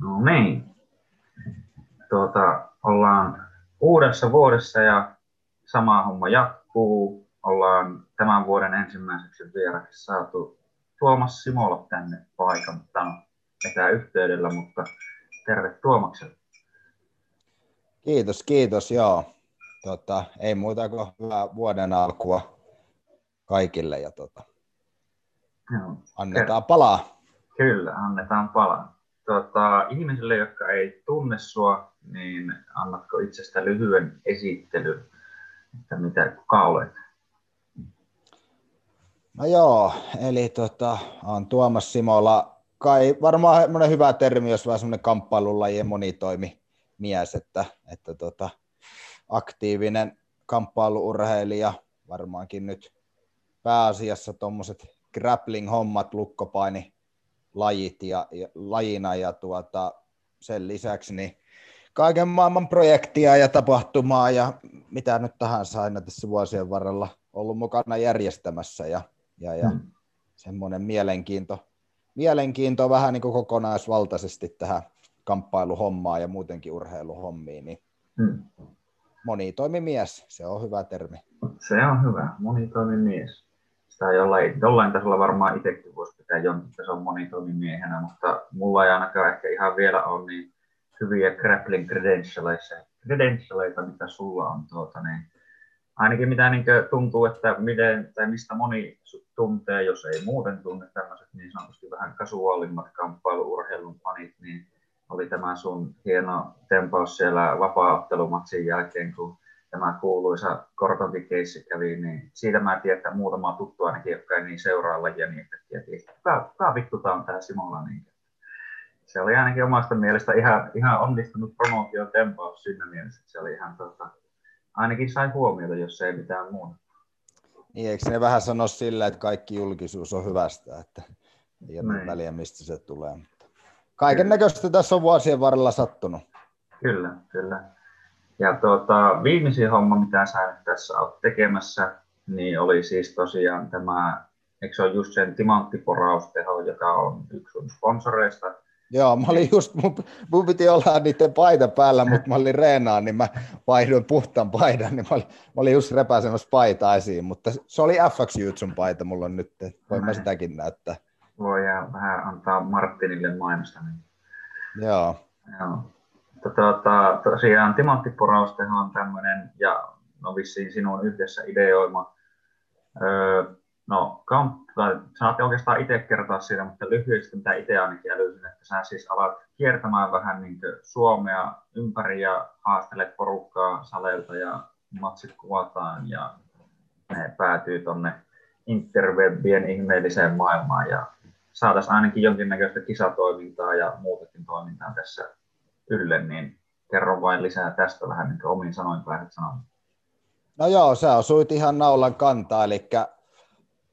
No niin. Tuota, ollaan uudessa vuodessa ja sama homma jatkuu. Ollaan tämän vuoden ensimmäiseksi vieraksi saatu Tuomas Simola tänne paikan etäyhteydellä, mutta terve Tuomakselle. Kiitos, kiitos, joo. Tota, ei muuta kuin hyvää vuoden alkua kaikille ja tota, joo. annetaan palaa. Kyllä, annetaan palaa tota, ihmisille, jotka ei tunne sua, niin annatko itsestä lyhyen esittelyn, että mitä, kuka olet? No joo, eli tota, on Tuomas Simola, kai varmaan semmoinen hyvä termi, jos vähän semmoinen kamppailulajien monitoimi mies, että, että tota, aktiivinen kamppailuurheilija, varmaankin nyt pääasiassa tuommoiset grappling-hommat, lukkopaini, lajit ja, ja lajina ja tuota, sen lisäksi niin kaiken maailman projektia ja tapahtumaa ja mitä nyt tahansa aina tässä vuosien varrella ollut mukana järjestämässä ja, ja, ja hmm. semmoinen mielenkiinto, mielenkiinto vähän niin kuin kokonaisvaltaisesti tähän kamppailuhommaan ja muutenkin urheiluhommiin, niin hmm. monitoimimies, se on hyvä termi. Se on hyvä, monitoimimies sitä jollain, jollain tasolla varmaan itsekin voisi pitää jonkin tason monitoimimiehenä, mutta mulla ei ainakaan ehkä ihan vielä ole niin hyviä grappling credentialeita, mitä sulla on. Tuota, niin ainakin mitä niin tuntuu, että miten, tai mistä moni tuntee, jos ei muuten tunne tämmöiset niin sanotusti vähän kasuaalimmat kamppailuurheilun fanit, niin oli tämä sun hieno tempaus siellä vapaa-ottelumatsin jälkeen, kun tämä kuuluisa korkonkin kävi, niin siitä mä tiedän, että muutama tuttu ainakin, jotka ei niin seuraa lajia, niin että tiedät, kuka, vittu tämä on tämä Simola. Niin. Se oli ainakin omasta mielestä ihan, ihan onnistunut promootio tempaus siinä mielessä, että se oli ihan tota, ainakin sai huomiota, jos ei mitään muuta. Niin, eikö ne vähän sano sillä, että kaikki julkisuus on hyvästä, että ei ole niin. väliä, mistä se tulee. Kaiken näköistä tässä on vuosien varrella sattunut. Kyllä, kyllä. Ja tuota, viimeisin homma, mitä sä nyt tässä olet tekemässä, niin oli siis tosiaan tämä, eikö se ole just sen timanttiporausteho, joka on yksi sun sponsoreista, Joo, mä olin just, mun, mun piti olla niiden paita päällä, mutta mä olin reenaan, niin mä vaihdoin puhtaan paidan, niin mä olin, mä olin just repäsemässä paita esiin, mutta se oli FX Jutsun paita mulla nyt, voin mä sitäkin näyttää. Voi vähän antaa Martinille mainosta. Niin. Joo. Joo. Tota, tosiaan Timothy Poraustehan on tämmöinen, ja no vissiin sinun yhdessä ideoima. Öö, no, kamp, tai saatte oikeastaan itse kertoa siitä, mutta lyhyesti mitä itse ainakin älysin, että sä siis alat kiertämään vähän niin Suomea ympäri ja haastelet porukkaa saleilta ja matsit kuvataan ja ne päätyy tonne interwebien ihmeelliseen maailmaan ja saataisiin ainakin jonkinnäköistä kisatoimintaa ja muutakin toimintaa tässä ylle, niin kerro vain lisää tästä vähän, niin omin sanoin pääset sanomaan. No joo, sä osuit ihan naulan kantaa, eli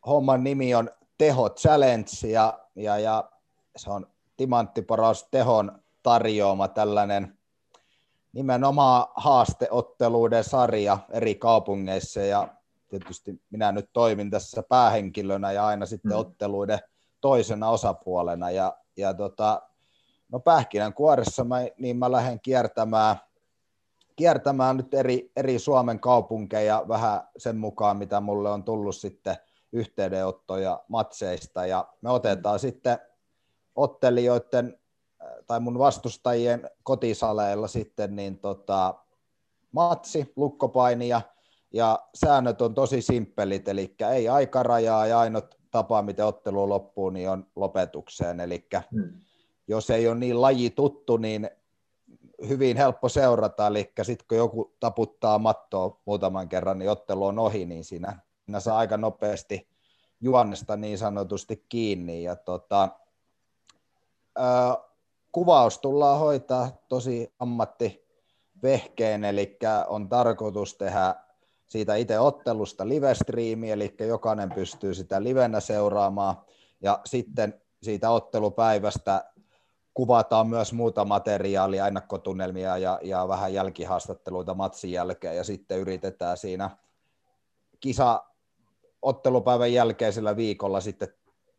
homman nimi on Teho Challenge, ja, ja, ja se on Timanttiporaus Tehon tarjoama tällainen nimenomaan haasteotteluiden sarja eri kaupungeissa, ja tietysti minä nyt toimin tässä päähenkilönä ja aina sitten mm. otteluiden toisena osapuolena, ja, ja tota, No kuoressa mä, niin mä lähden kiertämään, kiertämään nyt eri, eri Suomen kaupunkeja vähän sen mukaan, mitä mulle on tullut sitten yhteydenottoja matseista. Ja me otetaan sitten ottelijoiden tai mun vastustajien kotisaleilla sitten niin tota, matsi, lukkopainia, ja säännöt on tosi simppelit, eli ei aikarajaa ja ainut tapa, miten ottelu loppuu, niin on lopetukseen, eli hmm jos ei ole niin laji tuttu, niin hyvin helppo seurata, eli sitten kun joku taputtaa mattoa muutaman kerran, niin ottelu on ohi, niin siinä, siinä saa aika nopeasti juonnesta niin sanotusti kiinni. Ja tota, ää, kuvaus tullaan hoitaa tosi ammattivehkeen, eli on tarkoitus tehdä siitä itse ottelusta live-striimi, eli jokainen pystyy sitä livenä seuraamaan, ja sitten siitä ottelupäivästä kuvataan myös muuta materiaalia, ennakkotunnelmia ja, ja vähän jälkihaastatteluita matsin jälkeen ja sitten yritetään siinä kisa ottelupäivän jälkeisellä viikolla sitten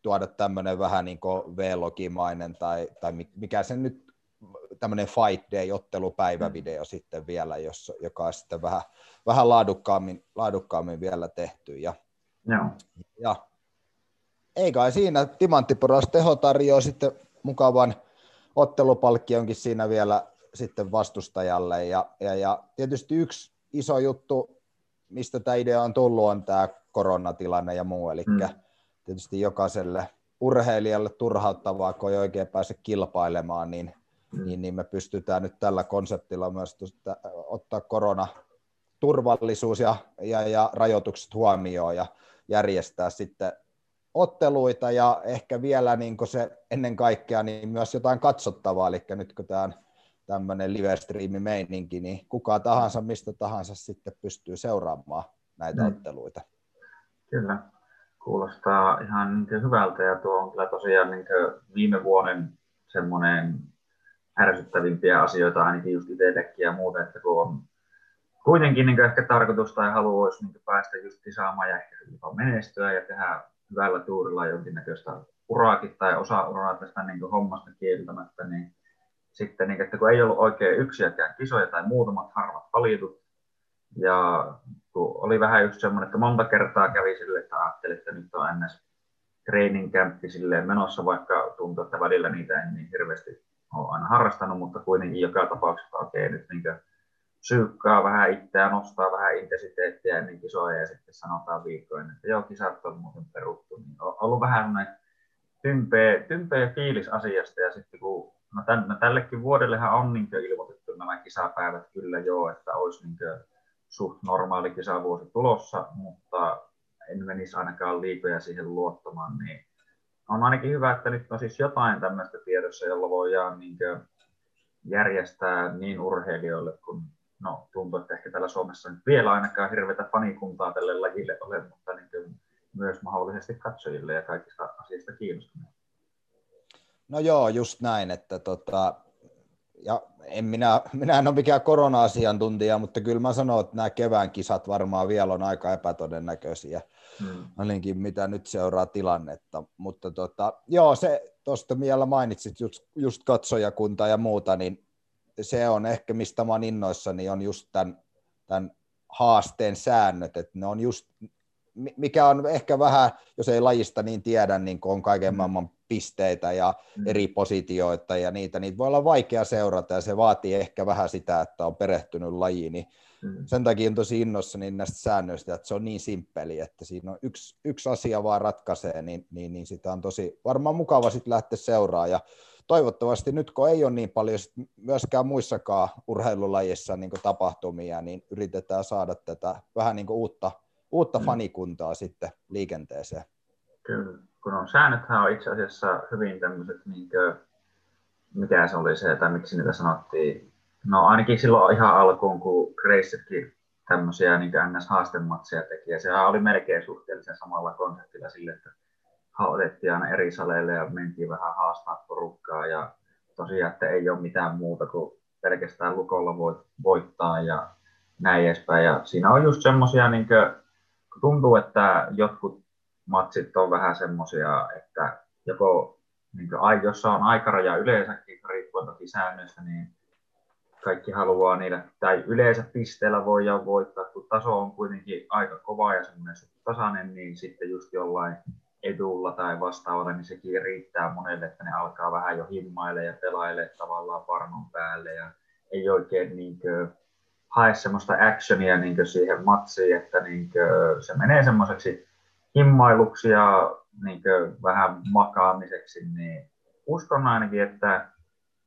tuoda tämmöinen vähän niin kuin V-logimainen tai, tai mikä se nyt tämmöinen Fight Day-ottelupäivävideo mm. sitten vielä, jos, joka on sitten vähän, vähän laadukkaammin, laadukkaammin vielä tehty. Ja, no. ja ei kai siinä, Timanttiporas teho tarjoaa sitten mukavan ottelupalkkionkin siinä vielä sitten vastustajalle. Ja, ja, ja tietysti yksi iso juttu, mistä tämä idea on tullut, on tämä koronatilanne ja muu, eli mm. tietysti jokaiselle urheilijalle turhauttavaa, kun ei oikein pääse kilpailemaan, niin, mm. niin, niin me pystytään nyt tällä konseptilla myös ottaa korona turvallisuus ja, ja, ja rajoitukset huomioon ja järjestää sitten otteluita ja ehkä vielä niin se ennen kaikkea niin myös jotain katsottavaa, eli nyt kun tämä on tämmöinen live-striimi-meininki, niin kuka tahansa, mistä tahansa sitten pystyy seuraamaan näitä mm. otteluita. Kyllä, kuulostaa ihan niin hyvältä ja tuo on kyllä tosiaan niin viime vuoden semmoinen ärsyttävimpiä asioita ainakin just itsellekin ja muuta, että kun on kuitenkin niin ehkä tarkoitus tai halu olisi niin päästä just saamaan ja ehkä jopa menestyä ja tehdä hyvällä tuurilla jonkinnäköistä uraakin tai osa uraa tästä niin hommasta kieltämättä, niin sitten, niin, että kun ei ollut oikein yksiäkään kisoja tai muutamat harvat valitut, ja kun oli vähän just semmoinen, että monta kertaa kävi sille, että ajattelin, että nyt on ns. training campi silleen menossa, vaikka tuntuu, että välillä niitä en niin hirveästi ole aina harrastanut, mutta kuitenkin joka tapauksessa okei, nyt niin syykkaa vähän itseään, nostaa vähän intensiteettiä ennen kisoja ja sitten sanotaan viikkoin, että joo, kisat on muuten peruttu. Niin on ollut vähän tympeä, tympeä fiilis asiasta ja sitten kun no, tämän, no tällekin vuodellehan on niin ilmoitettu nämä kisapäivät kyllä joo, että olisi niin suht normaali kisavuosi tulossa, mutta en menisi ainakaan liikoja siihen luottamaan, niin on ainakin hyvä, että nyt on siis jotain tämmöistä tiedossa, jolla voidaan niin järjestää niin urheilijoille kuin no, tuntuu, että ehkä täällä Suomessa nyt vielä ainakaan hirveätä fanikuntaa tälle lajille ole, mutta niin myös mahdollisesti katsojille ja kaikista asioista kiinnostuneille. No joo, just näin, että tota, ja en minä, minä en ole mikään korona-asiantuntija, mutta kyllä mä sanon, että nämä kevään kisat varmaan vielä on aika epätodennäköisiä, hmm. ainakin mitä nyt seuraa tilannetta. Mutta tota, joo, se tuosta vielä mainitsit just, just katsojakunta ja muuta, niin se on ehkä, mistä mä oon innoissani, on just tämän, tämän haasteen säännöt, että ne on just, mikä on ehkä vähän, jos ei lajista niin tiedä, niin on kaiken mm. maailman pisteitä ja mm. eri positioita ja niitä, niitä voi olla vaikea seurata ja se vaatii ehkä vähän sitä, että on perehtynyt lajiin, niin mm. sen takia on tosi innoissani näistä säännöistä, että se on niin simppeli, että siinä on yksi, yksi asia vaan ratkaisee, niin, niin, niin sitä on tosi varmaan mukava sitten lähteä seuraamaan ja toivottavasti nyt kun ei ole niin paljon myöskään muissakaan urheilulajissa niin tapahtumia, niin yritetään saada tätä vähän niin uutta, uutta mm. fanikuntaa sitten liikenteeseen. Kyllä, kun on säännöthän on itse asiassa hyvin tämmöiset, niin kuin, mikä se oli se, tai miksi niitä sanottiin, no ainakin silloin ihan alkuun, kun Gracekin tämmöisiä niin NS-haastematseja teki, ja sehän oli melkein suhteellisen samalla konseptilla sille, että otettiin aina eri saleille ja mentiin vähän haastaa porukkaa ja tosiaan, että ei ole mitään muuta kuin pelkästään lukolla voit, voittaa ja näin edespäin. Ja siinä on just semmoisia, niin tuntuu, että jotkut matsit on vähän semmoisia, että joko niin kuin, jossa on aikaraja yleensäkin, riippuen toki säännöistä, niin kaikki haluaa niillä, tai yleensä pisteellä voi voittaa, kun taso on kuitenkin aika kova ja semmoinen tasainen, niin sitten just jollain edulla tai vastaavalla, niin sekin riittää monelle, että ne alkaa vähän jo himmaille ja pelaile tavallaan varman päälle ja ei oikein niin kuin, hae semmoista actionia niin siihen matsiin, että niin se menee semmoiseksi himmailuksi ja niin vähän makaamiseksi, niin uskon ainakin, että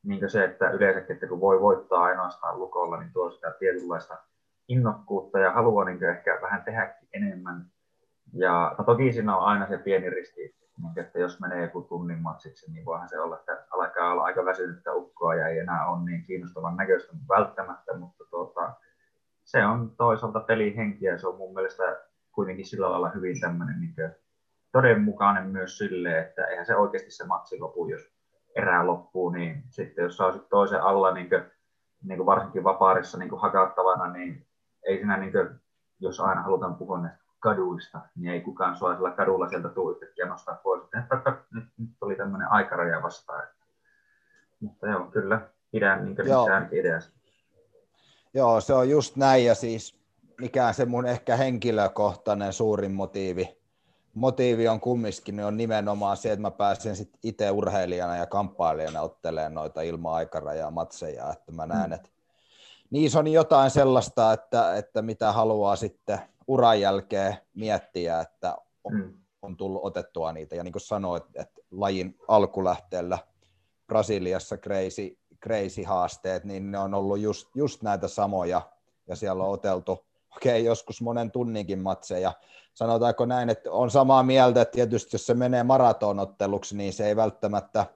niin se, että yleensäkin, että kun voi voittaa ainoastaan lukolla, niin tuo sitä tietynlaista innokkuutta ja haluaa niin ehkä vähän tehdäkin enemmän ja no toki siinä on aina se pieni riski, että jos menee joku tunnin matsiksi, niin voihan se olla, että alkaa olla aika väsynyttä ukkoa ja ei enää ole niin kiinnostavan näköistä välttämättä, mutta tuota, se on toisaalta pelihenki ja se on mun mielestä kuitenkin sillä lailla hyvin tämmöinen niin todenmukainen myös sille, että eihän se oikeasti se matsi lopu, jos erää loppuu, niin sitten jos sä toisen alla niin kuin, niin kuin varsinkin vapaarissa niin kuin hakattavana, niin ei siinä, niin kuin, jos aina halutaan puhua näistä kaduista, niin ei kukaan sua sillä kadulla sieltä tule yhtäkkiä nostaa pois. Nyt, nyt oli tämmöinen aikaraja vastaan. Mutta joo, kyllä, pidän niin missään ideasta. Joo, se on just näin ja siis mikä se mun ehkä henkilökohtainen suurin motiivi, motiivi on kumminkin, niin on nimenomaan se, että mä pääsen sit itse urheilijana ja kamppailijana ottelemaan noita ilman aikarajaa matseja, että mä näen, mm. että niissä on jotain sellaista, että, että mitä haluaa sitten uran jälkeen miettiä, että on, mm. on tullut otettua niitä. Ja niin kuin sanoit, että lajin alkulähteellä Brasiliassa crazy, crazy haasteet, niin ne on ollut just, just näitä samoja, ja siellä on oteltu, okei, okay, joskus monen tunninkin matseja. Sanotaanko näin, että on samaa mieltä, että tietysti jos se menee maratonotteluksi, niin se ei välttämättä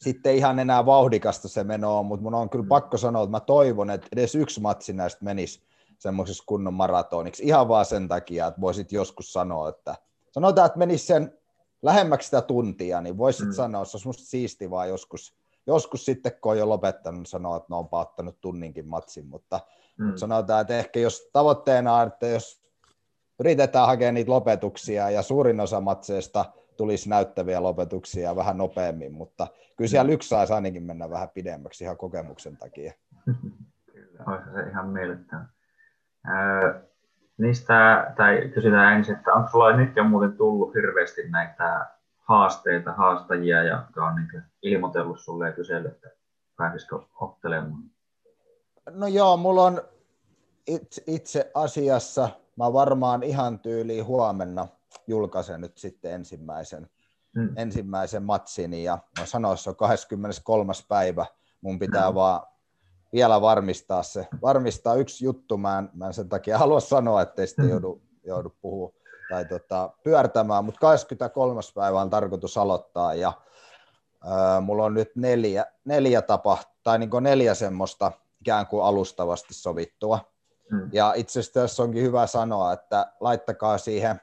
sitten ihan enää vauhdikasta se meno on, mutta mun on kyllä mm. pakko sanoa, että mä toivon, että edes yksi matsi näistä menisi semmoisessa kunnon maratoniksi, ihan vaan sen takia, että voisit joskus sanoa, että sanotaan, että menisi sen lähemmäksi sitä tuntia, niin voisit mm. sanoa, että se olisi musta siisti vaan joskus, joskus sitten, kun on jo lopettanut, sanoa, että ne on paattanut tunninkin matsin, mutta, mm. sanotaan, että ehkä jos tavoitteena on, että jos yritetään hakea niitä lopetuksia ja suurin osa matseista tulisi näyttäviä lopetuksia vähän nopeammin, mutta kyllä siellä mm. yksi saisi ainakin mennä vähän pidemmäksi ihan kokemuksen takia. Kyllä, olisi se ihan niistä, tai kysytään ensin, että onko sulla nyt jo muuten tullut hirveästi näitä haasteita, haastajia, jotka on niin ilmoitellut sulle ja kysellyt, että pääsisikö ottelemaan? No joo, mulla on itse, itse asiassa, mä varmaan ihan tyyliin huomenna julkaisen nyt sitten ensimmäisen, hmm. ensimmäisen matsin ja mä sanoin, että se on 23. päivä, mun pitää hmm. vaan vielä varmistaa se. Varmistaa yksi juttu, mä en, mä en sen takia halua sanoa, ettei sitten hmm. joudu, joudu puhua tai tota, pyörtämään, mutta 23. päivä on tarkoitus aloittaa ja ää, mulla on nyt neljä, neljä tapa, tai niin neljä semmoista ikään kuin alustavasti sovittua. Hmm. Ja itse asiassa tässä onkin hyvä sanoa, että laittakaa siihen,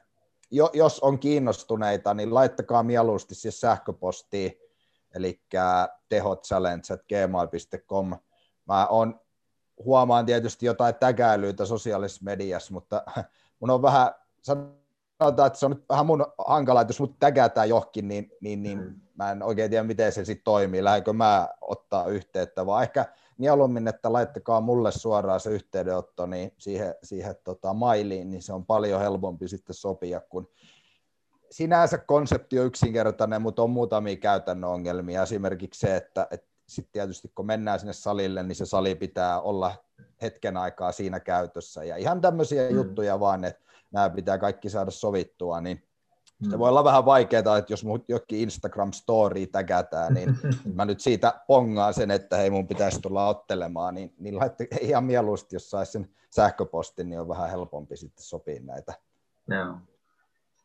jo, jos on kiinnostuneita, niin laittakaa mieluusti siis sähköpostiin, eli tehotchallenge.gmail.com. Mä on, huomaan tietysti jotain tägäilyitä sosiaalisessa mediassa, mutta mun on vähän, sanotaan, että se on nyt vähän mun hankala, että jos mut tägätään johonkin, niin, niin, niin mm. mä en oikein tiedä, miten se sitten toimii, lähdenkö mä ottaa yhteyttä, vaan ehkä mieluummin, että laittakaa mulle suoraan se yhteydenotto niin siihen, siihen tota, mailiin, niin se on paljon helpompi sitten sopia, kun sinänsä konsepti on yksinkertainen, mutta on muutamia käytännön ongelmia. Esimerkiksi se, että, että sitten tietysti kun mennään sinne salille, niin se sali pitää olla hetken aikaa siinä käytössä. Ja ihan tämmöisiä mm. juttuja vaan, että nämä pitää kaikki saada sovittua, niin se mm. voi olla vähän vaikeaa, että jos jokin Instagram-story tägätään, niin mä nyt siitä pongaan sen, että hei mun pitäisi tulla ottelemaan, niin, niin laitte, ihan mieluusti, jos saisi sen sähköpostin, niin on vähän helpompi sitten sopia näitä. Joo.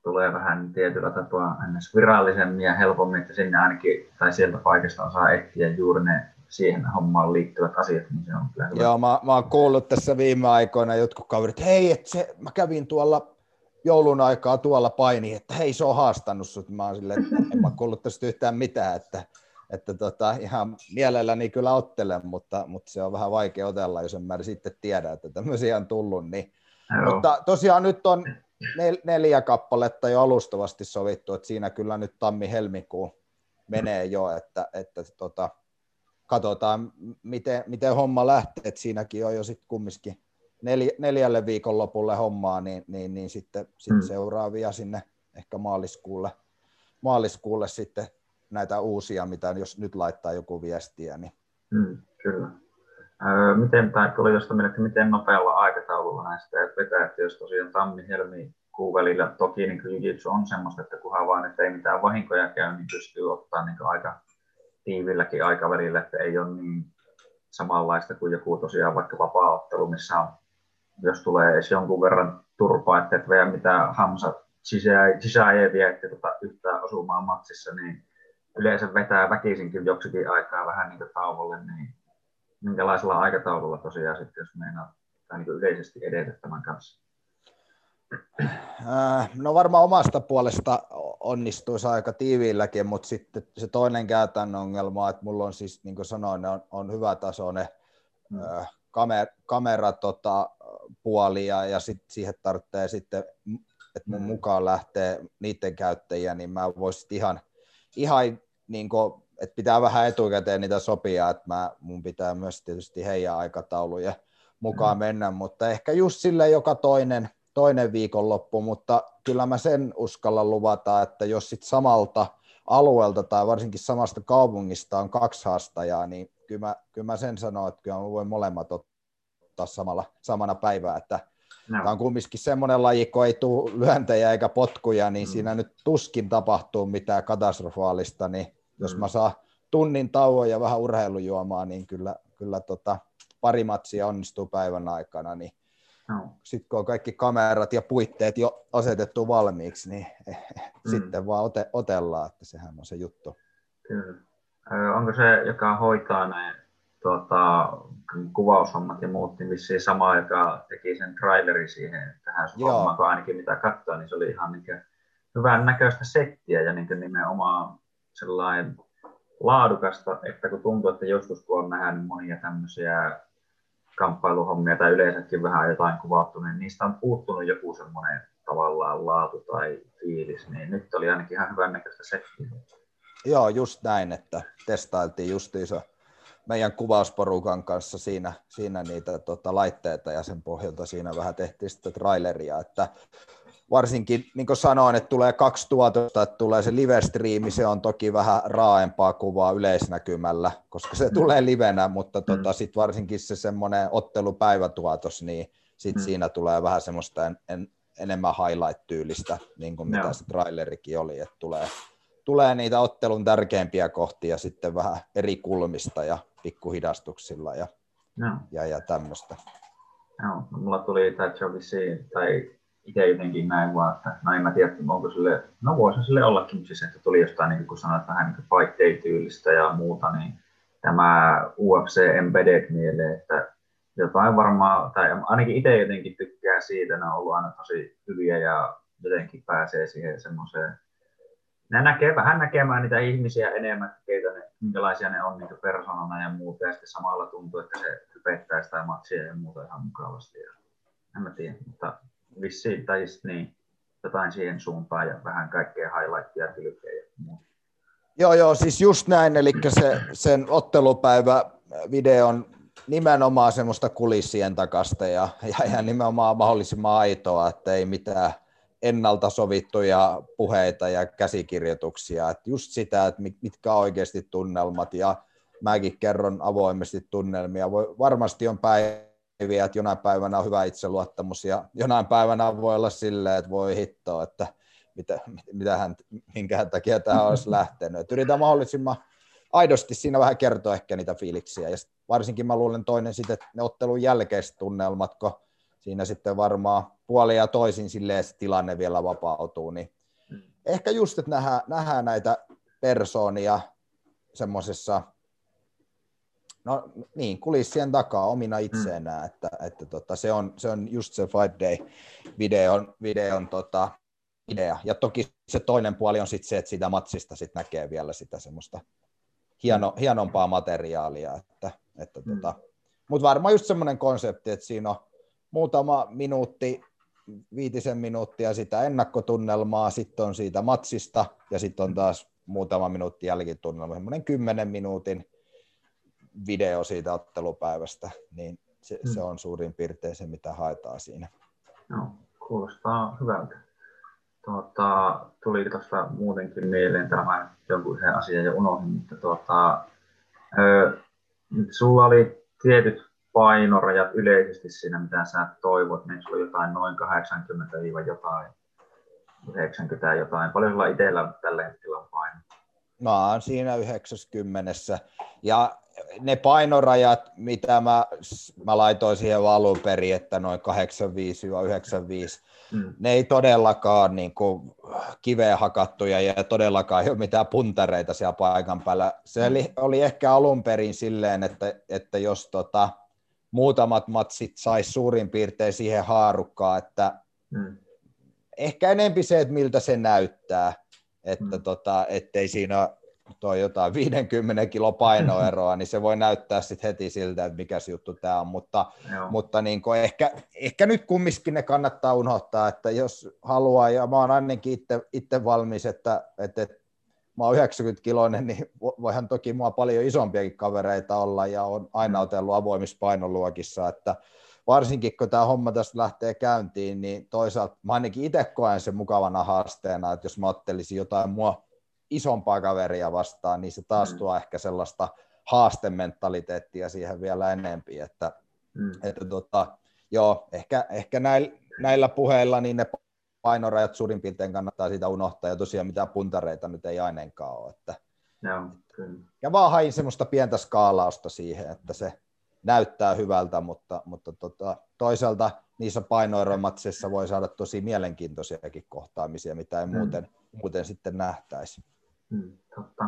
Tulee vähän tietyllä tapaa virallisemmin ja helpommin, että sinne ainakin, tai sieltä paikasta osaa etsiä juuri ne siihen hommaan liittyvät asiat, niin se on kyllä hyvä. Joo, mä, mä oon kuullut tässä viime aikoina jotkut kaverit, hei, että se, mä kävin tuolla joulun aikaa tuolla paini, että hei se on haastanut sut. Mä oon silleen, että en mä kuullut tästä yhtään mitään, että, että tota, ihan mielelläni kyllä ottelen, mutta, mutta se on vähän vaikea otella, jos en mä sitten tiedä, että tämmöisiä on tullut. Niin. Mutta tosiaan nyt on nel, neljä kappaletta jo alustavasti sovittu, että siinä kyllä nyt tammi-helmikuu menee jo, että, että tota, katsotaan, miten, miten homma lähtee, että siinäkin on jo sitten kumminkin neljä, neljälle viikonlopulle hommaa, niin, niin, niin sitten sit mm. seuraavia sinne ehkä maaliskuulle, maaliskuulle sitten näitä uusia, mitä jos nyt laittaa joku viestiä. Niin. Mm, kyllä. Öö, miten, tai tuli josta mieleen, miten nopealla aikataululla näistä vetää, että jos tosiaan tammi-helmi kuu välillä, toki niin jiu on semmoista, että kunhan vaan että ei mitään vahinkoja käy, niin pystyy ottaa niin aika tiivilläkin aikavälillä, että ei ole niin samanlaista kuin joku tosiaan vaikka vapaa-ottelu, missä on jos tulee edes jonkun verran turpaa, että et vielä mitään Hamsa sisäajeviä, että tota yhtään osumaan matsissa, niin yleensä vetää väkisinkin joksikin aikaa vähän niin tauolle, niin minkälaisella aikataululla tosiaan sitten, jos meinaa tai niin yleisesti edetä tämän kanssa? Äh, no varmaan omasta puolesta onnistuisi aika tiiviilläkin, mutta sitten se toinen käytännön ongelma, että mulla on siis, niin kuin sanoin, on, on hyvä tasoinen mm. Äh, kamer, kamera tota, puoli ja, ja sit siihen tarvitsee sitten, että mun mm. mukaan lähtee niiden käyttäjiä, niin mä voisin ihan, ihan niin et pitää vähän etukäteen niitä sopia, että mä, mun pitää myös tietysti heidän aikatauluja mukaan mm. mennä, mutta ehkä just sille joka toinen, toinen viikonloppu, mutta kyllä mä sen uskallan luvata, että jos sit samalta alueelta tai varsinkin samasta kaupungista on kaksi haastajaa, niin kyllä mä, kyllä mä sen sanon, että kyllä mä voin molemmat ottaa samalla, samana päivää, että no. tämä on kumminkin semmoinen laji, kun ei tule lyöntejä eikä potkuja, niin mm. siinä nyt tuskin tapahtuu mitään katastrofaalista, niin. Jos mä saan tunnin tauon ja vähän urheilujuomaa, niin kyllä, kyllä tota, pari matsia onnistuu päivän aikana, niin no. sitten kun on kaikki kamerat ja puitteet jo asetettu valmiiksi, niin mm. sitten vaan ote, otellaan, että sehän on se juttu. Kyllä. Onko se, joka hoitaa ne tuota, kuvaushommat ja muut, niin vissiin sama, joka teki sen traileri siihen tähän hommaan, kun ainakin mitä katsoa, niin se oli ihan niin hyvän näköistä settiä ja niin nimenomaan sellainen laadukasta, että kun tuntuu, että joskus kun on nähnyt monia tämmöisiä kamppailuhommia tai yleensäkin vähän jotain kuvattu, niin niistä on puuttunut joku semmoinen tavallaan laatu tai fiilis, niin nyt oli ainakin ihan hyvän näköistä settiä. Joo, just näin, että testailtiin justiinsa meidän kuvausporukan kanssa siinä, siinä niitä tota, laitteita ja sen pohjalta siinä vähän tehtiin sitten traileria, että varsinkin niin kuin sanoin, että tulee kaksi tuotosta, että tulee se live-striimi, se on toki vähän raaempaa kuvaa yleisnäkymällä, koska se mm. tulee livenä, mutta mm. tota, sitten varsinkin se semmoinen ottelupäivätuotos, niin sit mm. siinä tulee vähän semmoista en, en, enemmän highlight-tyylistä, niin kuin mitä se trailerikin oli, että tulee, tulee niitä ottelun tärkeimpiä kohtia sitten vähän eri kulmista ja pikkuhidastuksilla ja, no. ja, ja tämmöistä. Joo, no, mulla tuli tämä Jovisi, tai itse jotenkin näin vaan, että no en mä tiedä, onko sille, no voisi sille ollakin, siis että tuli jostain, niin kun sanoit, vähän niin fight day-tyylistä ja muuta, niin tämä UFC Embedded mieleen, että jotain varmaan, tai ainakin itse jotenkin tykkää siitä, ne on ollut aina tosi hyviä ja jotenkin pääsee siihen semmoiseen, ne näkee vähän näkemään niitä ihmisiä enemmän, keitä ne, minkälaisia ne on niin persoonana ja muuta, ja sitten samalla tuntuu, että se hypettää sitä matsia ja muuta ihan mukavasti. Ja, en mä tiedä, mutta vissiin, tai niin, jotain siihen suuntaan ja vähän kaikkea highlightia, kylkeä ja muuta. Joo, joo, siis just näin, eli se, sen ottelupäivä videon nimenomaan semmoista kulissien takasta ja, ja, ja nimenomaan mahdollisimman aitoa, että ei mitään ennalta sovittuja puheita ja käsikirjoituksia, että just sitä, että mitkä on oikeasti tunnelmat ja mäkin kerron avoimesti tunnelmia. Voi, varmasti on päiviä, että jonain päivänä on hyvä itseluottamus ja jonain päivänä voi olla silleen, että voi hittoa, että mitä, mitä hän, minkä takia tämä olisi lähtenyt. Että yritän mahdollisimman aidosti siinä vähän kertoa ehkä niitä fiiliksiä. Ja varsinkin mä luulen toinen sitten, että ne ottelun jälkeiset tunnelmat, kun siinä sitten varmaan puoli ja toisin silleen se tilanne vielä vapautuu, niin mm. ehkä just, että nähdään, nähdään näitä persoonia semmoisessa, no niin, kulissien takaa omina itseenään, mm. että, että tota, se, on, se on just se Fight Day videon, tota, idea. Ja toki se toinen puoli on sitten se, että siitä matsista sit näkee vielä sitä semmoista hieno, hienompaa materiaalia. Että, että mm. tota, Mutta varmaan just semmoinen konsepti, että siinä on muutama minuutti, viitisen minuuttia sitä ennakkotunnelmaa, sitten on siitä matsista ja sitten on taas muutama minuutti jälkitunnelma, semmoinen kymmenen minuutin video siitä ottelupäivästä, niin se, mm. se on suurin piirtein se, mitä haetaan siinä. No, kuulostaa hyvältä. Tuota, tuli tuossa muutenkin mieleen, tämä jonkun yhden asian jo unohdin, mutta tuota, ö, sulla oli tietyt painorajat yleisesti siinä, mitä sä toivot, niin sulla jotain noin 80 jotain 90 jotain. Paljon sulla itsellä tällä hetkellä on paino? Mä oon siinä 90. Ja ne painorajat, mitä mä, mä laitoin siihen alun perin, että noin 85-95, mm. ne ei todellakaan niin kuin, kiveen hakattuja ja todellakaan ei ole mitään puntareita siellä paikan päällä. Se oli, oli ehkä alun perin silleen, että, että jos tota, muutamat matsit saisi suurin piirtein siihen haarukkaan, että mm. ehkä enempi se, että miltä se näyttää, että mm. tota, ettei siinä tuo jotain 50 kilo painoeroa, niin se voi näyttää sitten heti siltä, että mikä juttu tämä on, mutta, mutta niin ehkä, ehkä nyt kumminkin ne kannattaa unohtaa, että jos haluaa, ja mä oon ainakin itse, itse valmis, että, että mä oon 90 kiloinen, niin voihan toki mua paljon isompiakin kavereita olla ja on aina otellut avoimissa painoluokissa, että varsinkin kun tämä homma tästä lähtee käyntiin, niin toisaalta mä ainakin itse koen sen mukavana haasteena, että jos mä ottelisin jotain mua isompaa kaveria vastaan, niin se taas mm. tuo ehkä sellaista haastementaliteettia siihen vielä enempi, että, mm. että tota, joo, ehkä, ehkä näillä, näillä puheilla niin ne painorajat suurin piirtein kannattaa siitä unohtaa, ja tosiaan mitään puntareita nyt ei aineenkaan ole. Että, Joo, kyllä. Ja vaan hain semmoista pientä skaalausta siihen, että se näyttää hyvältä, mutta, mutta tota, toisaalta niissä painoeromatsissa voi saada tosi mielenkiintoisiakin kohtaamisia, mitä ei mm. muuten, muuten sitten nähtäisi. Mm, totta.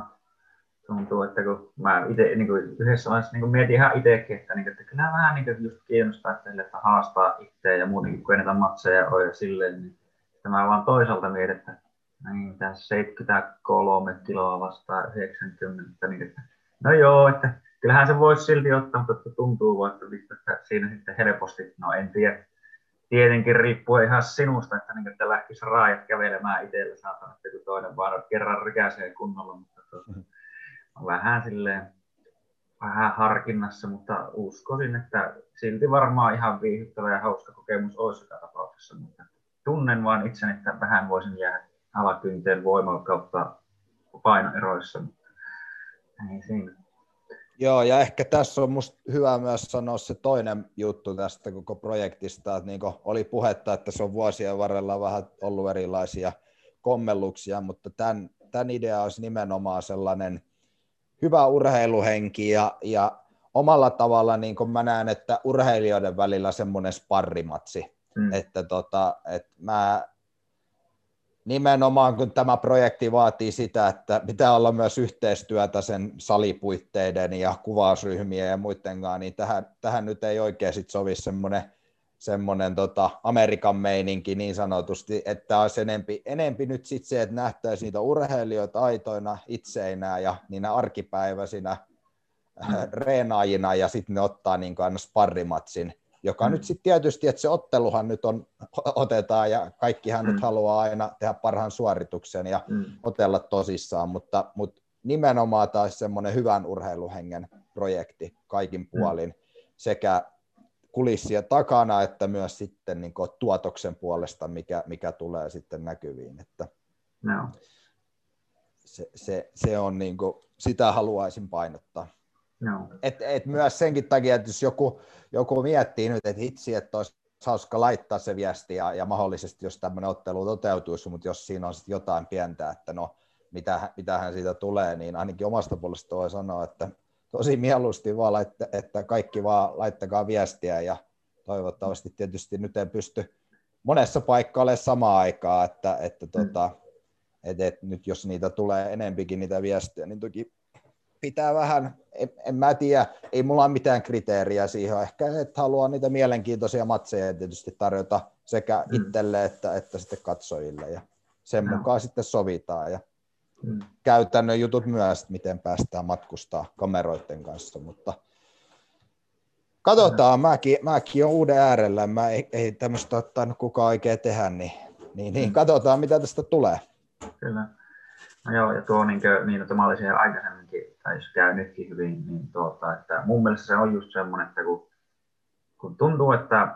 Tuntuu, että kun mä ite, niin kuin yhdessä vaiheessa niin kuin mietin ihan itsekin, että, niin, että kyllä vähän niin kuin just kiinnostaa, että, että haastaa itseä ja muutenkin, kun ei näitä matseja ole ja silleen, niin mä vaan toisaalta mietin, että niin, tässä 73 kiloa vastaan 90, niin että no joo, että kyllähän se voisi silti ottaa, mutta tuntuu vaan, että, että siinä sitten helposti, no en tiedä, tietenkin riippuu ihan sinusta, että, niin, että lähtisi raajat kävelemään itsellä, saatan, että toinen vaan kerran rikäisee kunnolla, mutta tuota, vähän silleen, vähän harkinnassa, mutta uskoisin, että silti varmaan ihan viihdyttävä ja hauska kokemus olisi joka tapauksessa, mutta tunnen vaan itseni, että vähän voisin jäädä alakynteen voimalla kautta painoeroissa, mutta ei siinä. Joo, ja ehkä tässä on musta hyvä myös sanoa se toinen juttu tästä koko projektista, että niin oli puhetta, että se on vuosien varrella vähän ollut erilaisia kommelluksia, mutta tämän, tämän idea olisi nimenomaan sellainen hyvä urheiluhenki ja, ja omalla tavalla niin kuin mä näen, että urheilijoiden välillä semmoinen sparrimatsi, Mm. Että tota, et mä nimenomaan kun tämä projekti vaatii sitä, että pitää olla myös yhteistyötä sen salipuitteiden ja kuvausryhmien ja muiden kanssa, niin tähän, tähän nyt ei oikein sit sovi semmoinen semmoinen tota, Amerikan meininki niin sanotusti, että olisi enempi, enempi nyt sit se, että nähtäisiin niitä urheilijoita aitoina itseinä ja niinä arkipäiväisinä mm. reenaajina ja sitten ne ottaa niin aina sparrimatsin joka mm. nyt sitten tietysti, että se otteluhan nyt on, otetaan ja kaikkihan mm. nyt haluaa aina tehdä parhaan suorituksen ja mm. otella tosissaan, mutta, mutta nimenomaan taas semmoinen hyvän urheiluhengen projekti kaikin mm. puolin mm. sekä kulissien takana että myös sitten niin tuotoksen puolesta, mikä, mikä tulee sitten näkyviin. Että no. se, se, se on niin kuin, sitä haluaisin painottaa. No. Et, et myös senkin takia, että jos joku, joku miettii nyt, että hitsi, että olisi hauska laittaa se viesti ja, ja mahdollisesti, jos tämmöinen ottelu toteutuisi, mutta jos siinä on sitten jotain pientä, että no, mitä, mitähän siitä tulee, niin ainakin omasta puolesta voi sanoa, että tosi mieluusti vaan, että, että kaikki vaan laittakaa viestiä ja toivottavasti tietysti nyt en pysty monessa paikkaa olemaan samaan aikaan, että, että mm. tota, et, et nyt jos niitä tulee enempikin niitä viestejä, niin toki pitää vähän, en, en mä tiedä, ei mulla ole mitään kriteeriä siihen, ehkä että haluaa niitä mielenkiintoisia matseja tietysti tarjota sekä mm. itselle että, että sitten katsojille ja sen no. mukaan sitten sovitaan ja mm. käytännön jutut myös, miten päästään matkustaa kameroiden kanssa, mutta katsotaan, mäkin, mäkin on uuden äärellä, mä ei, ei tämmöistä ottanut kukaan oikein tehdä, niin, niin, niin mm. katsotaan mitä tästä tulee. Kyllä. No joo, ja tuo niin kuin, niin, että mä olisin aikaisemminkin, tai jos käy nytkin hyvin, niin tuota, että mun mielestä se on just semmoinen, että kun, kun tuntuu, että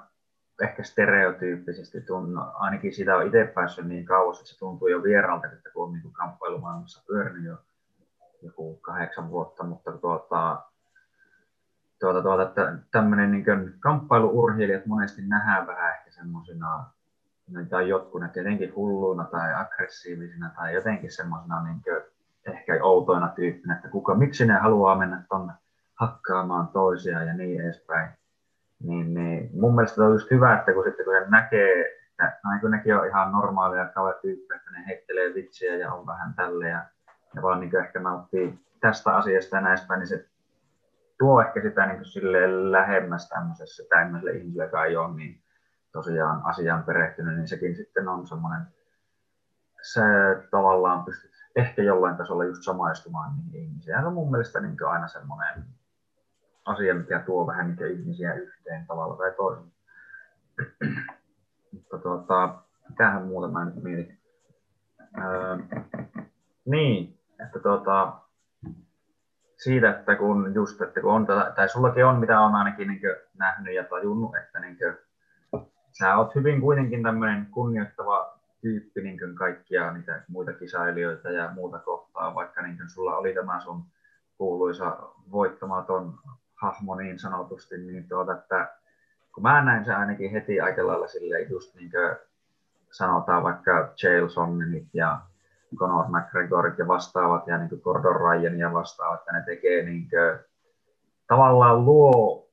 ehkä stereotyyppisesti, tunnu, ainakin sitä on itse päässyt niin kauas, että se tuntuu jo vieralta, että kun on niin kamppailumaailmassa pyörinyt jo joku kahdeksan vuotta, mutta tuota, tuota, tuota, tämmöinen niin kamppailuurheilijat monesti nähdään vähän ehkä semmoisina niin, tai jotkut näkee jotenkin hulluina tai aggressiivisina tai jotenkin semmoisena niin ehkä outoina tyyppinä, että kuka, miksi ne haluaa mennä tuonne hakkaamaan toisia ja niin edespäin. Niin, niin mun mielestä on just hyvä, että kun, sitten, kun ne näkee, että no, kun nekin on ihan normaalia kavetyyppejä, että ne heittelee vitsiä ja on vähän tälle ja, ja vaan niin ehkä nauttii tästä asiasta ja näistä, niin se tuo ehkä sitä niin kuin lähemmäs tämmöisessä tämmöiselle ihmiselle, joka ei ole niin tosiaan asiaan perehtynyt, niin sekin sitten on semmoinen, se tavallaan pystyt ehkä jollain tasolla just samaistumaan niihin ihmisiin. Se on mun mielestä niin aina semmoinen asia, mikä tuo vähän niin ihmisiä yhteen tavalla tai toisella. Mutta tuota, mitähän muuta mä nyt mietin. Öö, niin, että tuota, siitä, että kun just, että kun on, tai sullakin on, mitä on ainakin niin nähnyt ja tajunnut, että niin sä oot hyvin kuitenkin tämmöinen kunnioittava tyyppi niin kuin kaikkia niitä muita kisailijoita ja muuta kohtaa, vaikka niin kuin sulla oli tämä sun kuuluisa voittamaton hahmo niin sanotusti, niin tuota, että kun mä näin se ainakin heti aika lailla silleen just niin kuin sanotaan vaikka Chaelsonit ja Conor McGregorit ja vastaavat ja niin kuin Gordon Ryan ja vastaavat, että ne tekee niin kuin, tavallaan luo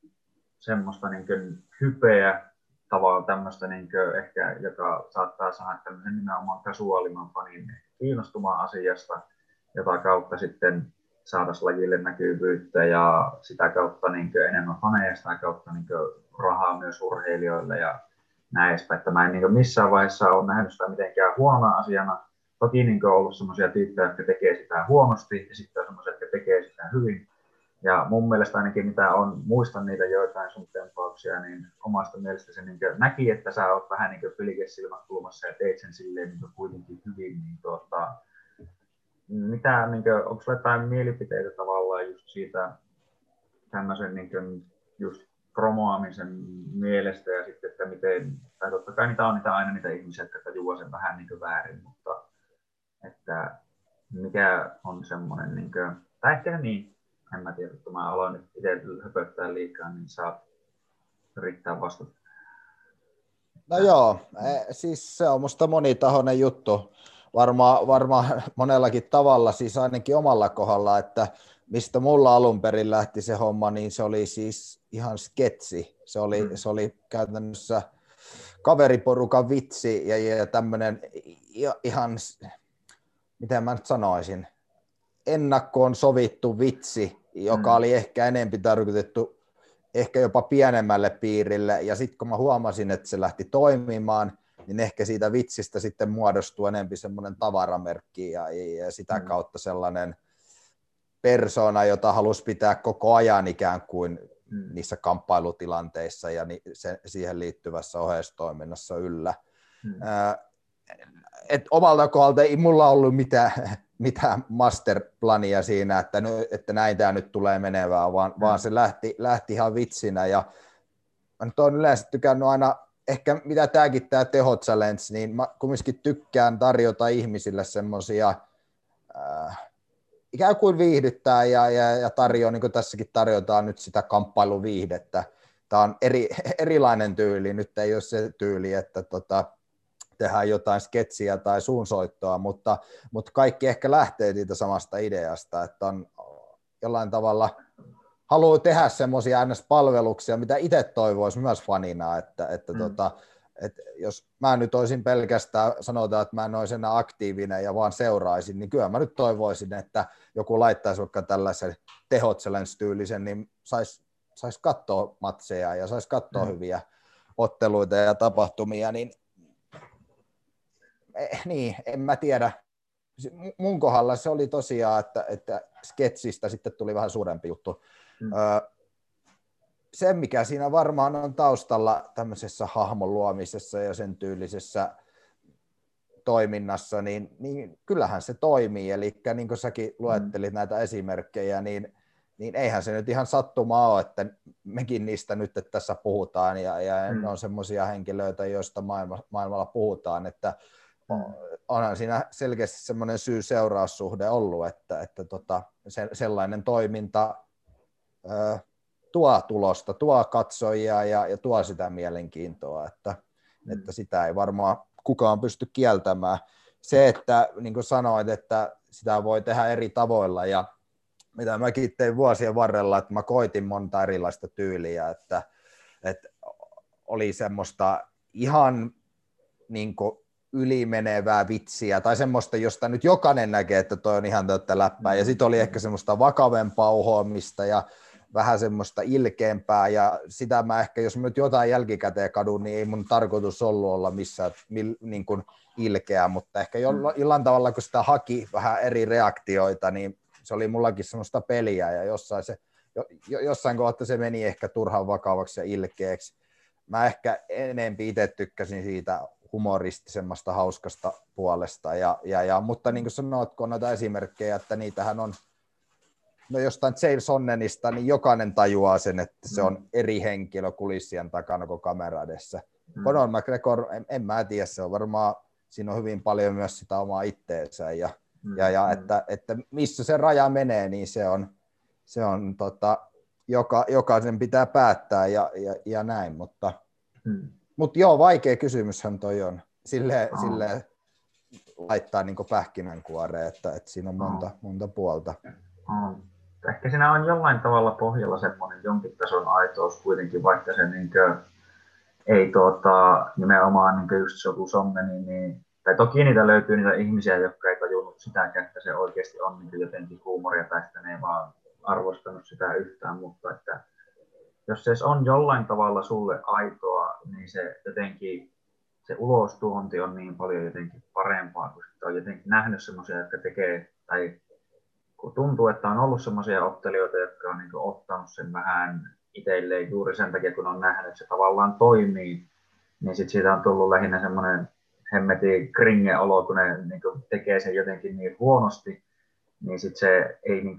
semmoista niin kuin hypeä tavallaan tämmöistä, niin ehkä, joka saattaa saada tämmöisen nimenomaan kasuaalimman fanin kiinnostumaan asiasta, jota kautta sitten saataisiin lajille näkyvyyttä ja sitä kautta niin enemmän faneja, sitä kautta niin rahaa myös urheilijoille ja näin edespäin. Että mä en niin missään vaiheessa ole nähnyt sitä mitenkään huonona asiana. Toki niin on ollut sellaisia tyyppejä, jotka tekee sitä huonosti ja sitten on sellaisia, jotka tekee sitä hyvin. Ja mun mielestä ainakin mitä on, muistan niitä joitain sun tempauksia, niin omasta mielestä se niin näki, että sä oot vähän niin pilkesilmät kulmassa ja teit sen silleen niin kuitenkin hyvin. Niin tuota, mitä, niin kuin, onko sulla jotain mielipiteitä tavallaan just siitä tämmöisen niin kuin, just promoamisen mielestä ja sitten, että miten, tai totta kai niitä on niitä aina niitä ihmisiä, jotka tajuaa sen vähän niin kuin väärin, mutta että mikä on semmoinen, niin kuin, tai ehkä niin, en mä tiedä, että mä aloin itse höpöttää liikaa, niin saa yrittää vastata. No joo, e, siis se on musta monitahoinen juttu varmaan varma monellakin tavalla, siis ainakin omalla kohdalla, että mistä mulla alun perin lähti se homma, niin se oli siis ihan sketsi. Se oli, mm. se oli käytännössä kaveriporukan vitsi ja, ja tämmöinen ihan, miten mä nyt sanoisin, ennakkoon sovittu vitsi, joka mm. oli ehkä enempi tarkoitettu ehkä jopa pienemmälle piirille. Ja sitten kun mä huomasin, että se lähti toimimaan, niin ehkä siitä vitsistä sitten muodostuu enempi semmoinen tavaramerkki ja, ja sitä mm. kautta sellainen persona, jota halusi pitää koko ajan ikään kuin mm. niissä kamppailutilanteissa ja ni, se, siihen liittyvässä oheistoiminnassa yllä. Mm. et omalta kohdalta ei mulla ollut mitään, mitään masterplania siinä, että, nyt, että näin tämä nyt tulee menevää, vaan, mm. vaan se lähti, lähti ihan vitsinä ja mä nyt olen yleensä tykännyt aina ehkä mitä tämäkin tämä teho challenge, niin mä kumminkin tykkään tarjota ihmisille semmoisia äh, ikään kuin viihdyttää ja, ja, ja tarjoaa, niin kuin tässäkin tarjotaan nyt sitä kamppailuviihdettä. Tämä on eri, erilainen tyyli, nyt ei ole se tyyli, että tota, tehdään jotain sketsiä tai suunsoittoa, mutta, mutta kaikki ehkä lähtee siitä samasta ideasta, että on jollain tavalla – haluaa tehdä semmoisia NS-palveluksia, mitä itse toivoisi myös fanina, että, että mm. tota, että jos mä nyt olisin pelkästään, sanotaan, että mä en olisi enää aktiivinen ja vaan seuraisin, niin kyllä mä nyt toivoisin, että joku laittaisi vaikka tällaisen tehot tyylisen, niin saisi sais katsoa matseja ja saisi katsoa mm. hyviä otteluita ja tapahtumia, niin, niin en mä tiedä. Mun kohdalla se oli tosiaan, että, että sketsistä sitten tuli vähän suurempi juttu. Mm. se, mikä siinä varmaan on taustalla tämmöisessä hahmon luomisessa ja sen tyylisessä toiminnassa, niin, niin kyllähän se toimii. Eli niin kuin säkin luettelit mm. näitä esimerkkejä, niin, niin eihän se nyt ihan sattuma ole, että mekin niistä nyt että tässä puhutaan, ja, ja mm. ne on semmoisia henkilöitä, joista maailma, maailmalla puhutaan, että mm. Onhan siinä selkeästi semmoinen syy-seuraussuhde ollut, että, että tota, se, sellainen toiminta tuo tulosta, tuo katsojia ja, ja tuo sitä mielenkiintoa, että, mm. että sitä ei varmaan kukaan pysty kieltämään. Se, että niin kuin sanoit, että sitä voi tehdä eri tavoilla ja mitä mäkin tein vuosien varrella, että mä koitin monta erilaista tyyliä, että, että oli semmoista ihan niin kuin ylimenevää vitsiä tai semmoista, josta nyt jokainen näkee, että toi on ihan täyttä läppää. Ja sitten oli ehkä semmoista vakavempaa uhoamista ja vähän semmoista ilkeämpää. Ja sitä mä ehkä, jos mä nyt jotain jälkikäteen kadun, niin ei mun tarkoitus ollut olla missään niin kuin ilkeä, mutta ehkä jollain tavalla, kun sitä haki vähän eri reaktioita, niin se oli mullakin semmoista peliä. Ja jossain, se, jossain kohtaa se meni ehkä turhan vakavaksi ja ilkeäksi. Mä ehkä enempi itse tykkäsin siitä humoristisemmasta, hauskasta puolesta. Ja, ja, ja, mutta niin kuin sanoit, kun on noita esimerkkejä, että niitähän on, no jostain James Onnenista, niin jokainen tajuaa sen, että se on mm. eri henkilö kulissien takana kuin kamera edessä. Mm. Conor McGregor, en, en mä tiedä, se on varmaan, siinä on hyvin paljon myös sitä omaa itteensä ja, mm. ja, ja mm. että, että, missä se raja menee, niin se on, se on tota, joka, jokaisen pitää päättää ja, ja, ja näin, mutta, mm. Mutta joo, vaikea kysymyshän toi on, sille, oh. sille laittaa niin pähkinänkuoreen, että, että siinä on monta, oh. monta puolta. Oh. Ehkä siinä on jollain tavalla pohjalla semmoinen jonkin tason aitous kuitenkin, vaikka se niin kuin, ei tuota, nimenomaan niin just Soku Sommeni, niin, tai toki niitä löytyy niitä ihmisiä, jotka ei tajunnut sitäkään, että se oikeasti on niin jotenkin huumoria tai että ne ei vaan arvostanut sitä yhtään, mutta että jos se on jollain tavalla sulle aitoa, niin se jotenkin se ulostuonti on niin paljon jotenkin parempaa, kun on jotenkin nähnyt semmoisia, jotka tekee, tai kun tuntuu, että on ollut semmoisia ottelijoita, jotka on niin ottanut sen vähän itselleen juuri sen takia, kun on nähnyt, että se tavallaan toimii, niin sitten siitä on tullut lähinnä semmoinen hemmeti kringe-olo, kun ne niin tekee sen jotenkin niin huonosti, niin sitten se ei niin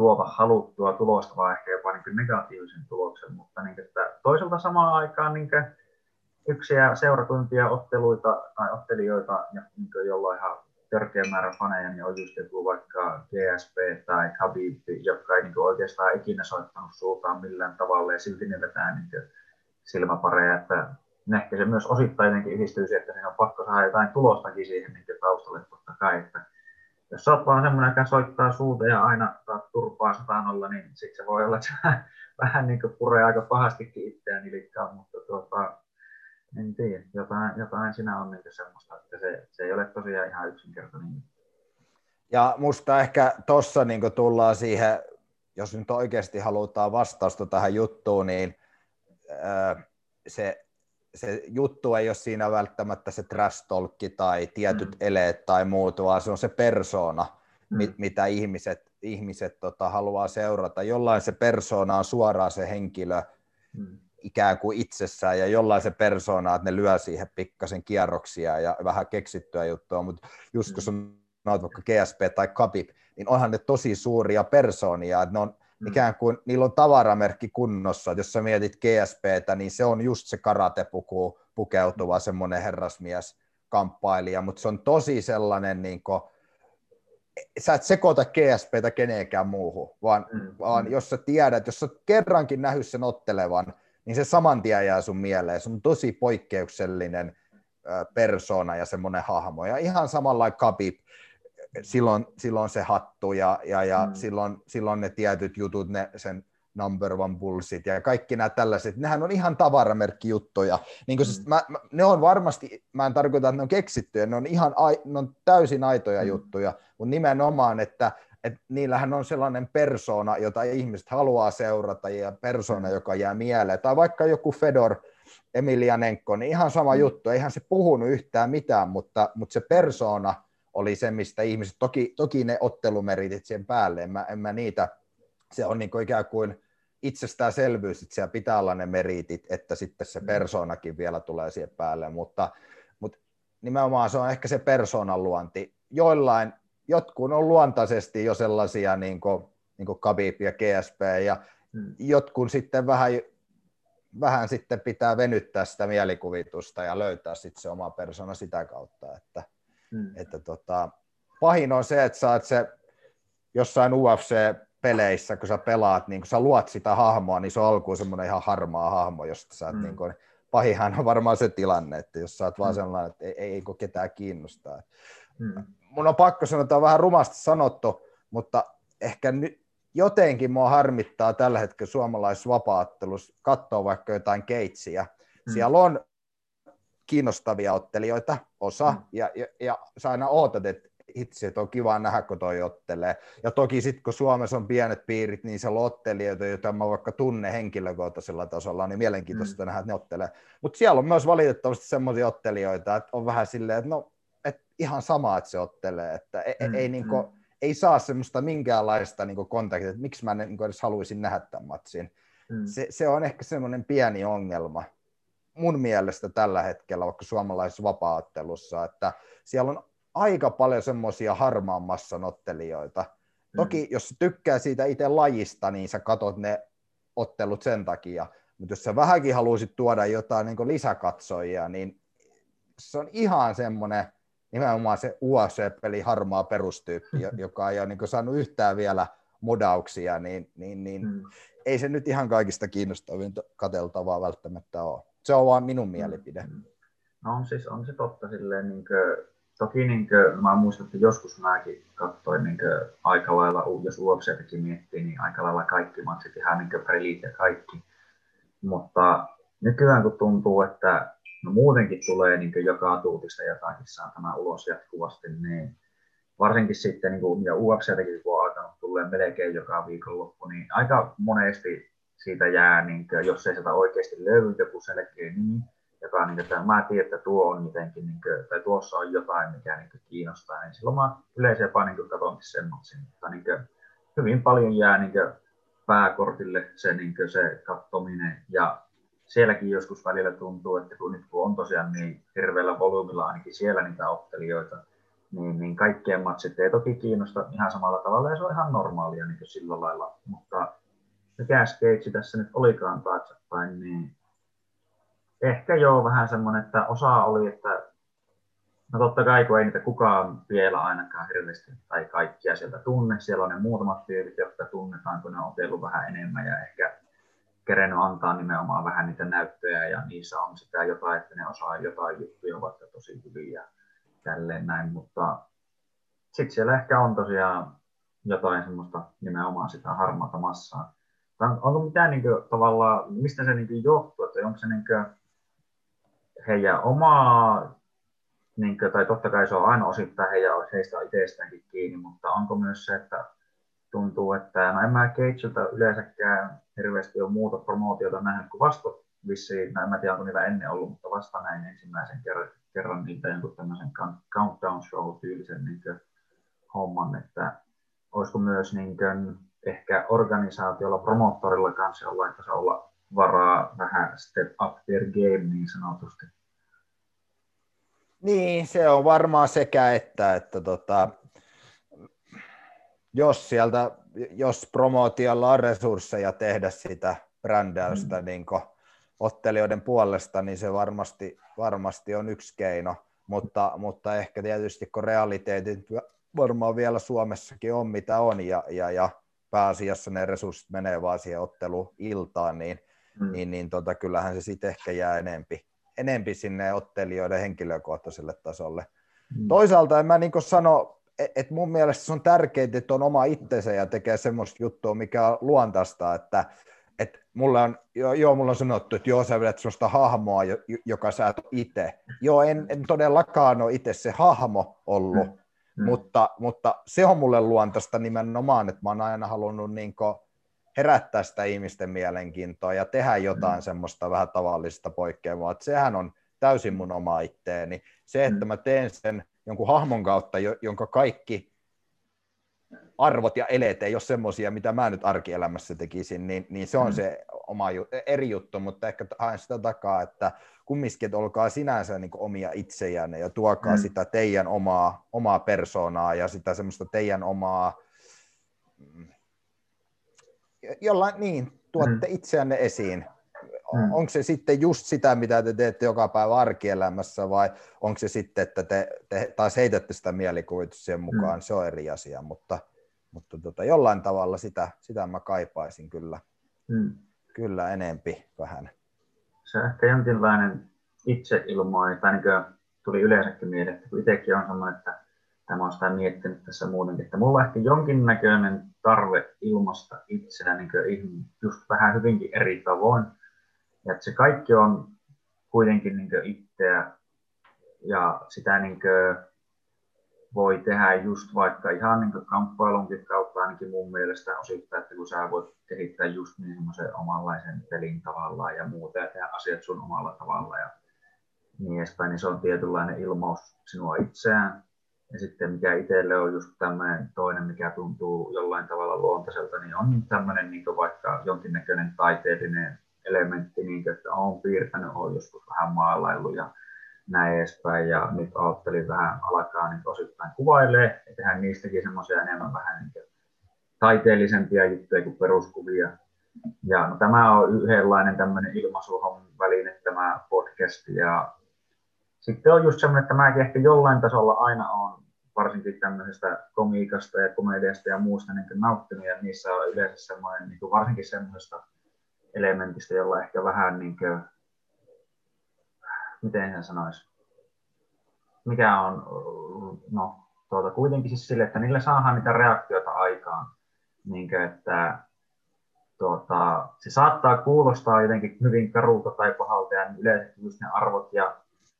tuota haluttua tulosta, vaan ehkä jopa niin negatiivisen tuloksen, mutta niin, että toisaalta samaan aikaan niin yksiä seurakuntia otteluita tai ottelijoita, niin jolla ihan törkeä määrä faneja, niin on just joku vaikka GSP tai Khabib, jotka ei niin oikeastaan ikinä soittanut suutaan millään tavalla, ja silti ne vetää niin silmäpareja, että ehkä se myös osittain yhdistyy siihen, että siinä on pakko saada jotain tulostakin siihen niin taustalle totta kai, että jos sä oot vaan semmoinen, joka soittaa suuta ja aina saat turpaa satanolla, niin sitten se voi olla, että se vähän niin kuin puree aika pahastikin itseään nilikkaan, mutta tuota, en tiedä, jotain, jotain siinä on niin semmoista, että se, se ei ole tosiaan ihan yksinkertainen. Ja musta ehkä tuossa niin tullaan siihen, jos nyt oikeasti halutaan vastausta tähän juttuun, niin se se juttu ei ole siinä välttämättä se trash tai tietyt mm. eleet tai muut, vaan se on se persona, mm. mit, mitä ihmiset, ihmiset tota, haluaa seurata. Jollain se persona on suoraan se henkilö mm. ikään kuin itsessään, ja jollain se persona, että ne lyö siihen pikkasen kierroksia ja vähän keksittyä juttua, mutta just kun mm. sanoit vaikka GSP tai Khabib, niin onhan ne tosi suuria persoonia, että ne on Mm. ikään kuin niillä on tavaramerkki kunnossa. Jos sä mietit GSPtä, niin se on just se karatepuku pukeutuva semmoinen herrasmies kamppailija, mutta se on tosi sellainen niin kuin, sä et sekoita GSPtä kenenkään muuhun, vaan, mm. vaan jos sä tiedät, jos sä kerrankin nähnyt sen ottelevan, niin se saman tien jää sun mieleen. Se on tosi poikkeuksellinen persona ja semmoinen hahmo. Ja ihan samalla Khabib, silloin, silloin se hattu ja, ja, ja mm. silloin, silloin ne tietyt jutut, ne sen number one bullshit ja kaikki nämä tällaiset, nehän on ihan tavaramerkkijuttuja. Niin kuin siis mm. siis mä, mä, ne on varmasti, mä en tarkoita, että ne on keksittyjä, ne on ihan ne on täysin aitoja mm. juttuja, mutta nimenomaan, että et niillähän on sellainen persona, jota ihmiset haluaa seurata ja persona, mm. joka jää mieleen. Tai vaikka joku Fedor Emilianenko, niin ihan sama mm. juttu, eihän se puhunut yhtään mitään, mutta, mutta se persona – oli se, mistä ihmiset, toki, toki ne ottelumeritit siihen päälle, en mä, en mä niitä, se on niin kuin ikään kuin itsestäänselvyys, että siellä pitää olla ne meritit, että sitten se mm. persoonakin vielä tulee siihen päälle, mutta, mutta nimenomaan se on ehkä se persoonan luonti. Joillain, jotkut on luontaisesti jo sellaisia niin kuin, niin kuin Khabib ja GSP, ja hmm. jotkut sitten vähän, vähän sitten pitää venyttää sitä mielikuvitusta ja löytää sitten se oma persona sitä kautta, että Mm. Että tota, pahin on se, että sä oot se jossain UFC-peleissä, kun sä pelaat, niin kun sä luot sitä hahmoa, niin se on alkuun semmoinen ihan harmaa hahmo, josta sä mm. niin kun, pahihan on varmaan se tilanne, että jos sä oot mm. vaan sellainen, että ei, ei, ei ketään kiinnostaa. Mm. Mun on pakko sanoa, että on vähän rumasti sanottu, mutta ehkä nyt jotenkin mua harmittaa tällä hetkellä suomalaisessa vapaattelussa katsoa vaikka jotain keitsiä. Mm. Siellä on kiinnostavia ottelijoita, osa, mm. ja, ja, ja sä aina ootat, että itse, että on kiva nähdä, kun toi ottelee. Ja toki sitten, kun Suomessa on pienet piirit, niin se on ottelijoita, joita mä vaikka tunne henkilökohtaisella tasolla, niin mielenkiintoista mm. nähdä, että ne ottelee. Mutta siellä on myös valitettavasti semmoisia ottelijoita, että on vähän silleen, että no, et ihan sama, että se ottelee, että ei, mm. ei, niinku, mm. ei saa semmoista minkäänlaista niinku kontaktia, että miksi mä niinku edes haluaisin nähdä tämän matsin. Mm. Se, se on ehkä semmoinen pieni ongelma mun mielestä tällä hetkellä vaikka suomalaisessa vapaattelussa, että siellä on aika paljon semmoisia harmaan massan ottelijoita. Mm. Toki jos tykkää siitä itse lajista, niin sä katot ne ottelut sen takia, mutta jos sä vähänkin haluaisit tuoda jotain niin lisäkatsojia, niin se on ihan semmoinen nimenomaan se UFC-peli harmaa perustyyppi, joka ei ole niin saanut yhtään vielä modauksia, niin, niin, niin mm. ei se nyt ihan kaikista kiinnostavinta kateltavaa välttämättä ole. Se on vaan minun mielipide. Mm. No on, siis, on se totta silleen, niin kuin, toki niin kuin, mä muistan, että joskus mäkin katsoin niin kuin, aika lailla, jos UFCtäkin miettii, niin aika lailla kaikki matsit ihan niin kuin, prelit ja kaikki. Mutta nykyään kun tuntuu, että no muutenkin tulee niin joka tuutista jotakin saatana ulos jatkuvasti, niin varsinkin sitten, niin kuin, ja UFCtäkin kun on alkanut tulee melkein joka viikonloppu, niin aika monesti siitä jää, niin kuin, jos ei sitä oikeasti löydy joku selkeä nimi, joka niin kuin, mä tiedän, että tuo on jotenkin, niin kuin, tai tuossa on jotain, mikä niin kuin, kiinnostaa, niin silloin mä yleensä jopa niin katsonkin semmoisen, mutta niin kuin, hyvin paljon jää niin kuin, pääkortille se, niin kuin, se katsominen ja sielläkin joskus välillä tuntuu, että kun nyt kun on tosiaan niin hirveällä volyymilla ainakin siellä niitä ottelijoita, niin, niin kaikkien matsit ei toki kiinnosta ihan samalla tavalla ja se on ihan normaalia niin sillä lailla, mutta mikä Cage tässä nyt olikaan taaksepäin, niin ehkä joo vähän semmoinen, että osa oli, että no totta kai kun ei niitä kukaan vielä ainakaan hirveästi tai kaikkia sieltä tunne, siellä on ne muutamat tyypit, jotka tunnetaan, kun ne on otellut vähän enemmän ja ehkä kerennyt antaa nimenomaan vähän niitä näyttöjä ja niissä on sitä jotain, että ne osaa jotain juttuja vaikka tosi hyviä tälleen näin, mutta sitten siellä ehkä on tosiaan jotain semmoista nimenomaan sitä harmaata massaa. On, onko mitään niin kuin, tavallaan, mistä se niin kuin, johtuu, että onko se niin kuin, heidän omaa, niin kuin, tai totta kai se on aina osittain heidän, heistä itsestäänkin kiinni, mutta onko myös se, että tuntuu, että no en mä Cageilta yleensäkään hirveästi ole muuta promootiota nähnyt kuin vasta vissiin, no en mä tiedä onko niillä ennen ollut, mutta vasta näin ensimmäisen kerran, kerran niitä jonkun tämmöisen countdown show tyylisen niin homman, että olisiko myös niin kuin, ehkä organisaatiolla, promoottorilla kanssa jollain olla varaa vähän step up their game niin sanotusti. Niin, se on varmaan sekä että, että tota, jos sieltä, jos promootiolla on resursseja tehdä sitä brändäystä mm. niin ottelijoiden puolesta, niin se varmasti, varmasti on yksi keino, mutta, mutta ehkä tietysti kun realiteetit varmaan vielä Suomessakin on mitä on ja, ja, ja pääasiassa ne resurssit menee vaan siihen otteluiltaan, niin, mm. niin, niin tota, kyllähän se sitten ehkä jää enempi, enempi sinne ottelijoiden henkilökohtaiselle tasolle. Mm. Toisaalta en mä niin sano, että et mun mielestä se on tärkeää, että on oma itsensä ja tekee semmoista juttua, mikä on luontaista, että et mulle on, joo, joo, mulla on sanottu, että joo, sä vedät sellaista hahmoa, joka sä et itse. Joo, en, en todellakaan ole itse se hahmo ollut, mm. Mm. Mutta, mutta se on mulle luontaista nimenomaan, että mä oon aina halunnut niin herättää sitä ihmisten mielenkiintoa ja tehdä jotain mm. semmoista vähän tavallista poikkeavaa. Että sehän on täysin mun oma itteeni. Se, että mm. mä teen sen jonkun hahmon kautta, jonka kaikki arvot ja eleet ei ole semmoisia, mitä mä nyt arkielämässä tekisin, niin, niin se on mm. se oma ju- eri juttu, mutta ehkä haen sitä takaa, että kumminkin, että olkaa sinänsä niin omia itsejänne ja tuokaa mm. sitä teidän omaa, omaa persoonaa ja sitä semmoista teidän omaa, jollain, niin, tuotte mm. itseänne esiin. Mm. Onko se sitten just sitä, mitä te teette joka päivä arkielämässä vai onko se sitten, että te, te taas heitätte sitä mielikuvitusta siihen mukaan, mm. se on eri asia, mutta, mutta tota, jollain tavalla sitä, sitä mä kaipaisin kyllä, mm. kyllä enempi vähän se on ehkä jonkinlainen itseilmoin, tai niin tuli yleensäkin mieleen, että kun itsekin on sellainen, että tämä on sitä miettinyt tässä muutenkin, että mulla on ehkä jonkinnäköinen tarve ilmasta itseä niin just vähän hyvinkin eri tavoin. Ja että se kaikki on kuitenkin niin itseä ja sitä niin voi tehdä just vaikka ihan niin kamppailunkin kautta ainakin mun mielestä osittain, että kun sä voit kehittää just niin semmoisen omanlaisen pelin tavallaan ja muuta ja tehdä asiat sun omalla tavalla ja niin edespäin, niin se on tietynlainen ilmaus sinua itseään. Ja sitten mikä itselle on just tämmöinen toinen, mikä tuntuu jollain tavalla luontaiselta, niin on tämmöinen niin vaikka jonkinnäköinen taiteellinen elementti, niin kuin, että olen piirtänyt, olen joskus vähän maalaillut ja näin edespäin. Ja nyt ajattelin vähän alkaa niin osittain kuvailee ja tehdä niistäkin semmoisia enemmän vähän niin taiteellisempia juttuja kuin peruskuvia. Ja no, tämä on yhdenlainen tämmöinen ilmaisuhon väline, tämä podcast. Ja sitten on just semmoinen, että mäkin ehkä jollain tasolla aina on varsinkin tämmöisestä komiikasta ja komediasta ja muusta niin nauttinut, ja niissä on yleensä semmoinen, niin kuin varsinkin semmoista elementistä, jolla ehkä vähän niin kuin, miten hän sanoisi, mikä on, no tuota, kuitenkin siis sille, että niille saadaan niitä reaktioita aikaan, niin että tuota, se saattaa kuulostaa jotenkin hyvin karulta tai pahalta ja yleensä just ne arvot ja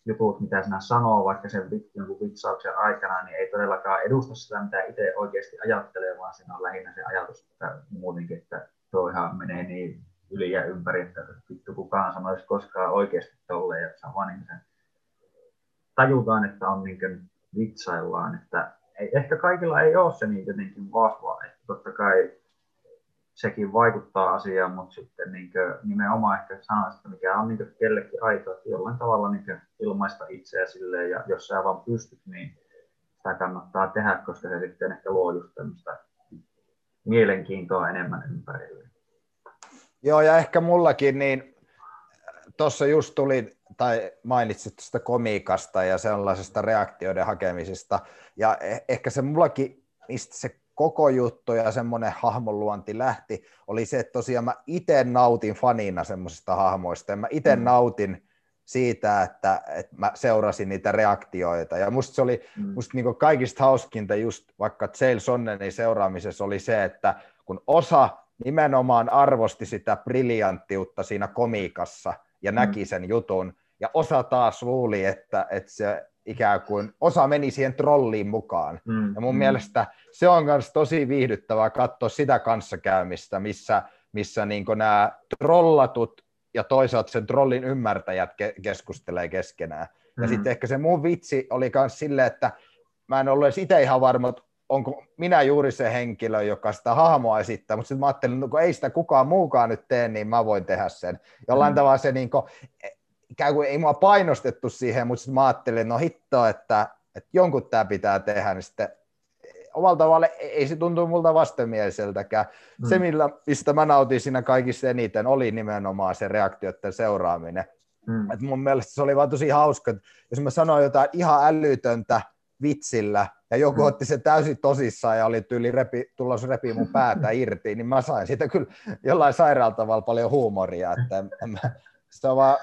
jutut, mitä sinä sanoo, vaikka sen jonkun vitsauksen aikana, niin ei todellakaan edusta sitä, mitä itse oikeasti ajattelee, vaan siinä on lähinnä se ajatus, että muutenkin, että tuo ihan menee niin yli ja ympäri, että vittu kukaan sanoisi koskaan oikeasti tolleen, on vaan niin sen tajutaan, että on niin kuin vitsaillaan, että ei, ehkä kaikilla ei ole se niin jotenkin vahva, että totta kai sekin vaikuttaa asiaan, mutta sitten niin nimenomaan ehkä sanoisin, että mikä on niin kellekin aito, että jollain tavalla niin ilmaista itseä silleen, ja jos sä vaan pystyt, niin sitä kannattaa tehdä, koska se sitten ehkä luo just tämmöistä mielenkiintoa enemmän ympärille. Joo, ja ehkä mullakin, niin tuossa just tuli, tai mainitsit tästä komiikasta ja sellaisesta reaktioiden hakemisesta, ja e-, ehkä se mullakin, mistä se koko juttu ja semmoinen hahmonluonti lähti, oli se, että tosiaan mä itse nautin fanina semmoisista hahmoista, ja mä itse mm. nautin siitä, että, että mä seurasin niitä reaktioita, ja musta se oli mm. musta niin kaikista hauskinta just vaikka Jail Sonnenin seuraamisessa oli se, että kun osa nimenomaan arvosti sitä briljanttiutta siinä komiikassa ja mm. näki sen jutun, ja osa taas luuli, että, että se ikään kuin osa meni siihen trolliin mukaan. Mm, ja mun mm. mielestä se on myös tosi viihdyttävää katsoa sitä kanssakäymistä, missä, missä niin nämä trollatut ja toisaalta sen trollin ymmärtäjät ke- keskustelee keskenään. Mm. Ja sitten ehkä se mun vitsi oli myös silleen, että mä en ollut edes itse ihan varma, että onko minä juuri se henkilö, joka sitä hahmoa esittää, mutta sitten mä ajattelin, että no, kun ei sitä kukaan muukaan nyt tee, niin mä voin tehdä sen. Jollain mm. tavalla se niin kuin, ikään kuin ei mua painostettu siihen, mutta sitten mä ajattelin, no hitto, että, että jonkun tämä pitää tehdä, niin sitten omalla tavalla ei se tuntu multa vastenmieliseltäkään. Mm. Se, millä, mistä mä nautin siinä kaikista eniten, oli nimenomaan se reaktioiden seuraaminen. Mm. Et mun mielestä se oli vaan tosi hauska, että jos mä sanoin jotain ihan älytöntä vitsillä, ja joku mm. otti se täysin tosissaan ja oli tyyli repi, tulos repi mun päätä irti, niin mä sain siitä kyllä jollain sairaalta tavalla paljon huumoria. Että mä, se on vaan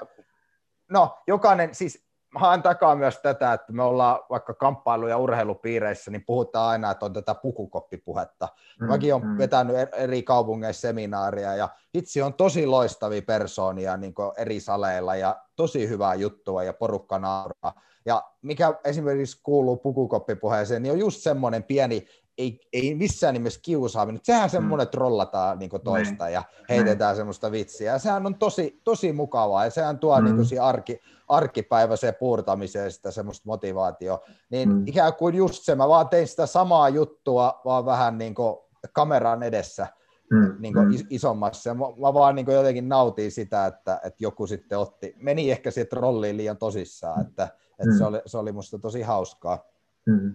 no jokainen, siis haen takaa myös tätä, että me ollaan vaikka kamppailu- ja urheilupiireissä, niin puhutaan aina, että on tätä pukukoppipuhetta. Mm, Mäkin olen mm. vetänyt eri kaupungeissa seminaaria ja itse on tosi loistavia persoonia niin eri saleilla ja tosi hyvää juttua ja porukka nauraa. Ja mikä esimerkiksi kuuluu pukukoppipuheeseen, niin on just semmoinen pieni ei, ei missään nimessä kiusaaminen. Sehän semmoinen mm. trollataan niin toista niin. ja heitetään niin. semmoista vitsiä. Ja sehän on tosi, tosi mukavaa ja sehän tuo niin mm. niin arki, arkipäiväiseen puurtamiseen sitä semmoista motivaatio. Niin mm. ikään kuin just se, mä vaan tein sitä samaa juttua, vaan vähän niin kuin kameran edessä mm. niin kuin mm. isommassa. Ja mä, mä vaan niin kuin jotenkin nautin sitä, että, että joku sitten otti, meni ehkä siitä rolliin liian tosissaan, että, että mm. se, oli, se oli musta tosi hauskaa. Mm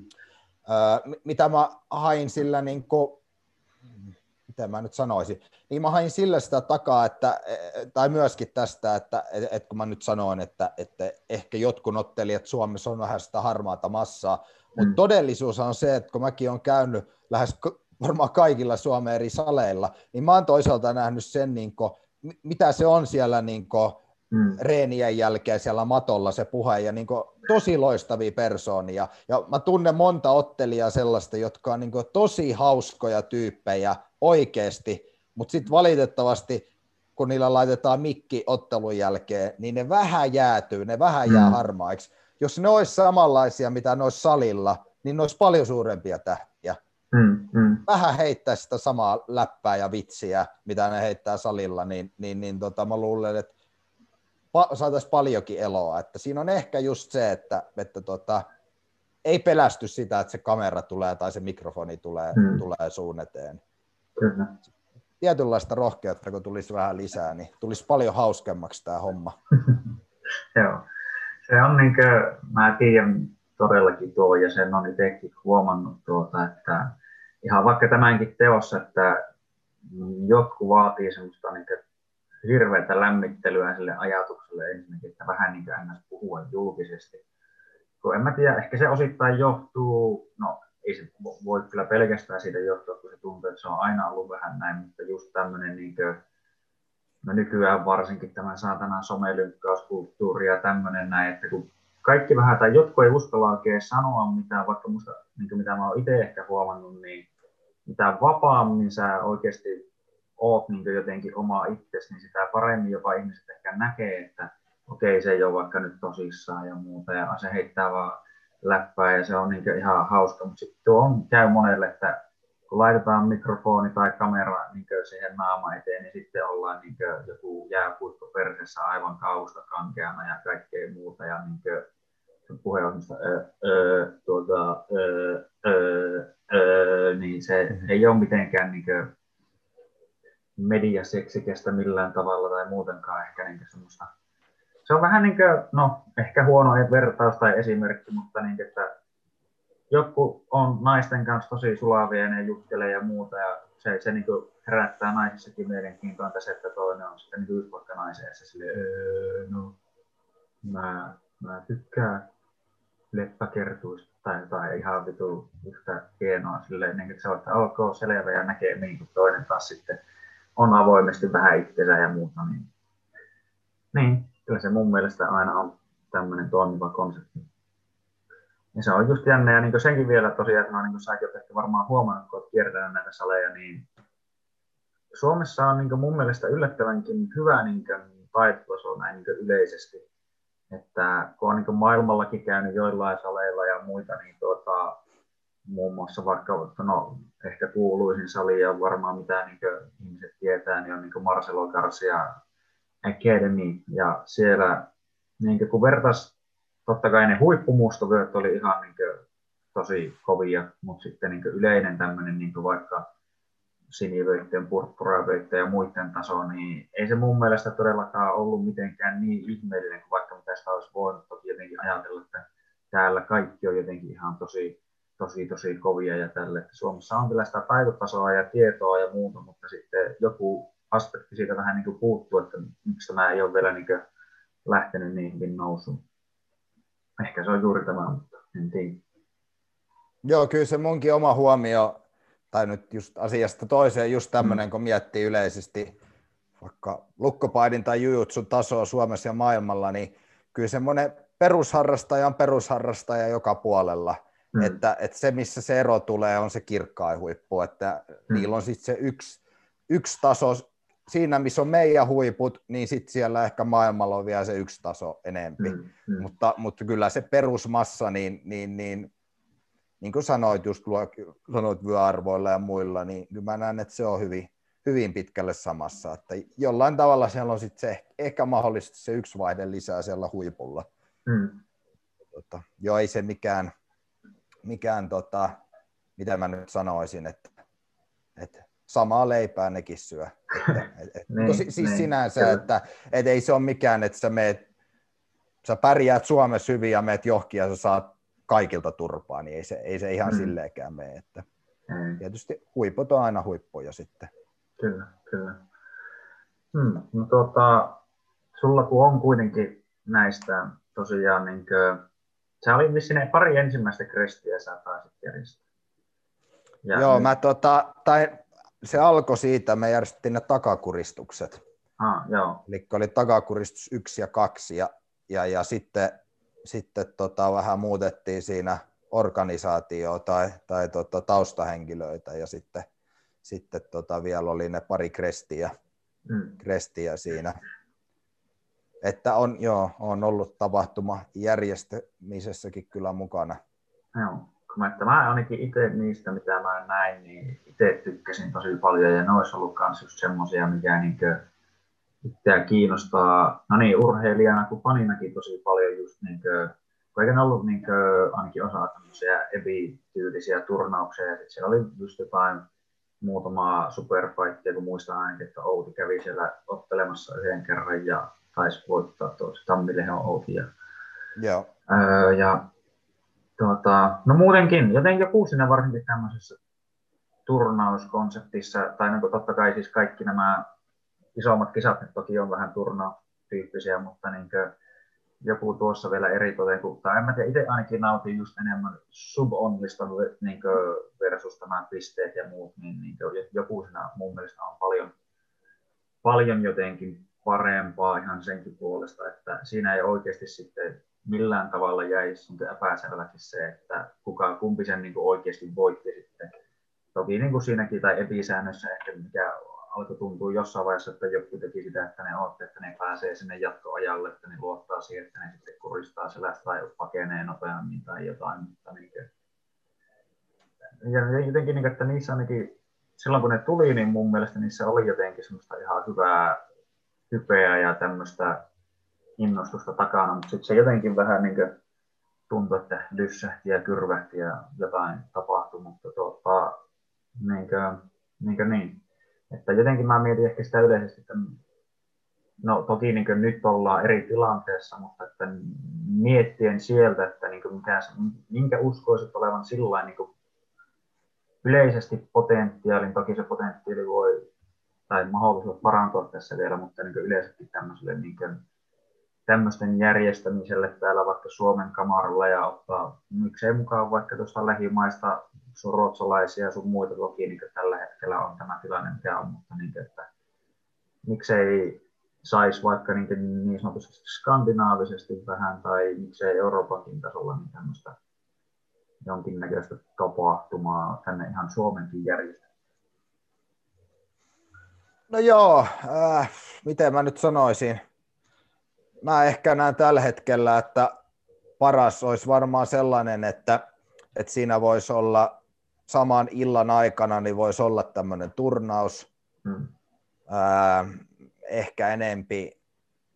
mitä mä hain sillä, niin kuin, mitä mä nyt sanoisin, niin mä hain sillä sitä takaa, että, e, tai myöskin tästä, että, että kun mä nyt sanoin, että, että ehkä jotkut ottelijat Suomessa on vähän sitä harmaata massaa, mutta mm. todellisuus on se, että kun mäkin olen käynyt lähes varmaan kaikilla Suomen eri saleilla, niin mä oon toisaalta nähnyt sen, niin kuin, mitä se on siellä niin kuin, mm. reenien jälkeen siellä matolla se puhe ja niin kuin, tosi loistavia persoonia. Ja mä tunnen monta ottelijaa sellaista, jotka on niin kuin, tosi hauskoja tyyppejä oikeasti, mutta sitten valitettavasti kun niillä laitetaan mikki ottelun jälkeen, niin ne vähän jäätyy, ne vähän mm. jää harmaiksi. Jos ne olisi samanlaisia, mitä ne olisi salilla, niin ne olisi paljon suurempia tähtiä. Mm, mm. Vähän heittää sitä samaa läppää ja vitsiä, mitä ne heittää salilla, niin, niin, niin tota, mä luulen, että pa- saataisiin paljonkin eloa. Että siinä on ehkä just se, että, että tota, ei pelästy sitä, että se kamera tulee tai se mikrofoni tulee, hmm. tulee suun eteen. Kyllä. tietynlaista rohkeutta, kun tulisi vähän lisää, niin tulisi paljon hauskemmaksi tämä homma. Joo. Se on niin kuin, mä tiedän todellakin tuo ja sen on itsekin huomannut tuota, että ihan vaikka tämänkin teossa, että jotkut vaatii semmoista niin hirveätä lämmittelyä sille ajatukselle ensinnäkin, että vähän niin kuin puhua julkisesti. Kun en mä tiedä, ehkä se osittain johtuu, no ei se voi kyllä pelkästään siitä johtua, kun se tuntuu, että se on aina ollut vähän näin, mutta just tämmöinen niin kuin, no nykyään varsinkin tämä saatana somelynkkauskulttuuri ja tämmöinen näin, että kun kaikki vähän, tai jotkut ei uskalla oikein sanoa mitään, vaikka musta, niin mitä mä oon itse ehkä huomannut, niin mitä vapaammin sä oikeasti oot niin jotenkin oma itsesi, niin sitä paremmin jopa ihmiset ehkä näkee, että okei, se ei ole vaikka nyt tosissaan ja muuta, ja se heittää vaan läppää ja se on niin ihan hauska, mutta sitten tuo on, käy monelle, että kun laitetaan mikrofoni tai kamera niin siihen naama eteen, niin sitten ollaan niin joku jääpuikko persessä aivan kausta kankeana ja kaikkea muuta. Ja niin kuin, puhe on sitä, öö, öö, tuota, öö, öö, öö, niin se mm-hmm. ei ole mitenkään niin mediaseksikästä millään tavalla tai muutenkaan ehkä niin semmoista. Se on vähän niin kuin, no ehkä huono vertaus tai esimerkki, mutta niin, että joku on naisten kanssa tosi sulavia ja ne juttelee ja muuta ja se, se niin herättää naisissakin mielenkiintoa tässä, että toinen on sitten niin vaikka naisen ja se sille, öö, no, mä, mä tykkään leppäkertuista tai jotain ihan vitu yhtä hienoa silleen, niin, että se on, että ok, selvä ja näkee niin kuin toinen taas sitten on avoimesti vähän itsensä ja muuta, niin, niin kyllä se mun mielestä aina on tämmöinen toimiva konsepti. Ja se on just jännä, ja niin senkin vielä tosiaan, että no, niin säkin olet ehkä varmaan huomannut, kun olet kiertänyt näitä saleja, niin Suomessa on niin mun mielestä yllättävänkin hyvä niin taitotaso näin niin yleisesti. Että kun on niin maailmallakin käynyt joillain saleilla ja muita, niin tuota, muun muassa vaikka, no ehkä kuuluisin sali ja varmaan mitä niin ihmiset tietää, niin on niin Marcelo Garcia Academy, ja siellä niin kun vertaisi totta kai ne huippumustovyöt oli ihan niin kuin, tosi kovia, mutta sitten niin yleinen tämmöinen niin vaikka sinivöitten, purppuravöitten ja muiden taso, niin ei se mun mielestä todellakaan ollut mitenkään niin ihmeellinen kuin vaikka mitä sitä olisi voinut toki jotenkin ajatella, että täällä kaikki on jotenkin ihan tosi, tosi, tosi kovia ja tälle. Että Suomessa on kyllä sitä taitotasoa ja tietoa ja muuta, mutta sitten joku aspekti siitä vähän niin kuin puuttuu, että miksi tämä ei ole vielä niin kuin lähtenyt niin hyvin nousuun. Ehkä se on juuri tämä, mutta en tiedä. Joo, kyllä se munkin oma huomio, tai nyt just asiasta toiseen, just tämmöinen, mm. kun miettii yleisesti vaikka lukkopaidin tai jujutsun tasoa Suomessa ja maailmalla, niin kyllä semmoinen perusharrastaja on perusharrastaja joka puolella. Mm. Että, että se, missä se ero tulee, on se kirkkain huippu. Että mm. niillä on sitten se yksi, yksi taso siinä, missä on meidän huiput, niin sitten siellä ehkä maailmalla on vielä se yksi taso enempi. Mm, mm. Mutta, mutta kyllä se perusmassa, niin, niin, niin, niin kuin sanoit just sanoit vyöarvoilla ja muilla, niin kyllä mä näen, että se on hyvin, hyvin pitkälle samassa. Että jollain tavalla siellä on sitten se ehkä mahdollisesti se yksi vaihde lisää siellä huipulla. Mm. Tota, joo, ei se mikään, mikään tota, mitä mä nyt sanoisin, että, että samaa leipää nekin syö. Että, et, et, niin, siis niin, sinänsä, kyllä. että et ei se ole mikään, että sä, meet, sä pärjäät Suomessa hyvin ja meet johki ja sä saat kaikilta turpaa, niin ei se, ei se ihan mm. silleenkään mene. Että mm. Tietysti huiput on aina huippuja sitten. Kyllä, kyllä. Hmm. No, tuota, sulla kun on kuitenkin näistä tosiaan, niin kuin, sä oli vissiin pari ensimmäistä krestiä sä pääsit järjestämään. Joo, nyt... mä tota, tai se alkoi siitä, me järjestettiin ne takakuristukset. Ah, joo. Eli oli takakuristus yksi ja kaksi, ja, ja, ja sitten, sitten tota, vähän muutettiin siinä organisaatio tai, tai tota, taustahenkilöitä, ja sitten, sitten tota, vielä oli ne pari krestiä, mm. krestiä siinä. Että on, joo, on ollut tapahtuma järjestämisessäkin kyllä mukana. Joo. Mä, mä ainakin itse niistä, mitä mä näin, niin itse tykkäsin tosi paljon ja ne olisi ollut myös just semmoisia, mikä niinkö itseä kiinnostaa, no niin, urheilijana kuin faninakin tosi paljon just niinkö, kun eikä ollut niinkö, ainakin osa tämmöisiä ebi-tyylisiä turnauksia ja siellä oli just jotain muutamaa superfightia, kun muistan ainakin, että Outi kävi siellä ottelemassa yhden kerran ja taisi voittaa tuossa Tammilehon Outi. Ja, Joo. Öö, ja tuota, no muutenkin, jotenkin siinä varsinkin tämmöisessä turnauskonseptissa, tai niin kuin totta kai siis kaikki nämä isommat kisat nyt toki on vähän turnaustyyppisiä, mutta niin kuin joku tuossa vielä eri tai en mä tiedä, itse ainakin nautin just enemmän subonnista niin versus tämä pisteet ja muut, niin, niin joku siinä mun mielestä on paljon, paljon jotenkin parempaa ihan senkin puolesta, että siinä ei oikeasti sitten millään tavalla jäisi epäselväksi se, että kuka, kumpi sen niin oikeasti voitti sitten. Toki niin kuin siinäkin tai episäännössä ehkä mikä alkoi tuntua jossain vaiheessa, että joku teki sitä, että ne otti, että ne pääsee sinne jatkoajalle, että ne luottaa siihen, että ne sitten kuristaa selästä tai pakenee nopeammin tai jotain. Mutta niin kuin, ja jotenkin, niin, että niissä ainakin silloin kun ne tuli, niin mun mielestä niissä oli jotenkin semmoista ihan hyvää hypeä ja tämmöistä innostusta takana, mutta sitten se jotenkin vähän niin kuin tuntui, että lyssähti ja kyrvähti ja jotain tapahtui, mutta tuota, niin, kuin, niin, kuin niin. Että jotenkin mä mietin ehkä sitä yleisesti, että no toki niin nyt ollaan eri tilanteessa, mutta että miettien sieltä, että niin mikä, minkä uskoisit olevan sillä niin yleisesti potentiaalin, toki se potentiaali voi tai mahdollisuus parantua tässä vielä, mutta niin yleisesti tämmöiselle niin kuin, tämmöisten järjestämiselle täällä vaikka Suomen kamaralla ja ottaa miksei mukaan vaikka tuosta lähimaista sun ruotsalaisia sun muita toki niin tällä hetkellä on tämä tilanne, mikä on, mutta niin, että miksei saisi vaikka niin, niin sanotusti skandinaavisesti vähän tai miksei Euroopankin tasolla niin tämmöistä jonkinnäköistä tapahtumaa tänne ihan Suomenkin järjestä. No joo, äh, miten mä nyt sanoisin, mä ehkä näen tällä hetkellä, että paras olisi varmaan sellainen, että, että siinä voisi olla saman illan aikana, niin voisi olla tämmöinen turnaus. Hmm. Ää, ehkä enempi,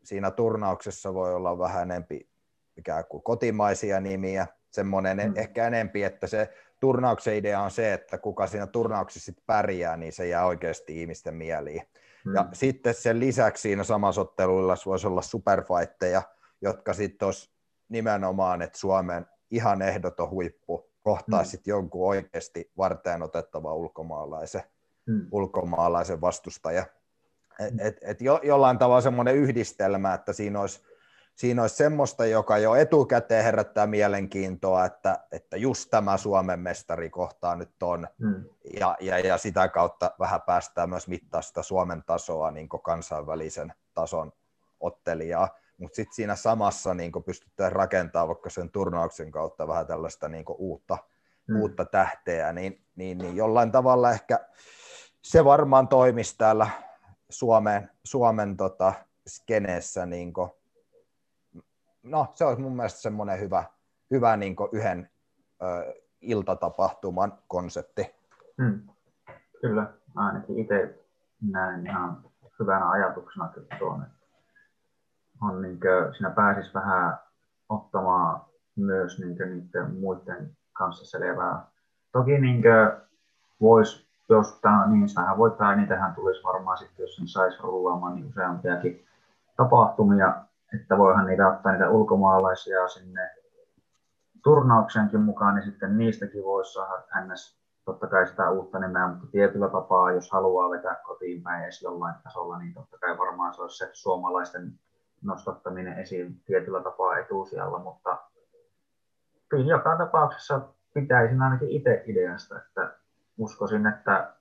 siinä turnauksessa voi olla vähän enempi ikään kuin kotimaisia nimiä, semmoinen hmm. ehkä enempi, että se turnauksen idea on se, että kuka siinä turnauksessa sit pärjää, niin se jää oikeasti ihmisten mieliin. Mm. Ja sitten sen lisäksi siinä samassa otteluilla voisi olla superfightteja, jotka sitten olisi nimenomaan, että Suomen ihan ehdoton huippu kohtaa mm. sitten jonkun oikeasti varteen otettava ulkomaalaisen, mm. ulkomaalaisen vastustaja. Et, et, et jo, jollain tavalla semmoinen yhdistelmä, että siinä olisi siinä olisi semmoista, joka jo etukäteen herättää mielenkiintoa, että, että just tämä Suomen mestari kohtaa nyt on, mm. ja, ja, ja sitä kautta vähän päästään myös mittaa sitä Suomen tasoa niin kansainvälisen tason ottelijaa, mutta sitten siinä samassa niin pystytään rakentamaan vaikka sen turnauksen kautta vähän tällaista niin uutta, mm. uutta tähteä, niin, niin, niin jollain tavalla ehkä se varmaan toimisi täällä Suomen, Suomen tota, skeneessä niin no se olisi mun mielestä semmoinen hyvä, hyvä niin yhden ö, iltatapahtuman konsepti. Hmm. Kyllä, ainakin itse näen ihan hyvänä ajatuksena kyllä on niin kuin, siinä pääsisi vähän ottamaan myös niin kuin, niiden muiden kanssa selvää. Toki niin voisi, jos tämä, niin sähän voittaa, niin tähän tulisi varmaan sitten, jos sen saisi rullaamaan niin useampiakin tapahtumia että voihan niitä ottaa niitä ulkomaalaisia sinne turnauksenkin mukaan, niin sitten niistäkin voisi saada ns. totta kai sitä uutta nimeä, mutta tietyllä tapaa, jos haluaa vetää kotiin päin edes jollain tasolla, niin totta kai varmaan se olisi se suomalaisten nostattaminen esiin tietyllä tapaa etusijalla, mutta kyllä joka tapauksessa pitäisin ainakin itse ideasta, että uskoisin, että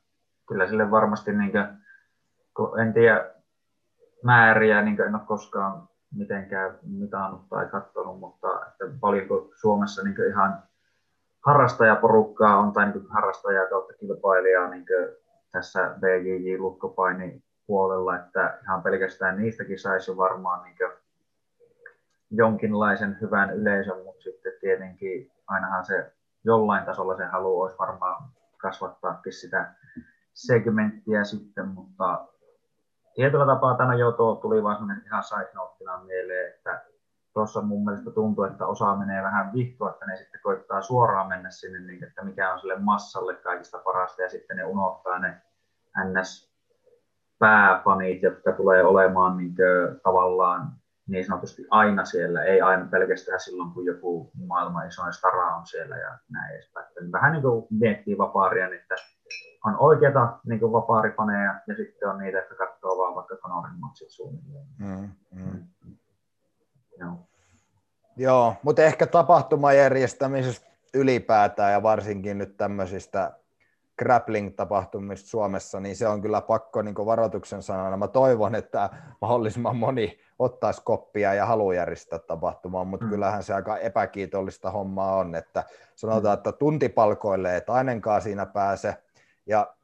kyllä sille varmasti, niin kuin, en tiedä määriä, niin en ole koskaan mitenkään mitannut tai katsonut, mutta että paljonko Suomessa niin ihan harrastajaporukkaa on tai niin harrastajaa kautta kilpailijaa niin tässä BJJ lukkopaini puolella, että ihan pelkästään niistäkin saisi varmaan niin jonkinlaisen hyvän yleisön, mutta sitten tietenkin ainahan se jollain tasolla se halu olisi varmaan kasvattaakin sitä segmenttiä sitten, mutta tietyllä tapaa tämä jo tuo, tuli vaan sellainen ihan side mieleen, että tuossa mun mielestä tuntuu, että osa menee vähän vittua, että ne sitten koittaa suoraan mennä sinne, niin että mikä on sille massalle kaikista parasta, ja sitten ne unohtaa ne ns. pääfanit, jotka tulee olemaan niin kuin, tavallaan niin sanotusti aina siellä, ei aina pelkästään silloin, kun joku maailman isoin stara on siellä ja näin edespäin. Vähän niin kuin miettii vapaaria, että on oikeita niin kuin vapaaripaneja ja sitten on niitä, jotka katsoo vaan vaikka Conorin matsit suunnilleen. Mm, mm. Joo. Joo, mutta ehkä tapahtumajärjestämisestä ylipäätään ja varsinkin nyt tämmöisistä grappling-tapahtumista Suomessa, niin se on kyllä pakko niin varoituksen sanana. Mä toivon, että mahdollisimman moni ottaisi koppia ja haluaa järjestää tapahtumaa, mutta mm. kyllähän se aika epäkiitollista hommaa on, että sanotaan, mm. että tuntipalkoille et ainakaan siinä pääse, ja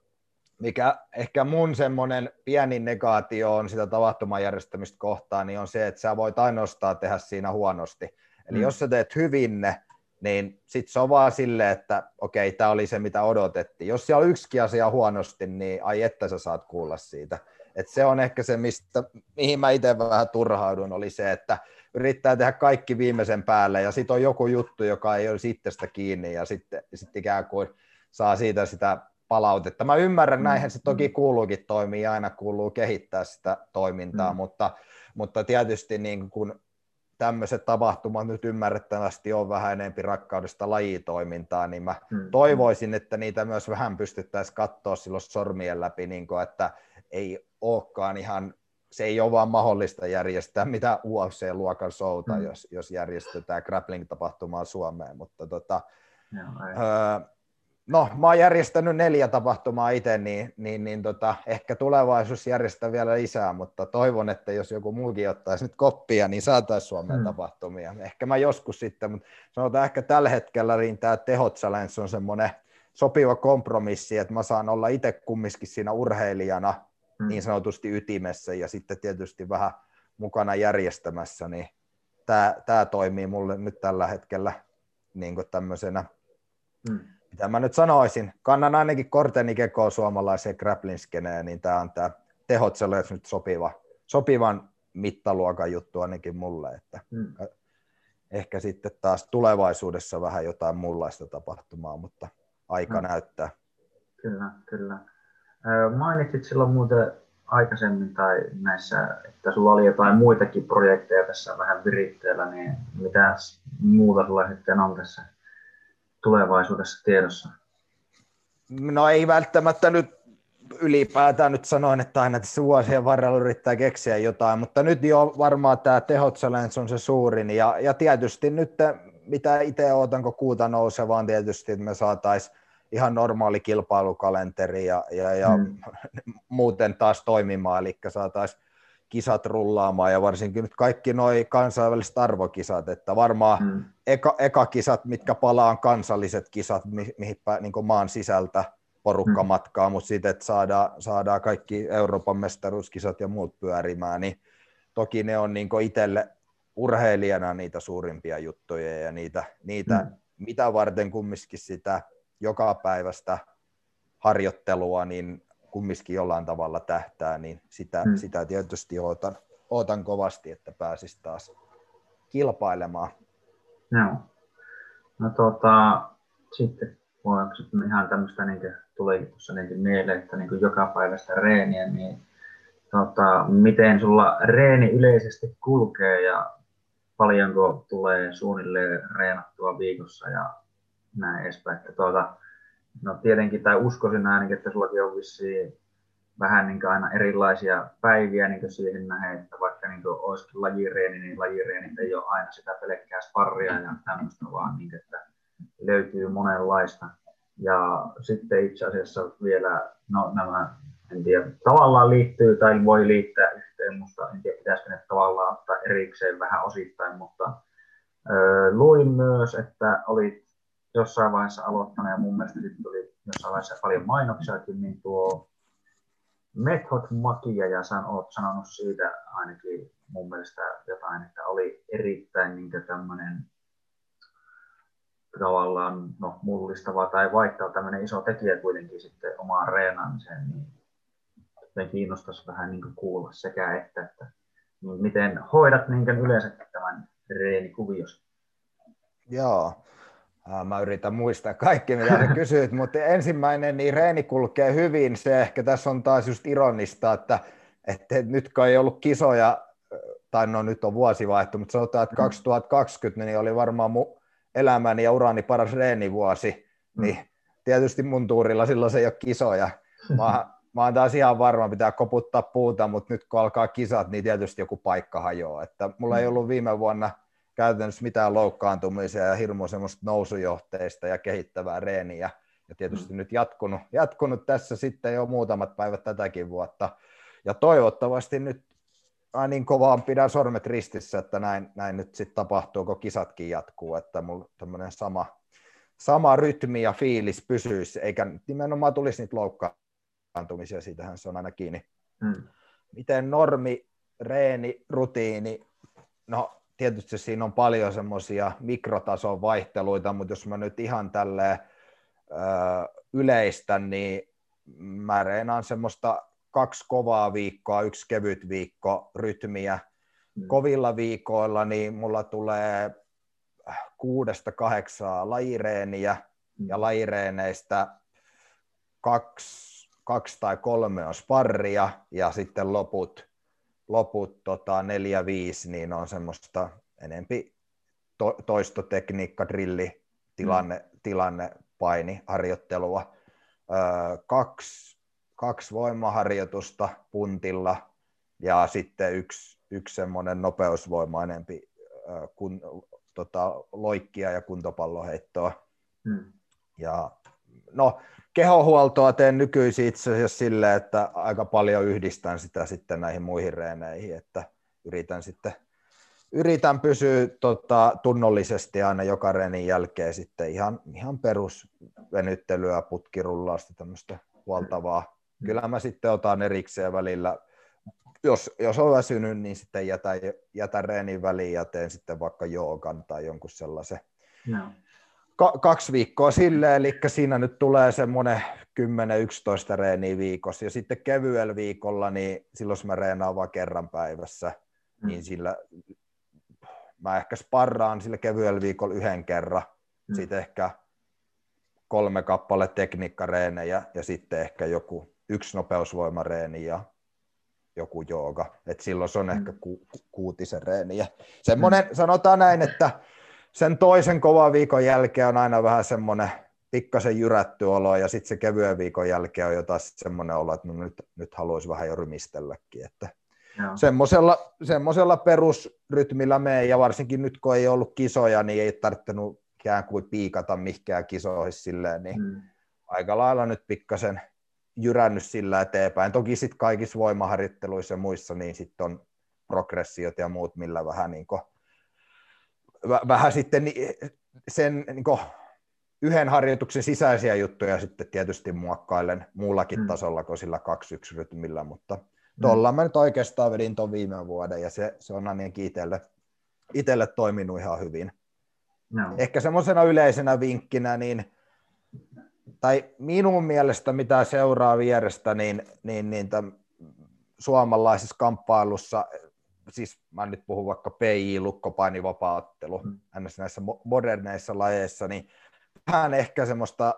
mikä ehkä mun semmoinen pieni negaatio on sitä tapahtumajärjestämistä kohtaan, niin on se, että sä voit ainoastaan tehdä siinä huonosti. Eli mm. jos sä teet hyvin ne, niin sit se on vaan silleen, että okei, tämä oli se, mitä odotettiin. Jos siellä on yksi asia huonosti, niin ai että sä saat kuulla siitä. Et se on ehkä se, mistä, mihin mä itse vähän turhaudun, oli se, että yrittää tehdä kaikki viimeisen päälle, ja sitten on joku juttu, joka ei olisi itsestä kiinni, ja sitten sit ikään kuin saa siitä sitä palautetta. Mä ymmärrän, mm. näinhän se toki mm. kuuluukin toimia, ja aina kuuluu kehittää sitä toimintaa, mm. mutta, mutta tietysti niin kun tämmöiset tapahtumat nyt ymmärrettävästi on vähän enempi rakkaudesta lajitoimintaa, niin mä mm. toivoisin, että niitä myös vähän pystyttäisiin katsoa silloin sormien läpi, niin kun, että ei olekaan ihan, se ei ole vaan mahdollista järjestää mitä UFC-luokan showta, mm. jos, jos järjestetään grappling-tapahtumaa Suomeen, mutta tota, öö, no, mä oon järjestänyt neljä tapahtumaa itse, niin, niin, niin tota, ehkä tulevaisuus järjestää vielä lisää, mutta toivon, että jos joku muukin ottaisi nyt koppia, niin saataisiin Suomeen hmm. tapahtumia. Ehkä mä joskus sitten, mutta sanotaan ehkä tällä hetkellä niin tämä Tehot Challenge on semmoinen sopiva kompromissi, että mä saan olla itse kumminkin siinä urheilijana hmm. niin sanotusti ytimessä ja sitten tietysti vähän mukana järjestämässä, niin tämä, toimii mulle nyt tällä hetkellä niin tämmöisenä hmm mitä mä nyt sanoisin, kannan ainakin korteni kekoon suomalaiseen grappling niin tämä on tämä tehot nyt sopiva, sopivan mittaluokan juttu ainakin mulle, että hmm. ehkä sitten taas tulevaisuudessa vähän jotain muunlaista tapahtumaa, mutta aika hmm. näyttää. Kyllä, kyllä. Mainitsit silloin muuten aikaisemmin tai näissä, että sulla oli jotain muitakin projekteja tässä vähän viritteellä, niin mitä muuta sulla sitten on tässä tulevaisuudessa tiedossa? No ei välttämättä nyt ylipäätään nyt sanoin, että aina tässä vuosien varrella yrittää keksiä jotain, mutta nyt jo varmaan tämä Tehot on se suurin, ja, ja tietysti nyt mitä itse odotan, kun kuuta nousee, vaan tietysti, että me saataisiin ihan normaali kilpailukalenteri ja, ja, ja hmm. muuten taas toimimaan, eli saataisiin kisat rullaamaan ja varsinkin nyt kaikki nuo kansainväliset arvokisat, että varmaan mm. eka, eka kisat, mitkä palaa kansalliset kisat, mi, mihin niin maan sisältä porukka mm. matkaa, mutta sitten, että saadaan, saadaan kaikki Euroopan mestaruuskisat ja muut pyörimään, niin toki ne on niin itselle urheilijana niitä suurimpia juttuja ja niitä, niitä mm. mitä varten kumminkin sitä joka päivästä harjoittelua, niin kumminkin jollain tavalla tähtää, niin sitä, hmm. sitä tietysti ootan, ootan kovasti, että pääsisi taas kilpailemaan. Joo. No tota, sitten sitten ihan tämmöistä, niin tuli tuossa niin mieleen, että niin joka päivästä reeniä, niin tota, miten sulla reeni yleisesti kulkee ja paljonko tulee suunnilleen reenattua viikossa ja näin edespäin. Että tuota, No tietenkin, tai uskoisin ainakin, että sullakin on vissiin vähän niin aina erilaisia päiviä niin siihen nähden, että vaikka niin olisikin lajireeni, niin lajireeni ei ole aina sitä pelkkää sparria ja tämmöistä, vaan niin, että löytyy monenlaista. Ja sitten itse asiassa vielä, no nämä, en tiedä, tavallaan liittyy tai voi liittää yhteen, mutta en tiedä, pitäisikö ne tavallaan ottaa erikseen vähän osittain, mutta ö, luin myös, että olit jossain vaiheessa aloittanut ja mun mielestä sitten tuli jossain vaiheessa paljon mainoksiakin, niin tuo Method Makia ja sä oot sanonut siitä ainakin mun mielestä jotain, että oli erittäin niin tämmöinen tavallaan no, mullistava tai vaikka tämmöinen iso tekijä kuitenkin sitten omaan reenaamiseen, niin me kiinnostaisi vähän niin kuulla sekä että, että miten hoidat niin yleensä tämän treenikuviossa? Joo, Mä yritän muistaa kaikki, mitä sä kysyit, mutta ensimmäinen, niin reeni kulkee hyvin. Se ehkä tässä on taas just ironista, että, että nyt kun ei ollut kisoja, tai no nyt on vuosi vaihtu, mutta sanotaan, että 2020 niin oli varmaan mun elämäni ja urani paras reenivuosi, mm. niin tietysti mun tuurilla silloin se ei ole kisoja. Mä, mä oon taas ihan varma, pitää koputtaa puuta, mutta nyt kun alkaa kisat, niin tietysti joku paikka hajoaa. Että mulla ei mm. ollut viime vuonna – käytännössä mitään loukkaantumisia ja hirmu semmoista nousujohteista ja kehittävää reeniä. Ja tietysti mm. nyt jatkunut, jatkunut tässä sitten jo muutamat päivät tätäkin vuotta. Ja toivottavasti nyt mä niin kovaan pidän sormet ristissä, että näin, näin nyt sitten tapahtuu, kun kisatkin jatkuu, että mulla tämmöinen sama, sama rytmi ja fiilis pysyisi, eikä nimenomaan tulisi niitä loukkaantumisia, siitähän se on aina kiinni. Hmm. Miten normi, reeni, rutiini, no tietysti siinä on paljon semmoisia mikrotason vaihteluita, mutta jos mä nyt ihan tälleen ö, yleistän, niin mä reenaan semmoista kaksi kovaa viikkoa, yksi kevyt viikko rytmiä. Mm. Kovilla viikoilla niin mulla tulee kuudesta kahdeksaa lajireeniä mm. ja lajireeneistä kaksi, kaksi tai kolme on sparria ja sitten loput loput tota, 4-5 niin on semmoista enempi to, toistotekniikka, drilli, tilanne, mm. tilanne, paini, harjoittelua. Öö, kaksi, kaksi voimaharjoitusta puntilla ja sitten yksi, yksi semmoinen nopeusvoima enempi öö, kun, tota, loikkia ja kuntopalloheittoa. Mm. Ja no, kehohuoltoa teen nykyisin itse asiassa silleen, että aika paljon yhdistän sitä sitten näihin muihin reeneihin, että yritän sitten yritän pysyä tota, tunnollisesti aina joka reenin jälkeen sitten ihan, ihan perusvenyttelyä, putkirullausta, tämmöistä huoltavaa. Kyllä mä sitten otan erikseen välillä, jos, jos on väsynyt, niin sitten jätän, jätän reenin väliin ja teen sitten vaikka joogan tai jonkun sellaisen. No ka- kaksi viikkoa sille, eli siinä nyt tulee semmoinen 10-11 reeniä viikossa, ja sitten kevyellä viikolla, niin silloin mä reenaan vain kerran päivässä, mm. niin sillä mä ehkä sparraan sillä kevyellä viikolla yhden kerran, mm. sitten ehkä kolme kappale tekniikkareenejä ja sitten ehkä joku yksi nopeusvoimareeni ja joku jooga. Et silloin se on mm. ehkä ku, kuutisen reeniä. Semmoinen, mm. sanotaan näin, että sen toisen kovan viikon jälkeen on aina vähän semmoinen pikkasen jyrätty olo, ja sitten se kevyen viikon jälkeen on jotain semmoinen olo, että no nyt, nyt haluaisi vähän jo rymistelläkin. Että semmoisella, semmoisella perusrytmillä me, ja varsinkin nyt kun ei ollut kisoja, niin ei tarvinnut ikään kuin piikata mihinkään kisoihin silleen, niin mm. aika lailla nyt pikkasen jyrännyt sillä eteenpäin. Toki sitten kaikissa voimaharjoitteluissa ja muissa, niin sitten on progressiot ja muut, millä vähän niin kuin vähän sitten sen niin kuin, yhden harjoituksen sisäisiä juttuja sitten tietysti muokkailen muullakin mm. tasolla kuin sillä 2-1 rytmillä, mutta tuolla mm. mä nyt oikeastaan vedin tuon viime vuoden ja se, se on ainakin itselle, itselle toiminut ihan hyvin. No. Ehkä semmoisena yleisenä vinkkinä, niin, tai minun mielestä mitä seuraa vierestä, niin, niin, niin tämän suomalaisessa kamppailussa siis mä nyt puhun vaikka PI, lukkopainivapaattelu, mm. näissä moderneissa lajeissa, niin vähän ehkä semmoista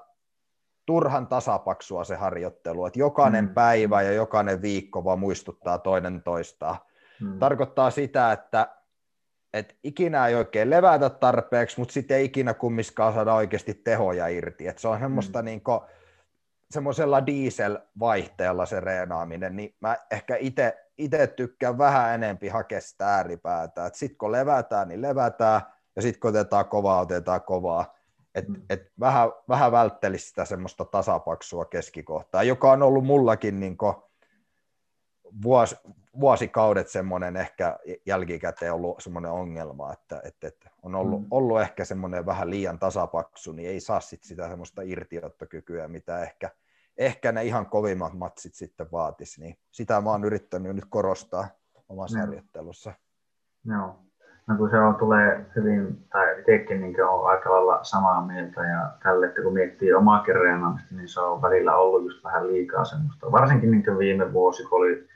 turhan tasapaksua se harjoittelu, että jokainen mm. päivä ja jokainen viikko vaan muistuttaa toinen toistaa. Mm. Tarkoittaa sitä, että, että ikinä ei oikein levätä tarpeeksi, mutta sitten ei ikinä kummiskaan saada oikeasti tehoja irti. Että se on semmoista mm. niin kuin, semmoisella diesel-vaihteella se reenaaminen, niin mä ehkä itse tykkään vähän enempi hakea sitä ääripäätä. Sitten kun levätään, niin levätään, ja sitten kun otetaan kovaa, otetaan kovaa. Et, mm. et vähän, vähän välttelisi sitä semmoista tasapaksua keskikohtaa, joka on ollut mullakin niin vuos, vuosikaudet semmoinen ehkä jälkikäteen ollut semmoinen ongelma, että, että, että on ollut, mm. ollut ehkä semmoinen vähän liian tasapaksu, niin ei saa sit sitä semmoista irtiottokykyä, mitä ehkä – ehkä ne ihan kovimmat matsit sitten vaatisi, niin sitä mä oon yrittänyt nyt korostaa omassa no. harjoittelussa. Joo. No kun se on, tulee hyvin, tai itsekin niin on aika lailla samaa mieltä ja tälle, että kun miettii omaa kerreenamista, niin se on välillä ollut just vähän liikaa semmoista. Varsinkin niin viime vuosi, kun oli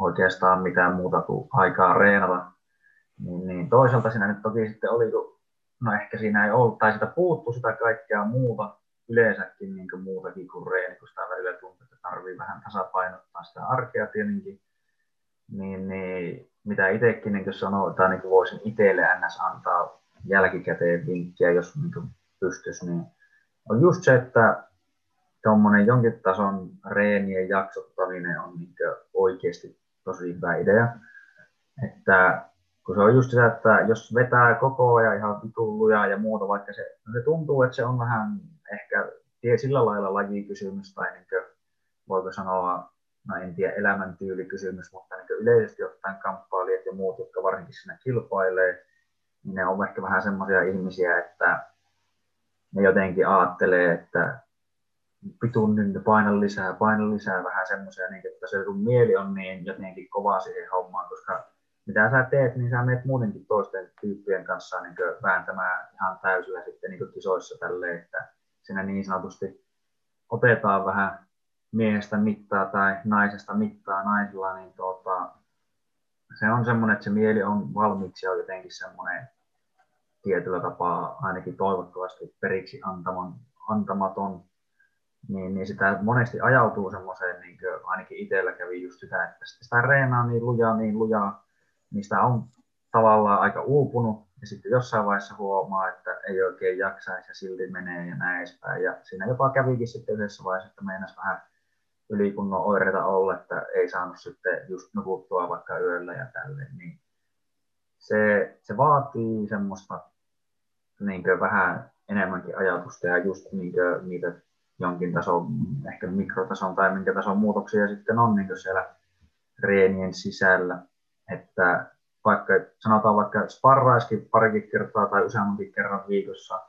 oikeastaan mitään muuta kuin aikaa reenata. Niin, niin toisaalta siinä nyt toki sitten oli, no ehkä siinä ei ollut, tai sitä puuttu sitä kaikkea muuta, yleensäkin niin kuin muutakin kuin reeni, kun sitä välillä tuntuu, että tarvii vähän tasapainottaa sitä arkea tietenkin. Niin, niin mitä itsekin niin sanoo, tai niin voisin itselle ns. antaa jälkikäteen vinkkiä, jos niin pystyisi, niin on just se, että tuommoinen jonkin tason reenien jaksottaminen on niin oikeasti tosi hyvä idea. Että kun se on just se, että jos vetää koko ajan ihan vitulluja ja muuta, vaikka se, se tuntuu, että se on vähän ehkä sillä lailla lajikysymys tai niin kuin, voiko sanoa, no en tiedä, elämäntyylikysymys, mutta niin yleisesti ottaen kamppailijat ja muut, jotka varsinkin siinä kilpailee, niin ne on ehkä vähän semmoisia ihmisiä, että ne jotenkin ajattelee, että vitun nyt paina lisää, paina lisää vähän semmoisia, niin että se sun mieli on niin jotenkin kova siihen hommaan, koska mitä sä teet, niin sä menet muutenkin toisten tyyppien kanssa niin vääntämään ihan täysillä sitten niin kisoissa tälleen, että siinä niin sanotusti otetaan vähän miehestä mittaa tai naisesta mittaa naisilla, niin tuota, se on semmoinen, että se mieli on valmiiksi jo jotenkin semmoinen tietyllä tapaa ainakin toivottavasti periksi antaman, antamaton, niin, niin sitä monesti ajautuu semmoiseen, niin ainakin itsellä kävi just sitä, että sitä reenaa niin lujaa, niin lujaa, niin sitä on tavallaan aika uupunut, ja sitten jossain vaiheessa huomaa, että ei oikein jaksaisi ja silti menee ja näin edespäin. Ja siinä jopa kävikin sitten yhdessä vaiheessa, että meinas vähän ylikunnon oireita olla, että ei saanut sitten just nukuttua vaikka yöllä ja tälleen. Niin se, se vaatii semmoista niin vähän enemmänkin ajatusta ja just niin niitä jonkin tason, ehkä mikrotason tai minkä tason muutoksia sitten on niin siellä reenien sisällä. Että vaikka sanotaan vaikka sparraiskin parikin kertaa tai useammankin kerran viikossa,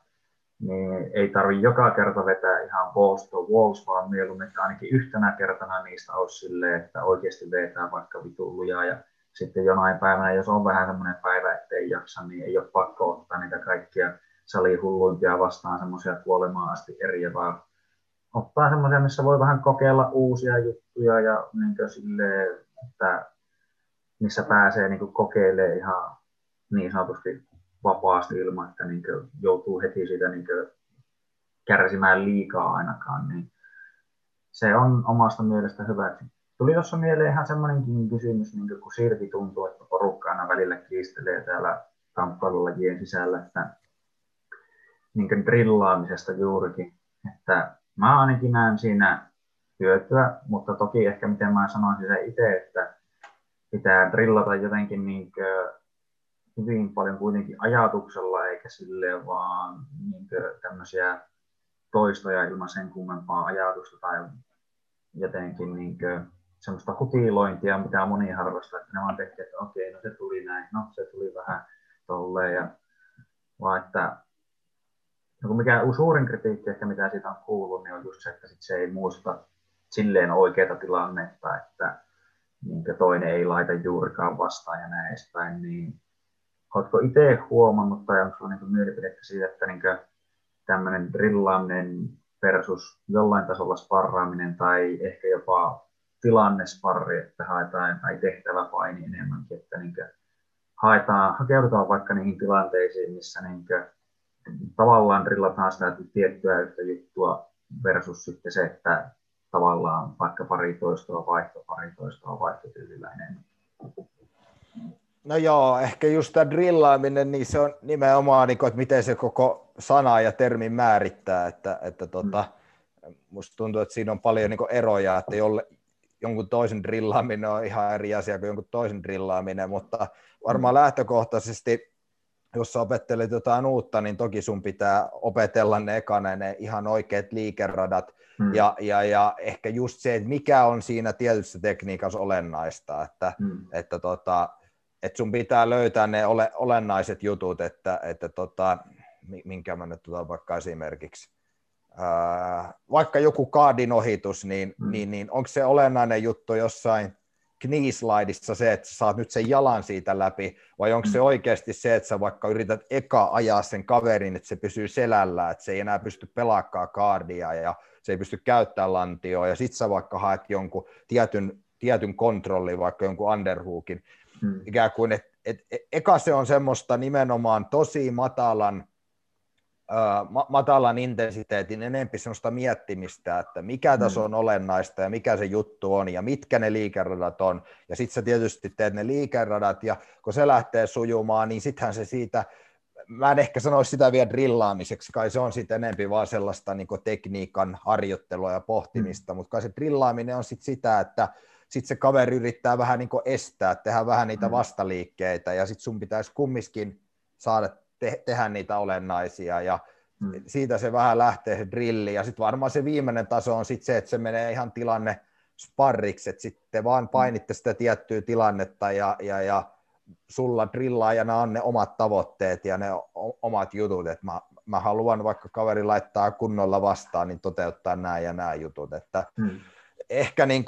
niin ei tarvi joka kerta vetää ihan balls to walls, vaan mieluummin, että ainakin yhtenä kertana niistä olisi silleen, että oikeasti vetää vaikka vitulluja ja sitten jonain päivänä, jos on vähän semmoinen päivä, ettei jaksa, niin ei ole pakko ottaa niitä kaikkia salihulluimpia vastaan semmoisia kuolemaan asti eriä, vaan ottaa semmoisia, missä voi vähän kokeilla uusia juttuja ja niin silleen, että missä pääsee niin kokeilemaan ihan niin sanotusti vapaasti ilman, että niin joutuu heti siitä niin kärsimään liikaa ainakaan, niin se on omasta mielestä hyväksi. Tuli tuossa mieleen ihan semmoinenkin kysymys, niin kun Sirvi tuntuu, että porukka aina välillä kiistelee täällä kamppailulajien sisällä, että niin drillaamisesta juurikin, että mä ainakin näen siinä hyötyä, mutta toki ehkä miten mä sanoisin se itse, että pitää drillata jotenkin niin hyvin paljon kuitenkin ajatuksella, eikä sille vaan niin tämmöisiä toistoja ilman sen kummempaa ajatusta tai jotenkin niin semmoista hutilointia, mitä moni harrastaa, että ne vaan tekee, että okei, no se tuli näin, no se tuli vähän tolleen, ja vaan että no mikä suurin kritiikki ehkä mitä siitä on kuullut, niin on just se, että sit se ei muista silleen oikeaa tilannetta, että niin toinen ei laita juurikaan vastaan ja näin edespäin, niin oletko itse huomannut tai onko sinulla niin mielipidettä siitä, että niin tämmöinen drillaaminen versus jollain tasolla sparraaminen tai ehkä jopa tilannesparri, että haetaan tai tehtäväpaini enemmänkin, että niin haetaan, hakeudutaan vaikka niihin tilanteisiin, missä niin tavallaan drillataan sitä tiettyä yhtä juttua versus sitten se, että tavallaan vaikka pari toistoa vaihto, pari toistoa vaihtotyylillä enemmän. No joo, ehkä just tämä drillaaminen, niin se on nimenomaan, niin kuin, että miten se koko sana ja termi määrittää, että, että tota, musta tuntuu, että siinä on paljon niin eroja, että jolle, jonkun toisen drillaaminen on ihan eri asia kuin jonkun toisen drillaaminen, mutta varmaan lähtökohtaisesti, jos sä opettelet jotain uutta, niin toki sun pitää opetella ne ekana ne ihan oikeat liikeradat, Hmm. Ja, ja, ja ehkä just se, että mikä on siinä tietyssä tekniikassa olennaista, että, hmm. että, tota, että sun pitää löytää ne ole, olennaiset jutut, että, että tota, minkä mä nyt tutan vaikka esimerkiksi, ää, vaikka joku kaadin ohitus, niin, hmm. niin, niin onko se olennainen juttu jossain kniislaidissa se, että sä saat nyt sen jalan siitä läpi, vai onko se oikeasti se, että sä vaikka yrität eka ajaa sen kaverin, että se pysyy selällä, että se ei enää pysty pelaakaan kaardia ja se ei pysty käyttämään lantioa, ja sit sä vaikka haet jonkun tietyn, tietyn kontrollin, vaikka jonkun underhookin, hmm. ikään kuin, että et, e, eka se on semmoista nimenomaan tosi matalan, ma- matalan intensiteetin enempi semmoista miettimistä, että mikä tässä on olennaista ja mikä se juttu on ja mitkä ne liikeradat on. Ja sitten sä tietysti teet ne liikeradat ja kun se lähtee sujumaan, niin sittenhän se siitä, mä en ehkä sanoisi sitä vielä drillaamiseksi, kai se on sitten enempi vaan sellaista niin tekniikan harjoittelua ja pohtimista, mm. mutta kai se drillaaminen on sitten sitä, että sitten se kaveri yrittää vähän niin estää, tehdä vähän niitä mm. vastaliikkeitä ja sitten sun pitäisi kumminkin saada te- tehdä niitä olennaisia ja mm. siitä se vähän lähtee se drilli ja sitten varmaan se viimeinen taso on sitten se, että se menee ihan tilanne sparriksi, että sitten vaan painitte sitä tiettyä tilannetta ja, ja, ja sulla drillaajana on ne omat tavoitteet ja ne omat jutut, että mä, mä haluan vaikka kaveri laittaa kunnolla vastaan, niin toteuttaa nämä ja nämä jutut, että hmm. ehkä niin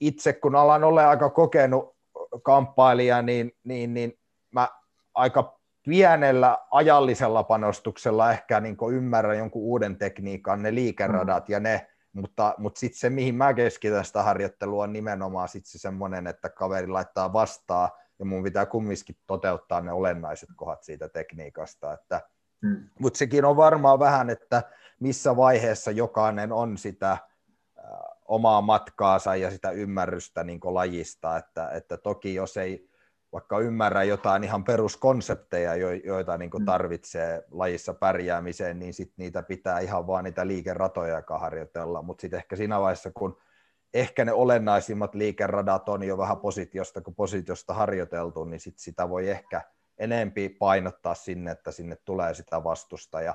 itse kun alan olla aika kokenut kamppailija, niin, niin, niin mä aika pienellä ajallisella panostuksella ehkä niin ymmärrän jonkun uuden tekniikan, ne liikeradat mm. ja ne, mutta, mutta sitten se, mihin mä keskitän sitä harjoittelua, on nimenomaan sitten se semmoinen, että kaveri laittaa vastaan ja mun pitää kumminkin toteuttaa ne olennaiset kohdat siitä tekniikasta. Että, mm. Mutta sekin on varmaan vähän, että missä vaiheessa jokainen on sitä omaa matkaansa ja sitä ymmärrystä niin lajista, että, että toki jos ei vaikka ymmärrä jotain ihan peruskonsepteja, joita niin mm. tarvitsee lajissa pärjäämiseen, niin sit niitä pitää ihan vaan niitä liikeratoja harjoitella, mutta sitten ehkä siinä vaiheessa, kun ehkä ne olennaisimmat liikeradat on jo vähän positiosta kuin positiosta harjoiteltu, niin sit sitä voi ehkä enempi painottaa sinne, että sinne tulee sitä vastusta. Ja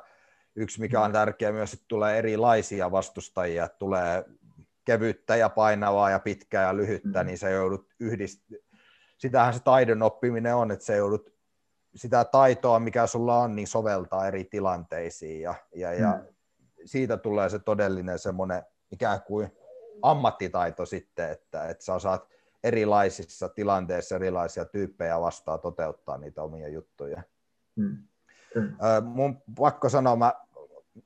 yksi, mikä on mm. tärkeää myös, että tulee erilaisia vastustajia, tulee kevyttä ja painavaa ja pitkää ja lyhyttä, mm. niin se joudut yhdist... Sitähän se taidon oppiminen on, että se joudut sitä taitoa, mikä sulla on, niin soveltaa eri tilanteisiin ja, ja, mm. ja siitä tulee se todellinen semmoinen ikään kuin ammattitaito sitten, että, että sä osaat erilaisissa tilanteissa erilaisia tyyppejä vastaan toteuttaa niitä omia juttuja. Mm. Mm. Mun pakko sanoa, mä,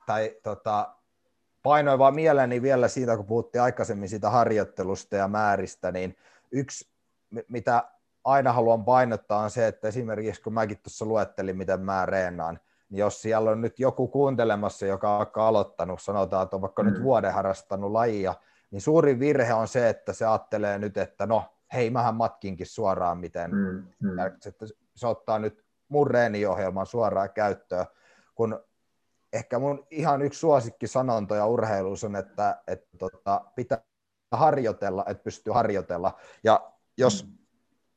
tai tota, painoin vaan mieleni vielä siitä, kun puhuttiin aikaisemmin siitä harjoittelusta ja määristä, niin yksi, mitä aina haluan painottaa on se, että esimerkiksi kun mäkin tuossa luettelin, miten mä reenaan, niin jos siellä on nyt joku kuuntelemassa, joka on vaikka aloittanut, sanotaan, että on vaikka mm. nyt vuoden harrastanut lajia, niin suurin virhe on se, että se ajattelee nyt, että no hei, mähän matkinkin suoraan miten, mm. Mm. että se ottaa nyt mun reeniohjelman suoraan käyttöön, kun ehkä mun ihan yksi suosikki sanontoja urheilussa on, että, että tota, pitää harjoitella, että pystyy harjoitella. Ja jos mm.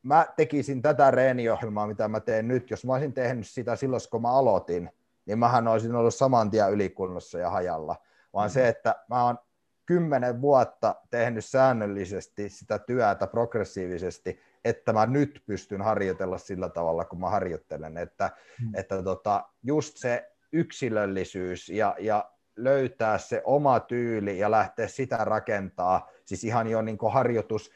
Mä tekisin tätä reeniohjelmaa, mitä mä teen nyt, jos mä olisin tehnyt sitä silloin, kun mä aloitin, niin mähän olisin ollut saman tien ylikunnossa ja hajalla. Vaan mm. se, että mä oon kymmenen vuotta tehnyt säännöllisesti sitä työtä progressiivisesti, että mä nyt pystyn harjoitella sillä tavalla, kun mä harjoittelen. Että, mm. että tota, just se yksilöllisyys ja, ja löytää se oma tyyli ja lähteä sitä rakentaa, siis ihan jo niin harjoitus,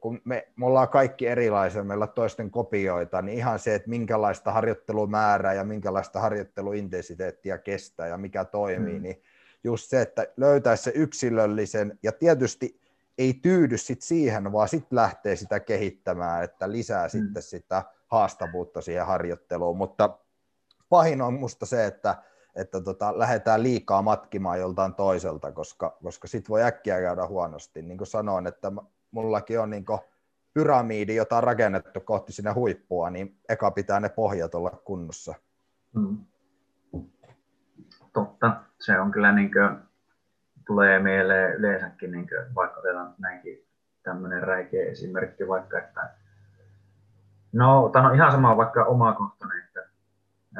kun me, me ollaan kaikki erilaisia, meillä on toisten kopioita, niin ihan se, että minkälaista harjoittelumäärää ja minkälaista harjoitteluintensiteettiä kestää ja mikä toimii, mm. niin just se, että löytäisi se yksilöllisen ja tietysti ei tyydy sit siihen, vaan sitten lähtee sitä kehittämään, että lisää mm. sitten sitä haastavuutta siihen harjoitteluun, mutta pahin on musta se, että, että tota, lähdetään liikaa matkimaan joltain toiselta, koska, koska sit voi äkkiä käydä huonosti. Niin kuin sanoin, että mullakin on niin pyramiidi, jota on rakennettu kohti sinne huippua, niin eka pitää ne pohjat olla kunnossa. Hmm. Totta, se on kyllä niin kuin, tulee mieleen yleensäkin, niin kuin, vaikka otetaan näinkin tämmöinen räikeä esimerkki vaikka, että no, tämä on ihan sama vaikka omakohtainen, että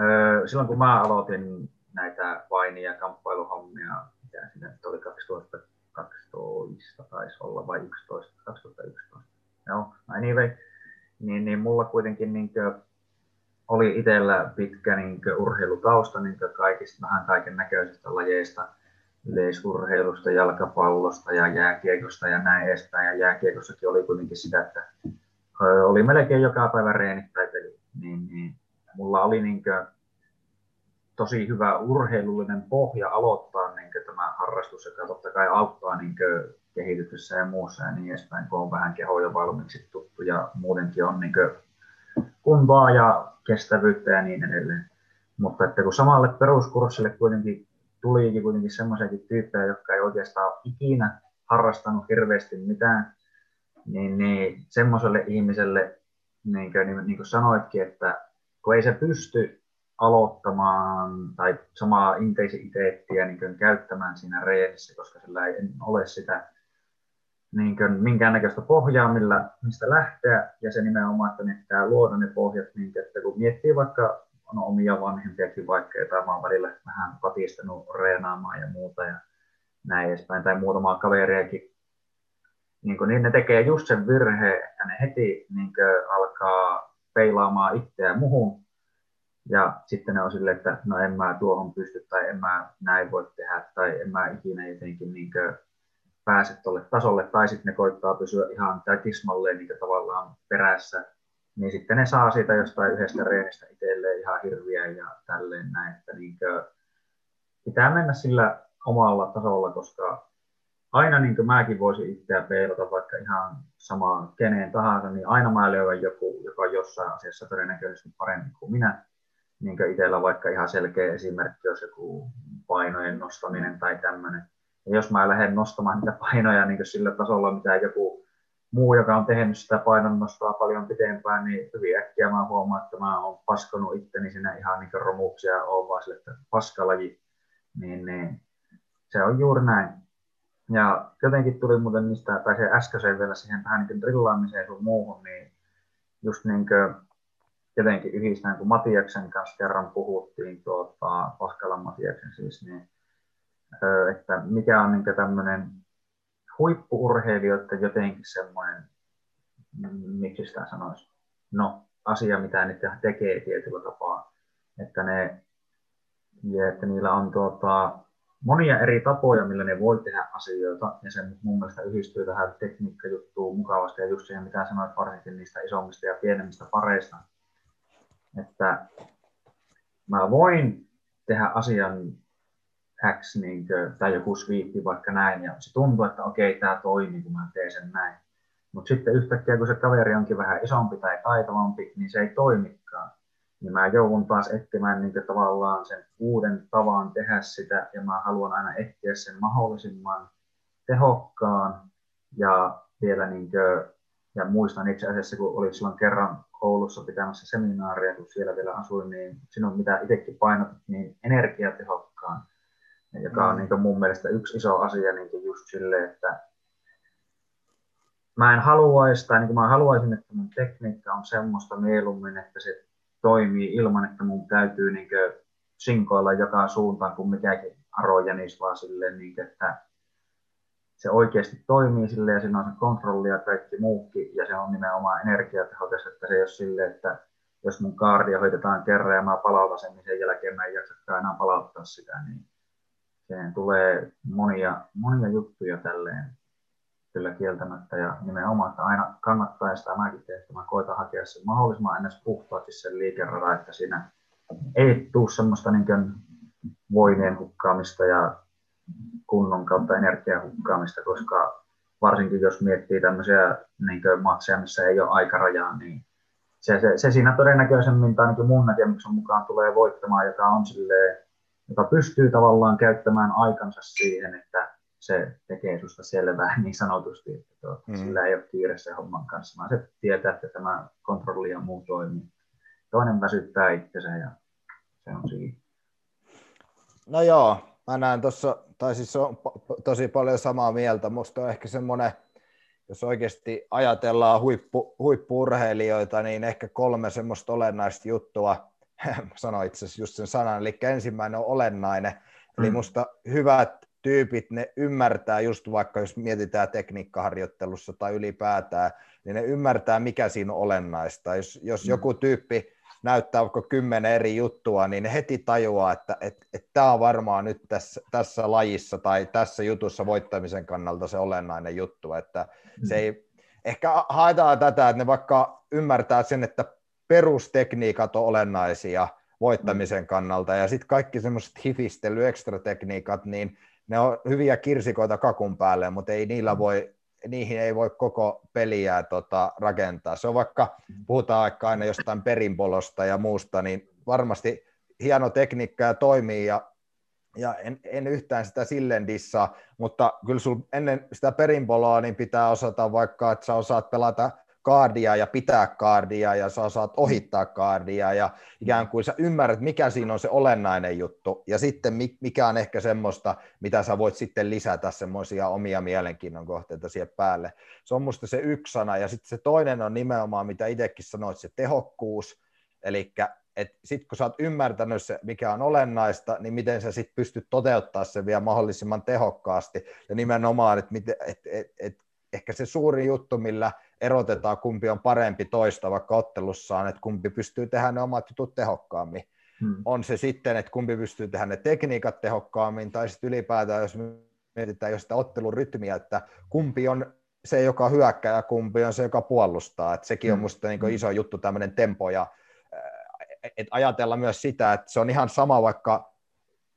öö, silloin kun mä aloitin näitä vainia ja kamppailuhommia, mitä siinä oli 2000 2012 taisi olla vai 11, 2011. Joo, anyway, niin, niin mulla kuitenkin niin kuin, oli itsellä pitkä niin kuin, urheilutausta niin kuin kaikista vähän kaiken näköisistä lajeista, yleisurheilusta, jalkapallosta ja jääkiekosta ja näin edespäin. Ja jääkiekossakin oli kuitenkin sitä, että oli melkein joka päivä reenit tai peli. Niin, niin, mulla oli niin kuin, tosi hyvä urheilullinen pohja aloittaa tämä harrastus, joka totta kai auttaa niin kehityksessä ja muussa ja niin edespäin, kun on vähän kehoja valmiiksi tuttu ja muutenkin on niin kuntoa ja kestävyyttä ja niin edelleen. Mutta että kun samalle peruskurssille kuitenkin tulikin kuitenkin semmoisiakin tyyppejä, jotka ei oikeastaan ikinä harrastanut hirveästi mitään, niin, niin semmoiselle ihmiselle, niin kuin, niin, niin kuin sanoitkin, että kun ei se pysty aloittamaan tai samaa intensiteettiä niin käyttämään siinä reenissä, koska sillä ei ole sitä niin kuin, minkäännäköistä pohjaa, millä, mistä lähteä, ja se nimenomaan, että ne pitää luoda ne pohjat, niin että kun miettii vaikka no, omia vanhempiakin vaikka, joita mä oon välillä vähän patistanut reenaamaan ja muuta ja näin edespäin, tai muutamaa kaveriakin, niin, kuin, niin ne tekee just sen virheen, että ne heti niin kuin, alkaa peilaamaan itseään muhun, ja sitten ne on silleen, että no en mä tuohon pysty tai en mä näin voi tehdä tai en mä ikinä jotenkin niin pääse tuolle tasolle. Tai sitten ne koittaa pysyä ihan tismalleen niin tavallaan perässä, niin sitten ne saa siitä jostain yhdestä reenistä itselleen ihan hirviä ja tälleen näin, että niin pitää mennä sillä omalla tasolla, koska aina niin kuin mäkin voisin itseä peilata vaikka ihan sama keneen tahansa, niin aina mä löydän joku, joka on jossain asiassa todennäköisesti parempi kuin minä niin itsellä vaikka ihan selkeä esimerkki olisi joku painojen nostaminen tai tämmöinen. Ja jos mä lähden nostamaan niitä painoja niin sillä tasolla, mitä joku muu, joka on tehnyt sitä painonnostoa paljon pitempään, niin hyvin äkkiä mä huomaan, että mä oon paskonut itteni sinne ihan niin romuuksia ja oon vaan sille, että paskalaji. Niin, niin, se on juuri näin. Ja jotenkin tuli muuten niistä, tai se äskeiseen vielä siihen vähän niin drillaamiseen sun muuhun, niin just niin kuin jotenkin yhdistään, kun Matiaksen kanssa kerran puhuttiin, tuota, Pahkalan Matiaksen siis, niin, että mikä on niin tämmöinen huippuurheilijoiden jotenkin semmoinen, miksi sitä sanoisi, no asia, mitä ne tekee tietyllä tapaa, että, ne, ja että niillä on tuota, monia eri tapoja, millä ne voi tehdä asioita, ja se mun mielestä yhdistyy tähän tekniikkajuttuun mukavasti, ja just siihen, mitä sanoit varsinkin niistä isommista ja pienemmistä pareista, että mä voin tehdä asian X niin kuin, tai joku sweepi vaikka näin, ja se tuntuu, että okei, tämä toimii, kun mä teen sen näin. Mutta sitten yhtäkkiä, kun se kaveri onkin vähän isompi tai taitavampi, niin se ei toimikaan. Niin mä joudun taas etsimään niin tavallaan sen uuden tavan tehdä sitä, ja mä haluan aina etsiä sen mahdollisimman tehokkaan, ja vielä niin kuin, ja muistan itse asiassa, kun olin silloin kerran koulussa pitämässä seminaaria, kun siellä vielä asuin, niin sinun mitä itsekin painotit, niin energiatehokkaan, joka on mm. niin mun mielestä yksi iso asia niin just sille, että mä en haluaisi, tai niin mä haluaisin, että mun tekniikka on semmoista mieluummin, että se toimii ilman, että mun täytyy niin sinkoilla joka suuntaan, kun mikäkin arojänis, vaan silleen, niin kuin, että oikeasti toimii sille ja siinä on se kontrolli ja kaikki muukin. Ja se on nimenomaan energiatehokas, että se ei ole sille, että jos mun kaardia hoitetaan kerran ja mä palautan sen, niin sen jälkeen mä en jaksakaan enää palauttaa sitä, niin siihen tulee monia, monia juttuja tälleen kyllä kieltämättä. Ja nimenomaan, että aina kannattaa ja sitä mäkin teen, että mä koitan hakea sen mahdollisimman ennäs puhtaasti sen liikeradan, että siinä ei tule semmoista niin voimien hukkaamista ja kunnon kautta energiahukkaamista, koska varsinkin jos miettii tämmöisiä niin matseja, missä ei ole aikarajaa, niin se, se, se siinä todennäköisemmin tai ainakin mun näkemyksen mukaan tulee voittamaan, joka on silleen, joka pystyy tavallaan käyttämään aikansa siihen, että se tekee susta selvää niin sanotusti, että tuota, mm. sillä ei ole kiire se homman kanssa, vaan se tietää, että tämä kontrolli ja muu toimii. Toinen väsyttää itsensä ja se on siinä. No joo, mä näen tuossa, tai siis on tosi paljon samaa mieltä. Musta on ehkä semmoinen, jos oikeasti ajatellaan huippu, huippuurheilijoita, niin ehkä kolme semmoista olennaista juttua, sanoin itse asiassa just sen sanan, eli ensimmäinen on olennainen, mm. eli musta hyvät tyypit, ne ymmärtää just vaikka jos mietitään tekniikkaharjoittelussa tai ylipäätään, niin ne ymmärtää mikä siinä on olennaista. Jos, jos mm. joku tyyppi näyttää vaikka kymmenen eri juttua, niin heti tajuaa, että että että tämä on varmaan nyt tässä, tässä lajissa tai tässä jutussa voittamisen kannalta se olennainen juttu, että se ei, ehkä haetaan tätä, että ne vaikka ymmärtää sen, että perustekniikat on olennaisia voittamisen kannalta, ja sitten kaikki semmoiset hifistely, tekniikat, niin ne on hyviä kirsikoita kakun päälle, mutta ei niillä voi niihin ei voi koko peliä tota, rakentaa. Se on vaikka, puhutaan vaikka aina jostain perinpolosta ja muusta, niin varmasti hieno tekniikka ja toimii ja, ja en, en, yhtään sitä silleen dissaa, mutta kyllä sul ennen sitä perinpoloa niin pitää osata vaikka, että sä osaat pelata kaardia ja pitää kaardia ja sä saat ohittaa kaardia ja ikään kuin sä ymmärrät, mikä siinä on se olennainen juttu. Ja sitten mikä on ehkä semmoista, mitä sä voit sitten lisätä semmoisia omia mielenkiinnon kohteita siihen päälle. Se on musta se yksi sana. Ja sitten se toinen on nimenomaan, mitä itsekin sanoit, se tehokkuus, eli sitten kun sä oot ymmärtänyt se, mikä on olennaista, niin miten sä sitten pystyt toteuttaa sen vielä mahdollisimman tehokkaasti. Ja nimenomaan, että et, et, et, ehkä se suuri juttu, millä erotetaan, kumpi on parempi toista vaikka ottelussaan, että kumpi pystyy tehdä ne omat jutut tehokkaammin. Hmm. On se sitten, että kumpi pystyy tehdä ne tekniikat tehokkaammin, tai sitten ylipäätään, jos mietitään jo sitä ottelun rytmiä, että kumpi on se, joka hyökkää ja kumpi on se, joka puolustaa. Että sekin on minusta hmm. niin iso juttu, tämmöinen tempo, ja että ajatella myös sitä, että se on ihan sama, vaikka,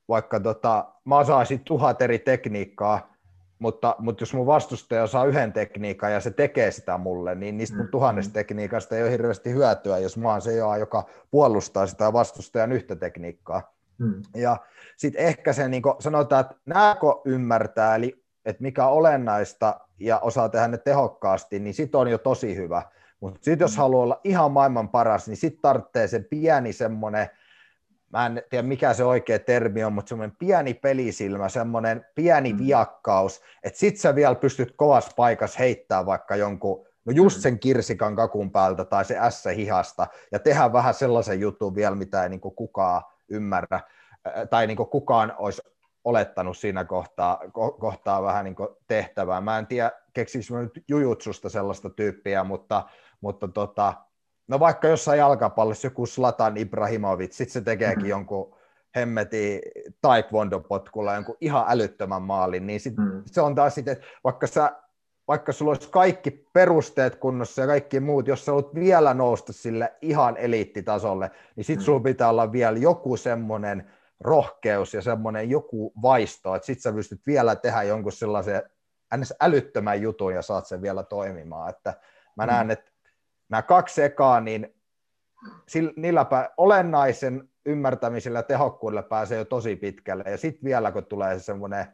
vaikka tota, mä osaisin tuhat eri tekniikkaa, mutta, mutta jos mun vastustaja saa yhden tekniikan ja se tekee sitä mulle, niin niistä mun mm, tuhannesta mm. tekniikasta ei ole hirveästi hyötyä, jos mä oon se, joka puolustaa sitä vastustajan yhtä tekniikkaa. Hmm. Ja sitten ehkä se niin sanotaan, että nääkö ymmärtää, eli että mikä on olennaista ja osaa tehdä ne tehokkaasti, niin sit on jo tosi hyvä. Mutta sitten jos mm. haluaa olla ihan maailman paras, niin sitten tarvitsee se pieni semmoinen – mä en tiedä mikä se oikea termi on, mutta semmoinen pieni pelisilmä, semmoinen pieni mm. viakkaus, että sit sä vielä pystyt kovassa paikassa heittää vaikka jonkun, no just mm. sen kirsikan kakun päältä tai se ässä hihasta, ja tehdä vähän sellaisen jutun vielä, mitä ei niin kukaan ymmärrä, tai niin kukaan olisi olettanut siinä kohtaa, ko- kohtaa vähän niin tehtävää. Mä en tiedä, keksikö nyt jujutsusta sellaista tyyppiä, mutta, mutta tota, no vaikka jossain jalkapallossa joku Slatan Ibrahimovic, sitten se tekeekin mm-hmm. jonkun hemmeti taekwondo-potkulla jonkun ihan älyttömän maalin, niin sit mm. se on taas sitten, että vaikka sä vaikka sulla olisi kaikki perusteet kunnossa ja kaikki muut, jos sä haluat vielä nousta sille ihan eliittitasolle, niin sitten mm. sulla pitää olla vielä joku semmoinen rohkeus ja semmoinen joku vaisto, että sitten sä pystyt vielä tehdä jonkun sellaisen älyttömän jutun ja saat sen vielä toimimaan. Että mä mm. näen, että nämä kaksi ekaa, niin niillä olennaisen ymmärtämisellä ja tehokkuudella pääsee jo tosi pitkälle. Ja sitten vielä, kun tulee semmoinen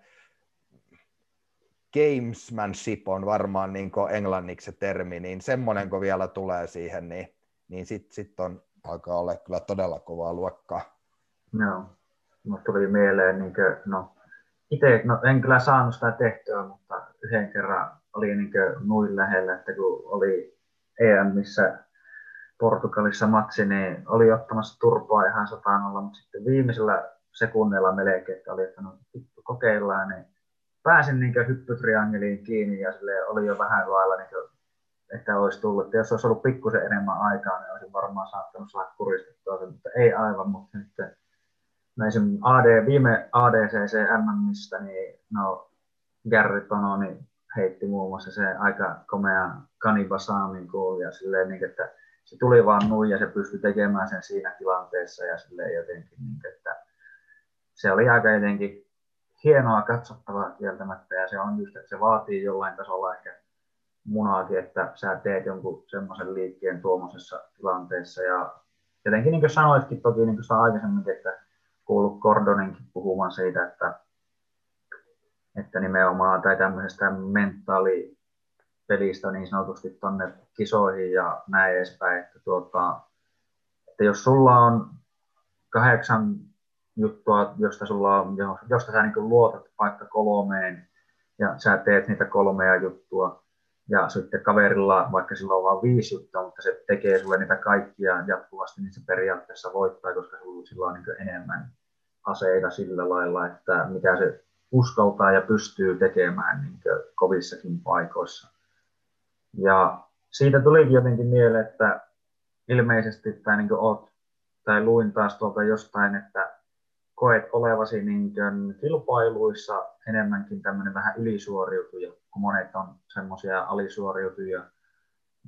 gamesmanship on varmaan niin englanniksi se termi, niin semmoinen kun vielä tulee siihen, niin, niin sitten sit on alkaa olla kyllä todella kovaa luokkaa. Joo, no, tuli mieleen, niin kuin, no, itse no, en kyllä saanut sitä tehtyä, mutta yhden kerran oli niin noin lähellä, että kun oli EMissä Portugalissa matsi, niin oli ottamassa turpaa ihan sataan olla, mutta sitten viimeisellä sekunnilla melkein, että oli, että no kokeillaan, niin pääsin niin hyppytriangeliin kiinni ja sille oli jo vähän lailla, niin kuin, että olisi tullut. Että jos olisi ollut pikkusen enemmän aikaa, niin olisin varmaan saattanut saada kuristettua sen, mutta ei aivan, mutta sitten näin AD, viime ADCC MMistä, niin no Gary Tononi heitti muun muassa se aika komea kanibasaamin kuuli ja silleen, niin, että se tuli vaan nuin ja se pystyi tekemään sen siinä tilanteessa ja silleen jotenkin, niin, että se oli aika jotenkin hienoa katsottavaa kieltämättä ja se on just, että se vaatii jollain tasolla ehkä munaakin, että sä teet jonkun semmoisen liikkeen tuommoisessa tilanteessa ja jotenkin niin kuin sanoitkin toki niin kuin aikaisemmin, että kuullut Gordoninkin puhumaan siitä, että että nimenomaan tai tämmöisestä mentaalipelistä niin sanotusti tuonne kisoihin ja näin edespäin, että, tuota, että jos sulla on kahdeksan juttua, josta, sulla on, josta sä niin luotat vaikka kolmeen ja sä teet niitä kolmea juttua ja sitten kaverilla, vaikka sillä on vain viisi juttua, mutta se tekee sulle niitä kaikkia jatkuvasti, niin se periaatteessa voittaa, koska sulla, on niin enemmän aseita sillä lailla, että mitä se uskaltaa ja pystyy tekemään niin kovissakin paikoissa. Ja siitä tuli jotenkin mieleen, että ilmeisesti tai niin oot, tai luin taas tuolta jostain, että koet olevasi niin kilpailuissa enemmänkin tämmöinen vähän ylisuoriutuja, kun monet on semmoisia alisuoriutuja,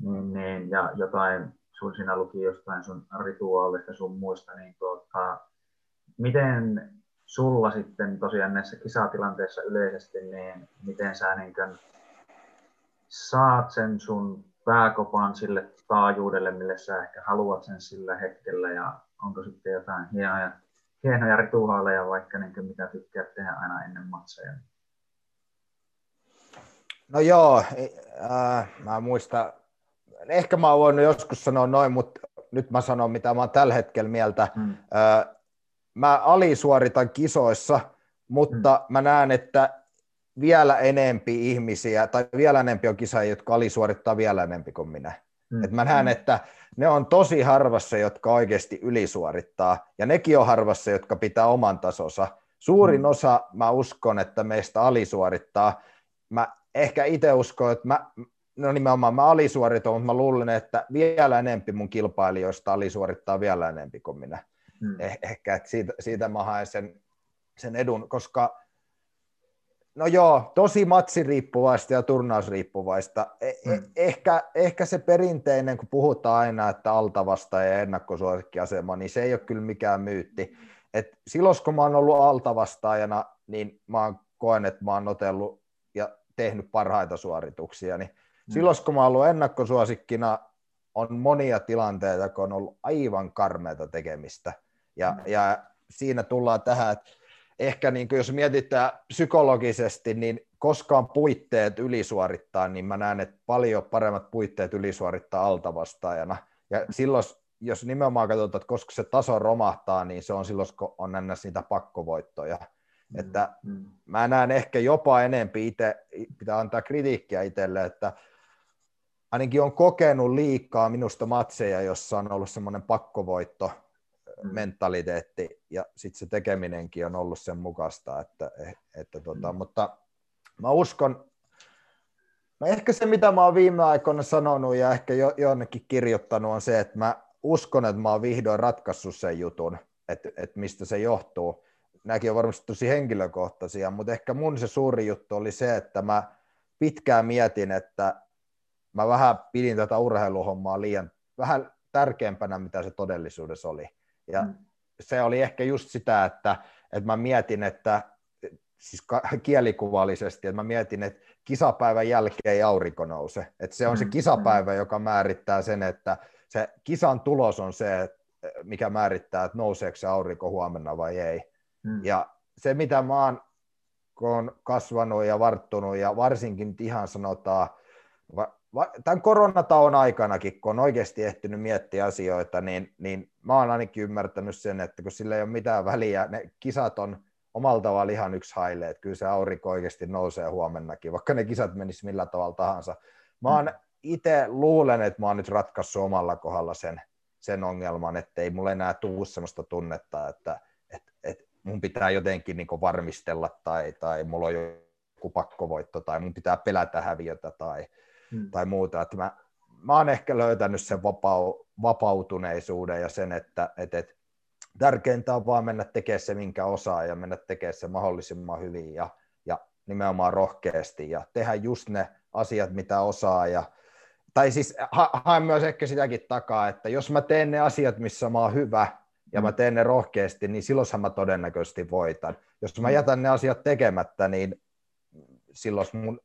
niin, niin, ja jotain, sun siinä luki jostain sun rituaalista sun muista, niin tuota, miten sulla sitten tosiaan näissä kisatilanteissa yleisesti, niin miten sä niin kuin saat sen sun pääkopan sille taajuudelle, mille sä ehkä haluat sen sillä hetkellä ja onko sitten jotain hienoja, hienoja rituaaleja vaikka niin mitä tykkää tehdä aina ennen matseja. No joo, äh, mä muistan, ehkä mä oon voinut joskus sanoa noin, mutta nyt mä sanon mitä mä oon tällä hetkellä mieltä. Hmm. Äh, mä alisuoritan kisoissa, mutta hmm. mä näen, että vielä enempi ihmisiä, tai vielä enempi on kisaajia, jotka alisuorittaa vielä enempi kuin minä. Mm. Et mä näen, että ne on tosi harvassa, jotka oikeasti ylisuorittaa, ja nekin on harvassa, jotka pitää oman tasonsa. Suurin mm. osa, mä uskon, että meistä alisuorittaa. Mä ehkä itse uskon, että mä, no nimenomaan mä alisuoritan, mutta mä luulen, että vielä enempi mun kilpailijoista alisuorittaa vielä enempi kuin minä. Mm. Eh, ehkä, että siitä, siitä mä haen sen, sen edun, koska No joo, tosi matsiriippuvaista ja turnausriippuvaista. E- e- mm. ehkä, ehkä se perinteinen, kun puhutaan aina, että altavasta ja ennakkosuosikkiasema, niin se ei ole kyllä mikään myytti. Et silloin kun mä oon ollut altavastaajana, niin mä oon koen, että mä oon otellut ja tehnyt parhaita suorituksia. Niin mm. Silloin kun mä oon ollut ennakkosuosikkina, on monia tilanteita, kun on ollut aivan karmeita tekemistä. Ja, mm. ja siinä tullaan tähän, että ehkä niin kuin jos mietitään psykologisesti, niin koskaan puitteet ylisuorittaa, niin mä näen, että paljon paremmat puitteet ylisuorittaa altavastaajana. Ja silloin, jos nimenomaan katsotaan, että koska se taso romahtaa, niin se on silloin, kun on ennäs niitä pakkovoittoja. Mm, että mm. mä näen ehkä jopa enempi itse, pitää antaa kritiikkiä itselle, että ainakin on kokenut liikaa minusta matseja, jossa on ollut semmoinen pakkovoitto, Mm. mentaliteetti ja sitten se tekeminenkin on ollut sen mukaista, että, että tota, mm. mutta mä uskon, no ehkä se mitä mä oon viime aikoina sanonut ja ehkä jo, jonnekin kirjoittanut on se, että mä uskon, että mä oon vihdoin ratkaissut sen jutun, että, että mistä se johtuu. Nämäkin on varmasti tosi henkilökohtaisia, mutta ehkä mun se suuri juttu oli se, että mä pitkään mietin, että mä vähän pidin tätä urheiluhommaa liian vähän tärkeämpänä, mitä se todellisuudessa oli. Ja mm. se oli ehkä just sitä, että, että mä mietin, että siis kielikuvallisesti, että mä mietin, että kisapäivän jälkeen ei aurinko nouse. Että se on se mm, kisapäivä, joka määrittää sen, että se kisan tulos on se, mikä määrittää, että nouseeko se aurinko huomenna vai ei. Mm. Ja se, mitä mä oon, kun on kasvanut ja varttunut, ja varsinkin ihan sanotaan, tämän koronatauon aikanakin, kun on oikeasti ehtinyt miettiä asioita, niin, niin mä oon ainakin ymmärtänyt sen, että kun sillä ei ole mitään väliä, ne kisat on omalla tavalla ihan yksi haile, että kyllä se aurinko oikeasti nousee huomennakin, vaikka ne kisat menis millä tavalla tahansa. Mä oon mm. itse luulen, että mä oon nyt ratkaissut omalla kohdalla sen, sen ongelman, että ei mulle enää tuu sellaista tunnetta, että et, et mun pitää jotenkin niin varmistella tai, tai mulla on joku pakkovoitto tai mun pitää pelätä häviötä tai, hmm. tai muuta. Että mä, mä oon ehkä löytänyt sen vapau, vapautuneisuuden ja sen, että et, et, tärkeintä on vaan mennä tekemään se, minkä osaa ja mennä tekemään se mahdollisimman hyvin ja, ja nimenomaan rohkeasti ja tehdä just ne asiat, mitä osaa ja tai siis ha- haen myös ehkä sitäkin takaa, että jos mä teen ne asiat, missä mä oon hyvä, ja mä hmm. teen ne rohkeasti, niin silloinhan mä todennäköisesti voitan. Jos mä hmm. jätän ne asiat tekemättä, niin silloin mun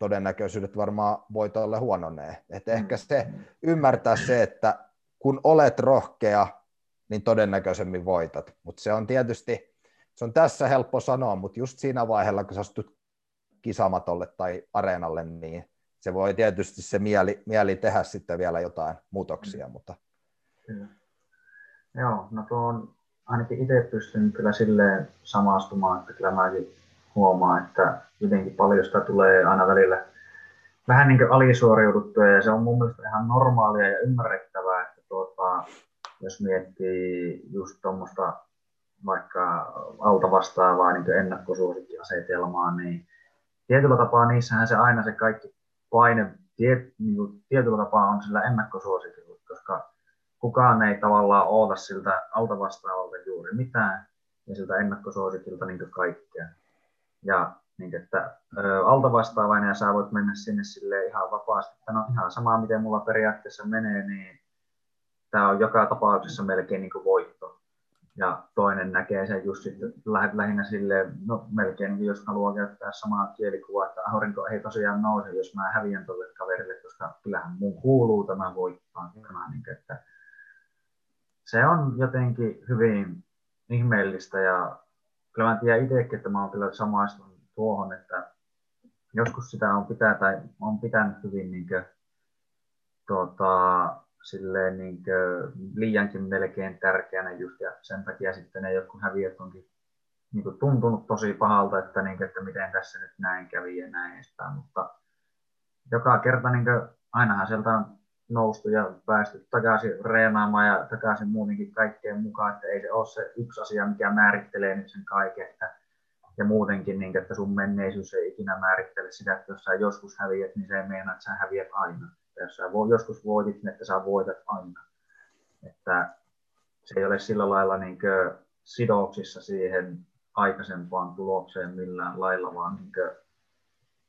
todennäköisyydet varmaan olla huononee. Et mm. ehkä se ymmärtää se, että kun olet rohkea, niin todennäköisemmin voitat. Mutta se on tietysti, se on tässä helppo sanoa, mutta just siinä vaiheella, kun sä astut kisamatolle tai areenalle, niin se voi tietysti se mieli, mieli tehdä sitten vielä jotain muutoksia. Mm. Mutta... Kyllä. Joo, no tuo on ainakin itse pystynyt kyllä silleen samastumaan, että kyllä mäkin huomaa, että jotenkin paljon sitä tulee aina välillä vähän niin kuin alisuoriuduttua ja se on mun mielestä ihan normaalia ja ymmärrettävää, että tuota, jos miettii just tuommoista vaikka alta vastaavaa niin ennakkosuosikkiasetelmaa, niin tietyllä tapaa niissähän se aina se kaikki paine tiet, niin kuin tietyllä tapaa on sillä ennakkosuosikilla, koska kukaan ei tavallaan oota siltä alta vastaavalta juuri mitään ja siltä ennakkosuosikilta niin kaikkea. Ja niin, että alta vastaavainen ja sä voit mennä sinne sille ihan vapaasti, että no ihan sama miten mulla periaatteessa menee, niin tämä on joka tapauksessa melkein niin kuin voitto. ja toinen näkee sen just sitten lähinnä silleen, no melkein jos haluaa käyttää samaa kielikuvaa, että aurinko ei tosiaan nouse, jos mä häviän tuolle kaverille, koska kyllähän mun kuuluu tämä voittaa. Niin, että se on jotenkin hyvin ihmeellistä ja kyllä mä tiedän itsekin, että mä oon kyllä samaistunut tuohon, että joskus sitä on pitää tai on pitänyt hyvin niin kuin, tuota, silleen niin kuin, liiankin melkein tärkeänä just ja sen takia sitten ne jotkut häviöt onkin niin kuin, tuntunut tosi pahalta, että, niin kuin, että miten tässä nyt näin kävi ja näin edespäin, mutta joka kerta niin kuin, ainahan sieltä on noustu ja päästy takaisin reenaamaan ja takaisin muutenkin kaikkeen mukaan, että ei se ole se yksi asia, mikä määrittelee nyt sen kaiken, että, ja muutenkin, niin, että sun menneisyys ei ikinä määrittele sitä, että jos sä joskus häviät, niin se ei meinaa, että sä häviät aina. Ja jos sä joskus voitit, niin että sä voitat aina. Että se ei ole sillä lailla niin sidoksissa siihen aikaisempaan tulokseen millään lailla, vaan niin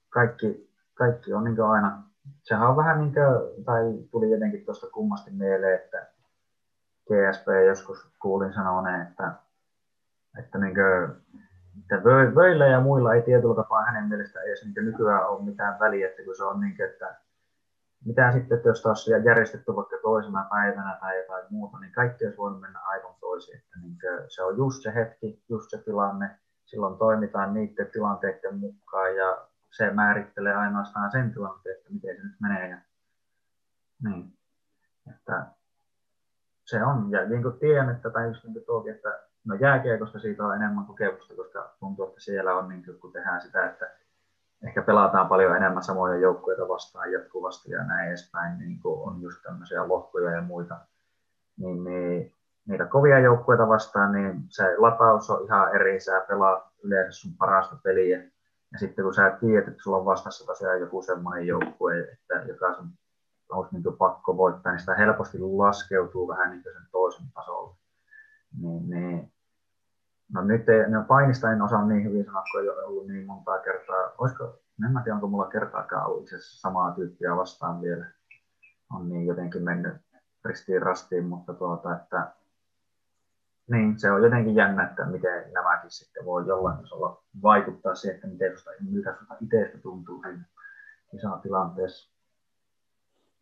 kaikki, kaikki on niin aina sehän on vähän niin kuin, tai tuli jotenkin tuosta kummasti mieleen, että GSP joskus kuulin sanoneen, että, että, niin kuin, että vöillä ja muilla ei tietyllä tapaa hänen mielestä edes niin nykyään ole mitään väliä, että kun se on niin kuin, että mitä sitten, että jos taas järjestetty vaikka toisena päivänä tai jotain muuta, niin kaikki olisi voinut mennä aivan toisin. Että niin se on just se hetki, just se tilanne, silloin toimitaan niiden tilanteiden mukaan ja se määrittelee ainoastaan sen tilanteen, että miten se nyt menee. Ja, niin. Että se on, ja niin kuin tiedän, että, tai just niin kuin tuokin, että no jääkiekosta siitä on enemmän kokemusta, koska tuntuu, että siellä on, niin kuin, kun tehdään sitä, että ehkä pelataan paljon enemmän samoja joukkueita vastaan jatkuvasti ja näin edespäin, niin kuin on just tämmöisiä lohkoja ja muita, niin, niin niitä kovia joukkueita vastaan, niin se lataus on ihan eri, sä pelaat yleensä sun parasta peliä, ja sitten kun sä tiedät, että sulla on vastassa tosiaan joku semmoinen joukkue, että joka sun olisi niin pakko voittaa, niin sitä helposti laskeutuu vähän niin sen toisen tasolle. Niin, niin, no nyt ei, no painista en osaa niin hyvin sanoa, kun ei ole ollut niin montaa kertaa. Olisiko, en tiedä, onko mulla kertaakaan ollut itse samaa tyyppiä vastaan vielä. On niin jotenkin mennyt ristiin rastiin, mutta tuota, että niin, se on jotenkin jännä, että miten nämäkin sitten voi jollain tasolla vaikuttaa siihen, että miten susta, mitä susta itsestä tuntuu siinä kisatilanteessa.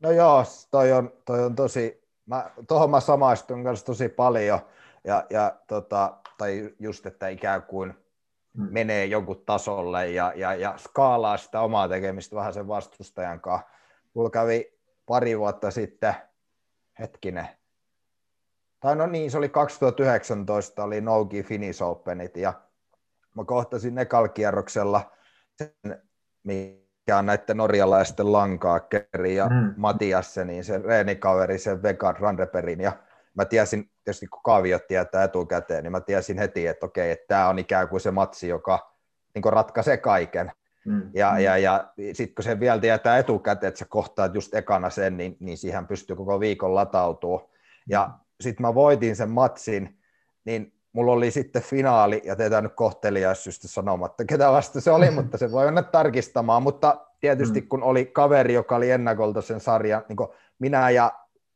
No joo, toi on, toi on tosi, mä, tohon mä samaistun kanssa tosi paljon, ja, ja tota, tai just, että ikään kuin hmm. menee jonkun tasolle ja, ja, ja skaalaa sitä omaa tekemistä vähän sen vastustajan kanssa. Mulla kävi pari vuotta sitten, hetkinen, tai no niin, se oli 2019, oli Nogi Finnish Openit, ja mä kohtasin ekalkierroksella sen, mikä on näiden norjalaisten Lankaakkeri ja mm. Matiasenin, sen reenikaveri, sen Vegard Randeperin, ja mä tiesin, tietysti kun kaaviot tietää etukäteen, niin mä tiesin heti, että okei, että tämä on ikään kuin se matsi, joka niin ratkaisee kaiken. Mm. Ja, mm. ja, ja sitten kun se vielä tietää etukäteen, että sä kohtaat just ekana sen, niin, niin siihen pystyy koko viikon latautuu. Ja sitten mä voitin sen matsin, niin mulla oli sitten finaali, ja teitä nyt kohteliaisuudesta sanomatta, ketä vasta se oli, mutta se voi mennä tarkistamaan, mutta tietysti mm. kun oli kaveri, joka oli ennakolta sen sarjan, niin minä ja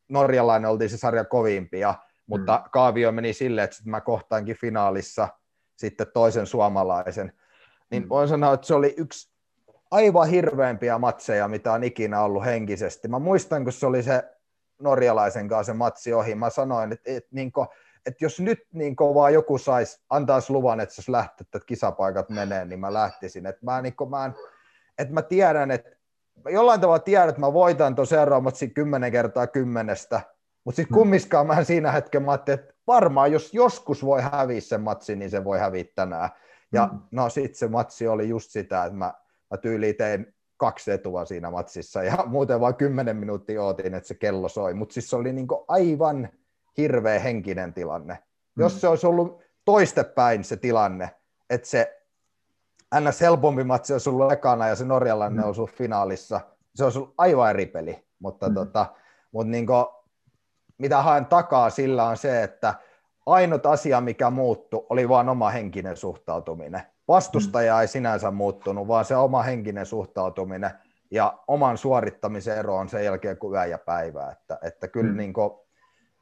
norjalainen oltiin se sarja kovimpia, mutta mm. kaavio meni silleen, että mä kohtaankin finaalissa sitten toisen suomalaisen, niin mm. voin sanoa, että se oli yksi aivan hirveämpiä matseja, mitä on ikinä ollut henkisesti. Mä muistan, kun se oli se norjalaisen kanssa se matsi ohi. Mä sanoin, että, että, niin kuin, että jos nyt niin vaan joku saisi, antaisi luvan, että jos lähtee, että kisapaikat menee, niin mä lähtisin. Että mä, niin kuin, mä, en, että mä tiedän, että mä jollain tavalla tiedän, että mä voitan tuon seuraavan kymmenen kertaa kymmenestä, mutta sitten hmm. kummiskaan mä siinä hetken mä ajattelin, että varmaan jos joskus voi häviä sen matsin, niin se voi häviä tänään. Ja mm. no sitten se matsi oli just sitä, että mä, mä tyyliin tein kaksi etua siinä matsissa ja muuten vain kymmenen minuuttia ootin, että se kello soi, mutta siis se oli niin aivan hirveä henkinen tilanne. Mm. Jos se olisi ollut toistepäin se tilanne, että se ns. helpompi matsi olisi ollut ekana ja se norjalainen mm. olisi ollut finaalissa, se olisi ollut aivan eri peli, mutta, mm. tota, mutta niin kuin, mitä haen takaa sillä on se, että ainut asia, mikä muuttui, oli vain oma henkinen suhtautuminen. Vastustaja ei sinänsä muuttunut, vaan se oma henkinen suhtautuminen ja oman suorittamisen ero on sen jälkeen kuin yö ja päivä. Että, että kyllä mm. niin kuin,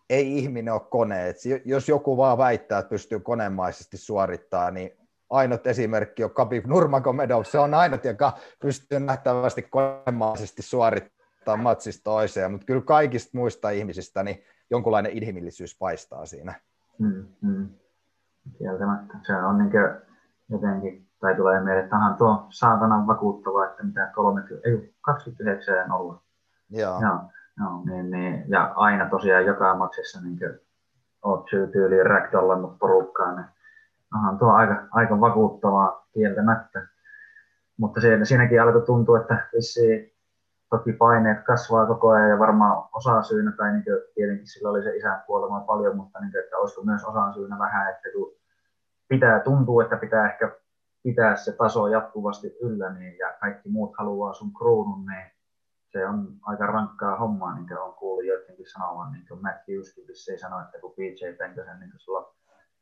ei ihminen ole kone. Et jos joku vaan väittää, että pystyy konemaisesti suorittamaan, niin ainut esimerkki on Khabib Nurmagomedov. Se on ainut, joka pystyy nähtävästi konemaisesti suorittamaan matsista toiseen, mutta kyllä kaikista muista ihmisistä niin jonkunlainen inhimillisyys paistaa siinä. Mm, mm. Kieltämättä. Se on niin jotenkin, tai tulee mieleen, että onhan tuo saatanan vakuuttavaa, että mitä 30, ei, 29 ja 0. Joo. Joo, joo niin, niin, ja aina tosiaan joka matsissa niin oot tyyliin ragdollannut porukkaan, niin onhan tuo aika, aika vakuuttavaa kieltämättä. Mutta siinä, siinäkin alkoi tuntua, että vissiin toki paineet kasvaa koko ajan ja varmaan osa syynä, tai niin tietenkin sillä oli se isän kuolema paljon, mutta niin kuin, että olisiko myös osa syynä vähän, että kun pitää tuntua, että pitää ehkä pitää se taso jatkuvasti yllä, niin, ja kaikki muut haluaa sun kruunun, niin se on aika rankkaa hommaa, niin kuin on kuullut joidenkin sanovan, niin kuin Matt Hugheskin vissiin sanoi, että kun PJ Penkösen niin sulla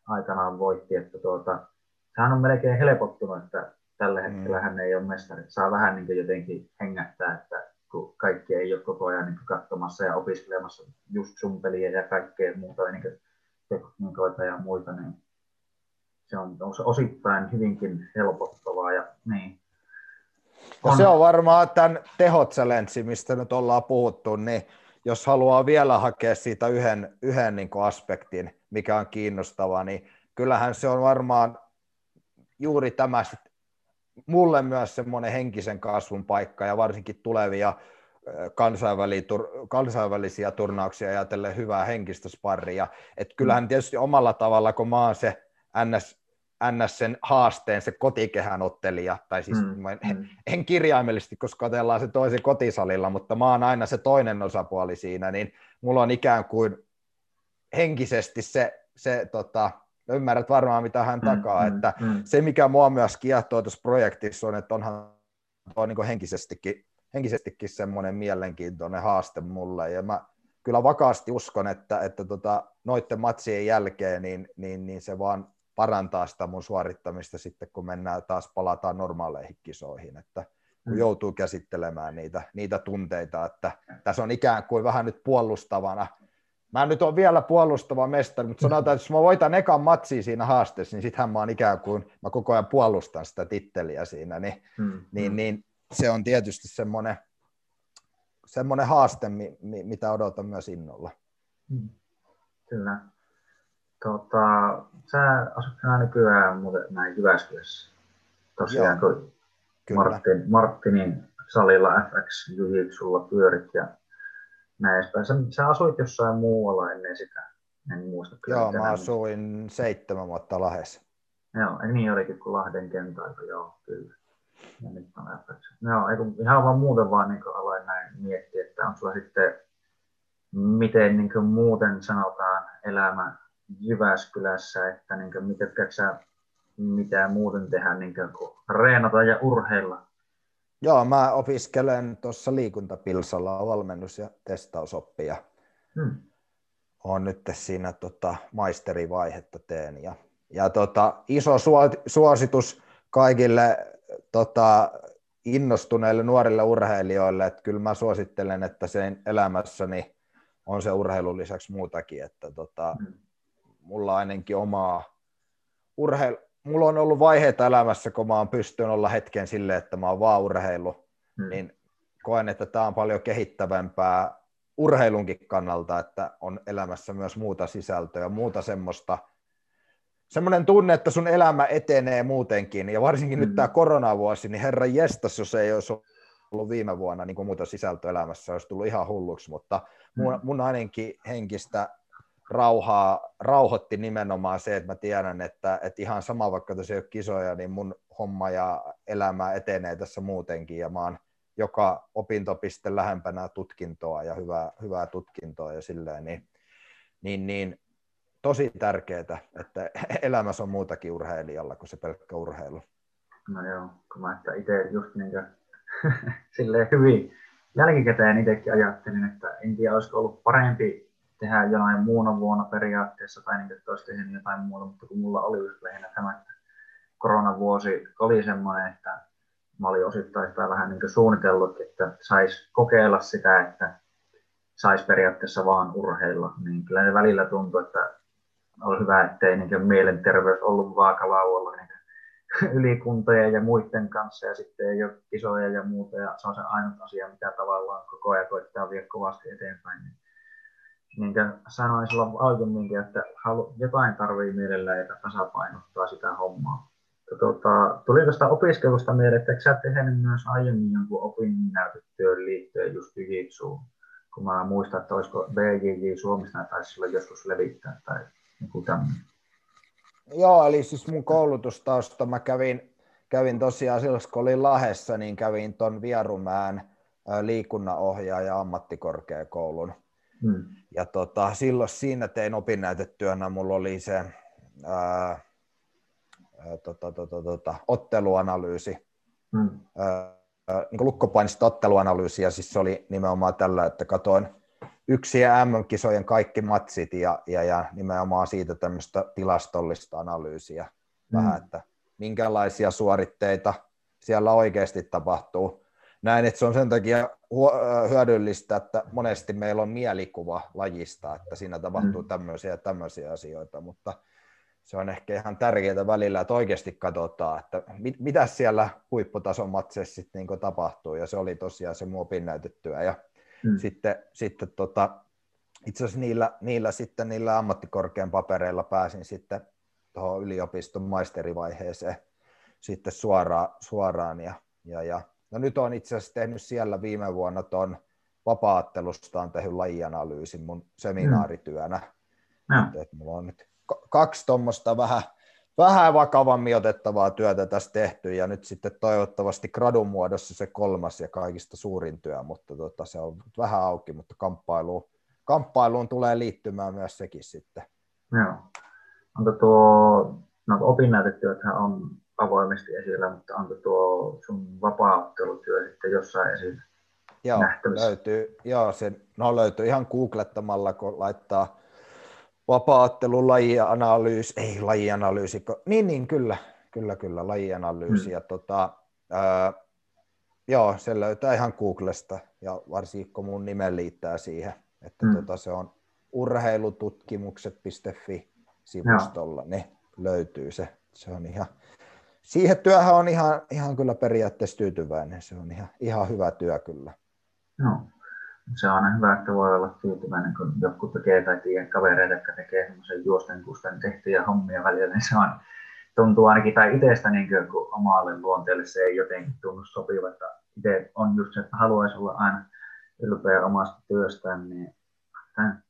aikanaan voitti, että tuota, sehän on melkein helpottunut, että tällä hetkellä mm. hän ei ole mestari. Saa vähän niin jotenkin hengähtää, että kun kaikki ei ole koko ajan niin katsomassa ja opiskelemassa just sun peliä ja kaikkea muuta, niin tekniikoita ja muita, niin se on osittain hyvinkin helpottavaa. Ja, niin. on. Ja se on varmaan tämän tehotselenssi, mistä nyt ollaan puhuttu, niin jos haluaa vielä hakea siitä yhden, yhden niin aspektin, mikä on kiinnostava, niin kyllähän se on varmaan juuri tämä mulle myös semmoinen henkisen kasvun paikka ja varsinkin tulevia kansainvälisiä turnauksia ajatellen hyvää henkistä sparria. Et kyllähän tietysti omalla tavalla, kun mä oon se NS, NS sen haasteen, se kotikehän ottelija, tai siis mm, en, mm. en kirjaimellisesti, koska otellaan se toisen kotisalilla, mutta mä oon aina se toinen osapuoli siinä, niin mulla on ikään kuin henkisesti se, se tota, ymmärrät varmaan mitä hän mm, takaa, mm, että mm. se mikä mua myös kiehtoo tuossa projektissa on, että onhan tuo niin henkisestikin, henkisestikin semmoinen mielenkiintoinen haaste mulle, ja mä kyllä vakaasti uskon, että, että tota, noiden matsien jälkeen niin, niin, niin se vaan parantaa sitä mun suorittamista sitten, kun mennään taas palataan normaaleihin kisoihin, että kun mm. joutuu käsittelemään niitä, niitä tunteita, että tässä on ikään kuin vähän nyt puolustavana Mä nyt on vielä puolustava mestari, mutta sanotaan, että jos mä voitan ekan matsia siinä haasteessa, niin sittenhän mä oon ikään kuin, mä koko ajan puolustan sitä titteliä siinä, niin, hmm. niin, niin se on tietysti semmoinen, semmoinen haaste, mi, mi, mitä odotan myös innolla. Hmm. Kyllä. Tota, sä asut nykyään muuten näin Jyväskylässä. Tosiaan, Joo. kun Martin, Martinin salilla FX Jujitsulla pyörit ja näin edespäin. Sä, sä asuit jossain muualla ennen sitä, en muista kyllä. Joo, mä asuin seitsemän vuotta Lahdessa. Joo, niin olikin kuin Lahden kentällä, joo, kyllä. Ja nyt on Joo, ei kun ihan vaan muuten vaan niin aloin näin miettiä, että on sulla sitten, miten niin muuten sanotaan elämä Jyväskylässä, että niin kuin, miten sä mitään muuten tehdä niin kuin, reenata ja urheilla Joo, mä opiskelen tuossa liikuntapilsalla valmennus- ja testausoppia. Hmm. Olen nyt siinä tota, maisterivaihetta teen. Ja, ja tota, iso suositus kaikille tota, innostuneille nuorille urheilijoille, että kyllä mä suosittelen, että sen elämässäni on se urheilun lisäksi muutakin, että tota, hmm. Mulla ainakin omaa urheilu, mulla on ollut vaiheita elämässä, kun mä oon pystynyt olla hetken sille, että mä oon vaan urheilu, hmm. niin koen, että tämä on paljon kehittävämpää urheilunkin kannalta, että on elämässä myös muuta sisältöä, muuta semmoista, semmoinen tunne, että sun elämä etenee muutenkin, ja varsinkin hmm. nyt tämä koronavuosi, niin herra jestas, jos ei olisi ollut viime vuonna niin kuin muuta sisältöä elämässä, olisi tullut ihan hulluksi, mutta mun, hmm. mun ainakin henkistä rauhaa, rauhoitti nimenomaan se, että mä tiedän, että, että ihan sama vaikka tässä ei ole kisoja, niin mun homma ja elämä etenee tässä muutenkin ja mä oon joka opintopiste lähempänä tutkintoa ja hyvää, hyvää tutkintoa ja silleen, niin, niin, niin tosi tärkeää, että elämässä on muutakin urheilijalla kuin se pelkkä urheilu. No joo, kun mä itse just niin kuin, silleen hyvin jälkikäteen itsekin ajattelin, että en tiedä, olisiko ollut parempi tehdä jonain muuna vuonna periaatteessa tai niin, että olisi tehnyt jotain muuta, mutta kun mulla oli just lähinnä tämä koronavuosi oli semmoinen, että mä olin osittain sitä vähän niin suunnitellut, että saisi kokeilla sitä, että saisi periaatteessa vaan urheilla, niin kyllä ne välillä tuntuu, että on hyvä, ettei niin mielenterveys ollut vaakalaudalla niin ylikuntoja ja muiden kanssa ja sitten ei ole kisoja ja muuta ja se on se ainut asia, mitä tavallaan koko ajan koittaa viedä kovasti eteenpäin. Niin, niin sanoin silloin aiemminkin, että halu, jotain tarvii mielellä että tasapainottaa sitä hommaa. Tuota, tuli tuosta opiskelusta mieleen, että sä tehnyt myös aiemmin jonkun opinnäytetyön liittyen just jujitsuun? Kun mä muistan, että olisiko BJJ Suomesta taisi sillä joskus levittää tai joku tämmöinen. Joo, eli siis mun koulutustausta mä kävin, kävin tosiaan silloin, kun olin Lahessa, niin kävin tuon Vierumään liikunnanohjaaja ammattikorkeakoulun. Hmm. Ja tota, silloin siinä tein opinnäytetyönä, mulla oli se ää, tota, tota, tota, otteluanalyysi, hmm. ää, niin lukkopainista otteluanalyysiä, siis se oli nimenomaan tällä, että katoin yksi ja MM-kisojen kaikki matsit ja, ja, ja nimenomaan siitä tämmöistä tilastollista analyysiä mm. vähän, että minkälaisia suoritteita siellä oikeasti tapahtuu. Näin, että se on sen takia hyödyllistä, että monesti meillä on mielikuva lajista, että siinä tapahtuu mm. tämmöisiä ja tämmöisiä asioita, mutta se on ehkä ihan tärkeää välillä, että oikeasti katsotaan, että mit, mitä siellä huipputason matseissa sitten niin tapahtuu, ja se oli tosiaan se muopin näytettyä, ja Mm. Sitten, sitten tota, itse asiassa niillä, niillä, sitten, niillä ammattikorkean papereilla pääsin sitten tuohon yliopiston maisterivaiheeseen sitten suoraan, suoraan ja, ja, ja no nyt on itse asiassa tehnyt siellä viime vuonna tuon vapaattelusta on tehnyt lajianalyysin mun seminaarityönä. Mm. Että, mulla on nyt kaksi tuommoista vähän vähän vakavammin otettavaa työtä tässä tehty ja nyt sitten toivottavasti gradun muodossa se kolmas ja kaikista suurin työ, mutta tota, se on vähän auki, mutta kamppailuun, kamppailuun tulee liittymään myös sekin sitten. Joo. Onko tuo, no opinnäytetyöthän on avoimesti esillä, mutta onko tuo sun vapaa-ottelutyö sitten jossain esillä Joo, nähtävissä? löytyy, joo, se no, löytyy ihan googlettamalla, kun laittaa vapaattelun lajianalyysi, ei lajianalyysi, niin, niin kyllä, kyllä, kyllä, lajianalyysi. Mm. Ja tota, ää, joo, se löytää ihan Googlesta, ja varsinkin kun mun nimen liittää siihen, että mm. tota, se on urheilututkimukset.fi sivustolla, niin löytyy se. Se on ihan, siihen työhön on ihan, ihan kyllä periaatteessa tyytyväinen, se on ihan, ihan hyvä työ kyllä. No se on aina hyvä, että voi olla tyytyväinen, kun joku tekee tai tiedä kavereita, jotka tekee semmoisen juosten kusten tehtyjä hommia välillä, niin se on, tuntuu ainakin, tai itsestä niin kuin, kun omalle luonteelle se ei jotenkin tunnu sopiva, että itse on just se, että haluaisi olla aina ylpeä omasta työstään, niin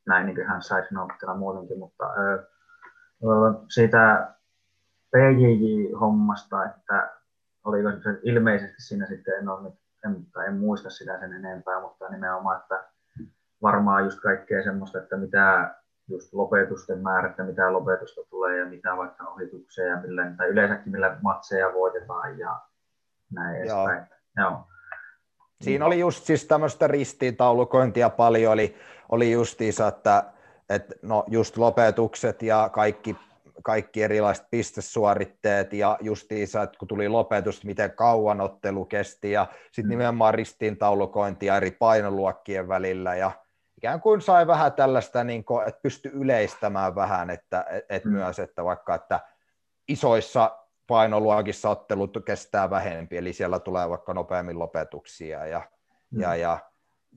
näin niin kuin hän saisi nauttia muutenkin, mutta ö, siitä PJJ-hommasta, että oliko se ilmeisesti siinä sitten, en ole en, tai en muista sitä sen enempää, mutta nimenomaan, että varmaan just kaikkea semmoista, että mitä just lopetusten määrä, että mitä lopetusta tulee ja mitä vaikka ohituksia ja millä, tai yleensäkin millä matseja voitetaan ja näin Joo. edespäin. Joo. Siinä oli just siis tämmöistä ristiintaulukointia paljon, oli, oli justiinsa, että, että no just lopetukset ja kaikki kaikki erilaiset pistesuoritteet ja justiinsa, että kun tuli lopetus, miten kauan ottelu kesti ja sitten mm. nimenomaan ristiintaulukointia eri painoluokkien välillä ja ikään kuin sai vähän tällaista, niin kuin, että pystyi yleistämään vähän, että et mm. myös, että vaikka että isoissa painoluokissa ottelut kestää vähempi, eli siellä tulee vaikka nopeammin lopetuksia ja, mm. ja, ja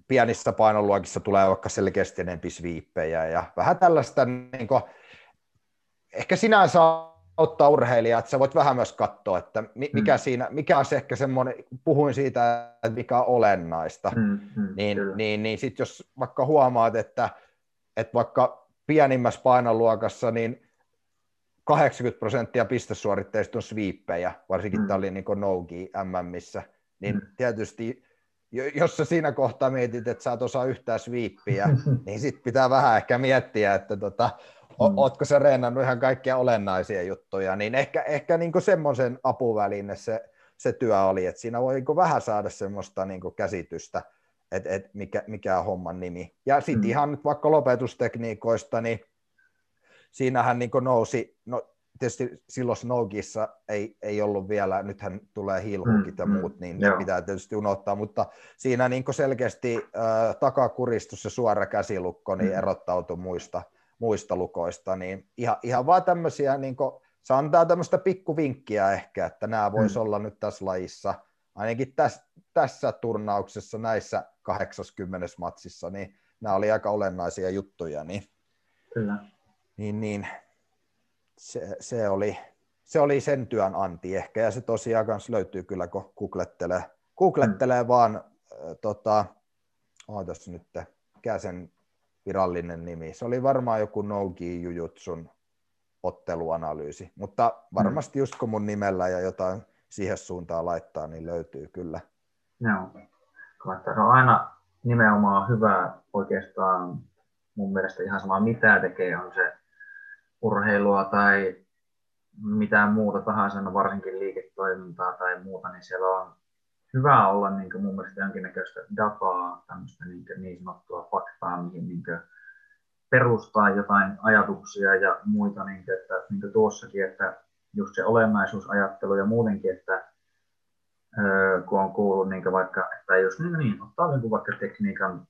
pienissä painoluokissa tulee vaikka selkeästi enempi sviippejä ja vähän tällaista niin kuin, ehkä sinänsä auttaa urheilijaa, että sä voit vähän myös katsoa, että mikä, mm. siinä, mikä on se ehkä semmoinen, puhuin siitä, että mikä on olennaista, mm, mm, niin, niin, niin sitten jos vaikka huomaat, että, että vaikka pienimmässä painoluokassa, niin 80 prosenttia pistesuoritteista on sviippejä, varsinkin mm. tämä oli niin Nogi MMissä, niin mm. tietysti jos sä siinä kohtaa mietit, että sä et osaa yhtään sviippiä, niin sitten pitää vähän ehkä miettiä, että tota, mm. ootko sä reenannut ihan kaikkia olennaisia juttuja, niin ehkä, ehkä niin semmoisen apuväline se, se työ oli, että siinä voi niin vähän saada semmoista niin käsitystä, että et mikä, mikä on homman nimi. Ja sitten mm. ihan nyt vaikka lopetustekniikoista, niin siinähän niin nousi, no tietysti silloin Snowgissa ei, ei ollut vielä, nythän tulee hiilhukit ja mm, muut, niin mm, ne pitää tietysti unohtaa, mutta siinä niin selkeästi äh, takakuristus ja suora käsilukko niin mm. erottautui muista, muista lukoista, niin ihan, ihan vaan tämmöisiä, niin kuin, se antaa tämmöistä pikkuvinkkiä ehkä, että nämä voisi mm. olla nyt tässä lajissa, ainakin täs, tässä turnauksessa näissä 80 matsissa, niin nämä oli aika olennaisia juttuja. Niin, Kyllä. Niin, niin se, se, oli, se oli sen työn anti ehkä, ja se tosiaan kanssa löytyy kyllä, kun googlettelee, googlettelee mm. vaan, äh, tota, ootas nyt, mikä sen virallinen nimi, se oli varmaan joku Nogi Jujutsun otteluanalyysi, mutta varmasti just kun mun nimellä ja jotain siihen suuntaan laittaa, niin löytyy kyllä. Joo, se on aina nimenomaan hyvä oikeastaan mun mielestä ihan sama mitä tekee, on se urheilua tai mitään muuta tahansa, no varsinkin liiketoimintaa tai muuta, niin siellä on hyvä olla niin kuin mun mielestä jonkinnäköistä dataa, tämmöistä niin, niin sanottua faktaa, mihin niin perustaa jotain ajatuksia ja muita, niin kuin, että niin kuin tuossakin, että just se olennaisuusajattelu ja muutenkin, että kun on kuullut niin vaikka, että jos niin, niin ottaa niin vaikka tekniikan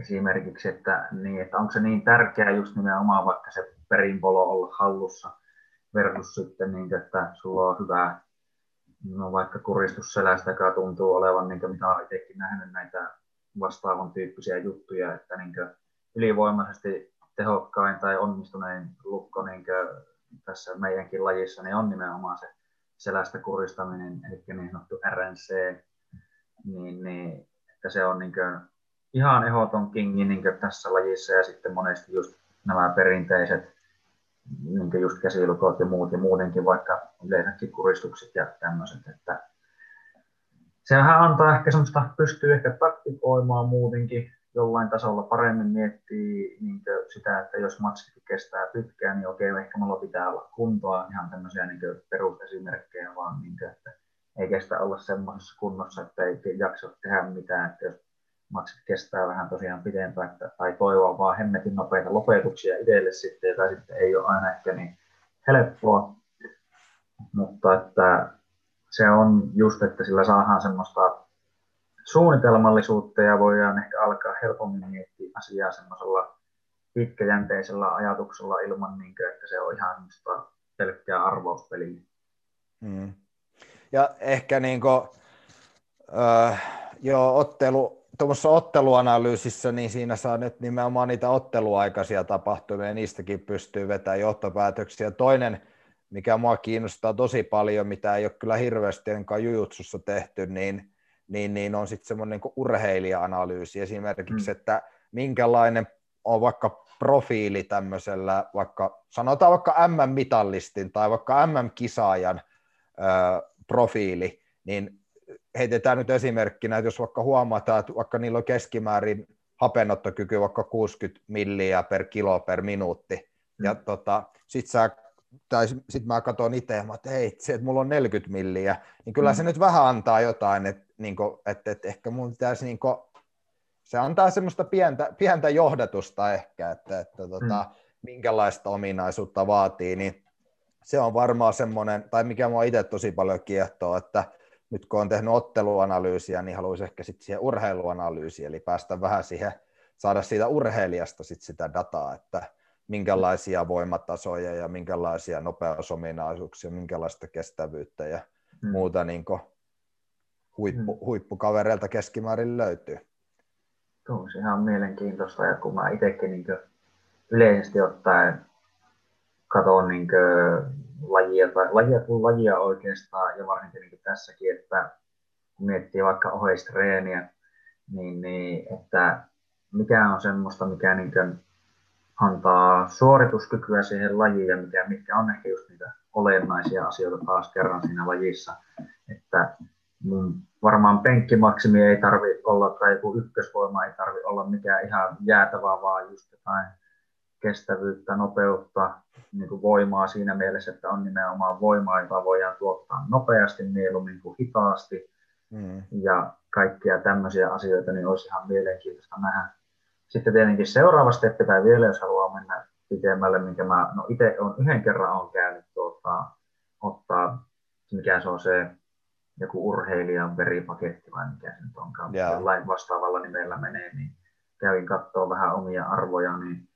esimerkiksi, että, niin, että onko se niin tärkeää just nimenomaan vaikka se perinpolo olla hallussa versus sitten, niin, että sulla on hyvä no vaikka kuristusselästä, joka tuntuu olevan, niin mitä olen itsekin nähnyt näitä vastaavan tyyppisiä juttuja, että niin ylivoimaisesti tehokkain tai onnistunein lukko niin tässä meidänkin lajissa niin on nimenomaan se selästä kuristaminen, eli niin sanottu RNC, niin, niin että se on niin ihan ehdoton kingi niin tässä lajissa ja sitten monesti just nämä perinteiset niin just käsilukot ja muut ja muutenkin vaikka yleensäkin kuristukset ja tämmöiset, että sehän antaa ehkä semmoista, pystyy ehkä taktikoimaan muutenkin jollain tasolla paremmin miettii niin sitä, että jos matski kestää pitkään, niin okei, ehkä mulla pitää olla kuntoa, ihan tämmöisiä niin perusesimerkkejä vaan, niin kuin, että ei kestä olla semmoisessa kunnossa, että ei jaksa tehdä mitään, että jos matsit kestää vähän tosiaan pidempään, että, tai toivoa vaan hemmetin nopeita lopetuksia itselle sitten, tai sitten ei ole aina ehkä niin helppoa, mutta että se on just, että sillä saadaan semmoista suunnitelmallisuutta ja voidaan ehkä alkaa helpommin miettiä asiaa semmoisella pitkäjänteisellä ajatuksella ilman, niin kuin, että se on ihan pelkkää arvauspeliä. Mm. Ja ehkä niin kuin, äh, jo ottelu, tuommoisessa otteluanalyysissä, niin siinä saa nyt nimenomaan niitä otteluaikaisia tapahtumia, ja niistäkin pystyy vetämään johtopäätöksiä. Toinen, mikä mua kiinnostaa tosi paljon, mitä ei ole kyllä hirveästi enkä jujutsussa tehty, niin, niin, niin on sitten semmoinen niin urheilija-analyysi esimerkiksi, mm. että minkälainen on vaikka profiili tämmöisellä, vaikka sanotaan vaikka MM-mitallistin tai vaikka MM-kisaajan ö, profiili, niin heitetään nyt esimerkkinä, että jos vaikka huomataan, että vaikka niillä on keskimäärin hapenottokyky vaikka 60 milliä per kilo per minuutti, mm. ja tota, sit sä tai sitten mä katson itse, että hei, se, että mulla on 40 milliä, niin kyllä mm. se nyt vähän antaa jotain, että, niin kuin, että, että ehkä mun pitäisi, niin kuin, se antaa semmoista pientä, pientä johdatusta ehkä, että, että tota, mm. minkälaista ominaisuutta vaatii, niin se on varmaan semmoinen, tai mikä mua itse tosi paljon kiehtoo, että nyt kun on tehnyt otteluanalyysiä, niin haluaisin ehkä sitten siihen urheiluanalyysiin, eli päästä vähän siihen, saada siitä urheilijasta sit sitä dataa, että minkälaisia voimatasoja ja minkälaisia nopeusominaisuuksia, minkälaista kestävyyttä ja mm. muuta niin huippu, mm. huippukavereilta keskimäärin löytyy. Tuo on ihan mielenkiintoista, ja kun mä itsekin niin yleisesti ottaen katson niin lajia, tai lajia kuin lajia oikeastaan, ja varsinkin niin tässäkin, että kun miettii vaikka oheistreeniä, niin, niin että mikä on semmoista, mikä niin antaa suorituskykyä siihen lajiin ja mikä, mitkä on ehkä just niitä olennaisia asioita taas kerran siinä lajissa, että mun varmaan penkkimaksimi ei tarvi olla tai joku ykkösvoima ei tarvi olla mikään ihan jäätävää, vaan just jotain kestävyyttä, nopeutta, niin kuin voimaa siinä mielessä, että on nimenomaan voimaa, jota voidaan tuottaa nopeasti, mieluummin kuin hitaasti. Mm. Ja kaikkia tämmöisiä asioita, niin olisi ihan mielenkiintoista nähdä. Sitten tietenkin seuraava steppi tai vielä, jos haluaa mennä pitemmälle, minkä mä no itse on yhden kerran on käynyt ottaa, ottaa, mikä se on se joku urheilijan veripaketti vai mikä se nyt onkaan, yeah. jollain vastaavalla nimellä menee, niin kävin katsoa vähän omia arvoja, niin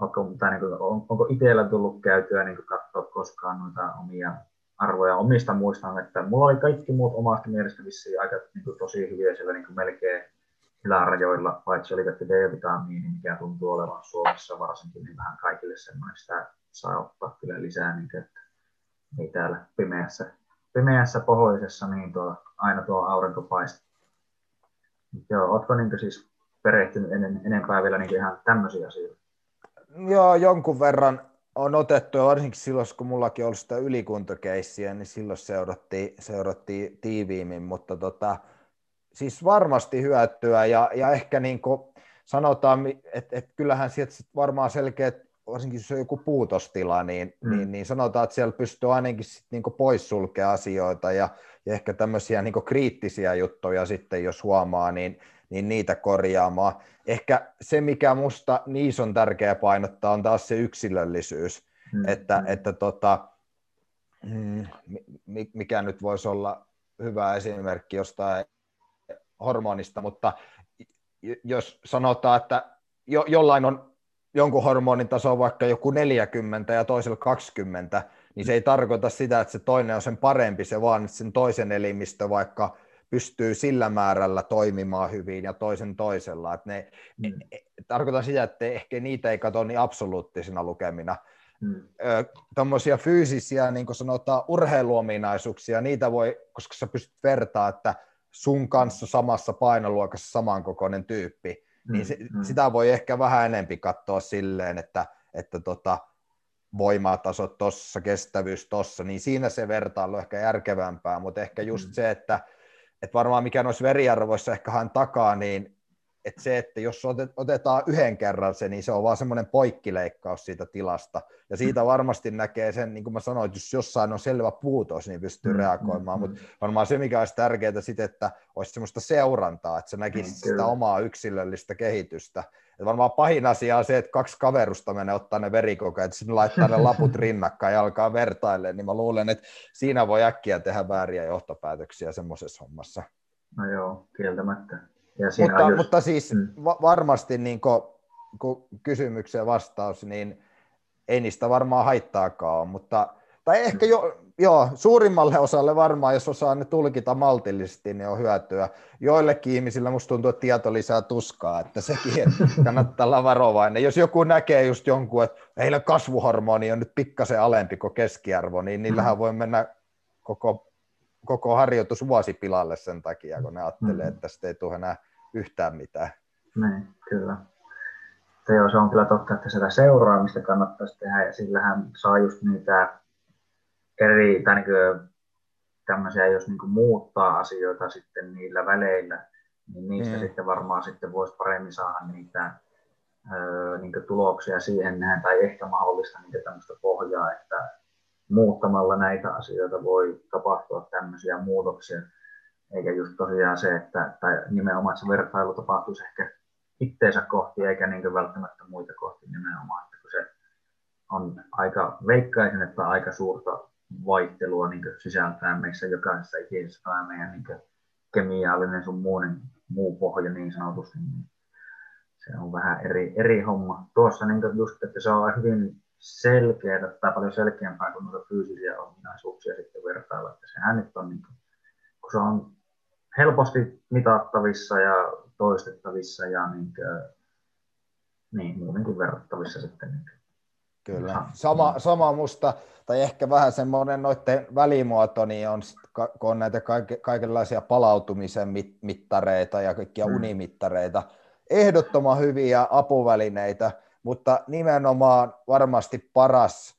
onko, tai niin kuin, on, onko itsellä tullut käytyä niin katsoa koskaan noita omia arvoja. Omista muistan, että mulla oli kaikki muut omasta mielestä vissiin aika niin kuin, tosi hyviä siellä niin kuin melkein ylärajoilla, paitsi oli D-vitamiini, mikä tuntuu olevan Suomessa varsinkin, niin vähän kaikille semmoinen sitä saa ottaa kyllä lisää, niin kuin, että ei täällä pimeässä, pimeässä pohjoisessa niin tuo, aina tuo aurinko paistaa. Joo, ootko niin siis perehtynyt en, enempää vielä niin ihan tämmöisiä asioita? Joo, jonkun verran on otettu, ja varsinkin silloin, kun mullakin ollut sitä ylikuntokeissiä, niin silloin seurattiin, seurattiin tiiviimmin, mutta tota, siis varmasti hyötyä, ja, ja ehkä niin kuin sanotaan, että et kyllähän sieltä sit varmaan selkeät, varsinkin jos on joku puutostila, niin, mm. niin, niin sanotaan, että siellä pystyy ainakin sit niin poissulkea asioita, ja, ja ehkä tämmöisiä niin kriittisiä juttuja sitten, jos huomaa, niin, niin niitä korjaamaan. Ehkä se, mikä musta niissä on tärkeää painottaa, on taas se yksilöllisyys, mm. että, että tota, mm, mikä nyt voisi olla hyvä esimerkki jostain hormonista, mutta jos sanotaan, että jo, jollain on jonkun hormonin taso vaikka joku 40 ja toisella 20, niin se ei tarkoita sitä, että se toinen on sen parempi, se vaan että sen toisen elimistö vaikka pystyy sillä määrällä toimimaan hyvin ja toisen toisella. Että ne, mm. E, tarkoitan sitä, että ehkä niitä ei katso niin absoluuttisina lukemina. Mm. Tuommoisia fyysisiä, niin kuin sanotaan, urheiluominaisuuksia, niitä voi, koska sä pystyt vertaa, että sun kanssa samassa painoluokassa samankokoinen tyyppi, mm. niin se, mm. sitä voi ehkä vähän enempi katsoa silleen, että, että tota, voimatasot tossa, kestävyys tossa, niin siinä se vertailu on ehkä järkevämpää, mutta ehkä just mm. se, että että varmaan mikä noissa veriarvoissa ehkä hän takaa, niin että se, että jos otetaan yhden kerran se, niin se on vaan semmoinen poikkileikkaus siitä tilasta. Ja siitä varmasti näkee sen, niin kuin mä sanoin, että jos jossain on selvä puutos, niin pystyy mm, reagoimaan. Mm, Mutta varmaan se, mikä olisi tärkeää sitten, että olisi semmoista seurantaa, että se näkisi mm, sitä omaa yksilöllistä kehitystä. Et varmaan pahin asia on se, että kaksi kaverusta menee ottaa ne verikokeet, että sinne laittaa ne laput rinnakkain ja alkaa vertaille, niin mä luulen, että siinä voi äkkiä tehdä vääriä johtopäätöksiä semmoisessa hommassa. No joo, kieltämättä. Ja mutta, just... mutta siis mm. va- varmasti niin kun, kun kysymykseen vastaus, niin ei niistä varmaan haittaakaan ole, mutta tai ehkä jo, joo, suurimmalle osalle varmaan, jos osaa ne tulkita maltillisesti, niin on hyötyä. Joillekin ihmisillä musta tuntuu, että tieto lisää tuskaa, että sekin kannattaa olla varovainen. Jos joku näkee just jonkun, että heillä kasvuhormoni on nyt pikkasen alempi kuin keskiarvo, niin niillähän voi mennä koko, koko harjoitus vuosipilalle sen takia, kun ne ajattelee, mm. että tästä ei tule enää yhtään mitään. Niin, kyllä. Se on kyllä totta, että sitä seuraamista kannattaisi tehdä ja sillähän saa just niitä eri, tai niin kuin, tämmöisiä, jos niin kuin muuttaa asioita sitten niillä väleillä, niin niistä mm. sitten varmaan sitten voisi paremmin saada niitä öö, niin tuloksia siihen näin, tai ehkä mahdollista niin tämmöistä pohjaa, että muuttamalla näitä asioita voi tapahtua tämmöisiä muutoksia, eikä just tosiaan se, että tai nimenomaan se vertailu tapahtuisi ehkä itteensä kohti, eikä niin välttämättä muita kohti nimenomaan, että kun se on aika, veikkaisin, että aika suurta vaihtelua niin sisältää meissä jokaisessa ikisessä tai meidän niin kemiallinen sun muun, muu pohja niin sanotusti, niin se on vähän eri, eri homma. Tuossa niin just, että se on hyvin selkeää tai paljon selkeämpää kuin noita fyysisiä ominaisuuksia sitten vertailla. Että sehän nyt on, niin kuin, kun se on helposti mitattavissa ja toistettavissa ja niin, kuin, niin muutenkin verrattavissa sitten. Niin Kyllä. Sama, sama musta, tai ehkä vähän semmoinen noiden välimuoto, niin on, kun on näitä kaikenlaisia palautumisen mittareita ja kaikkia mm. unimittareita, ehdottoman hyviä apuvälineitä, mutta nimenomaan varmasti paras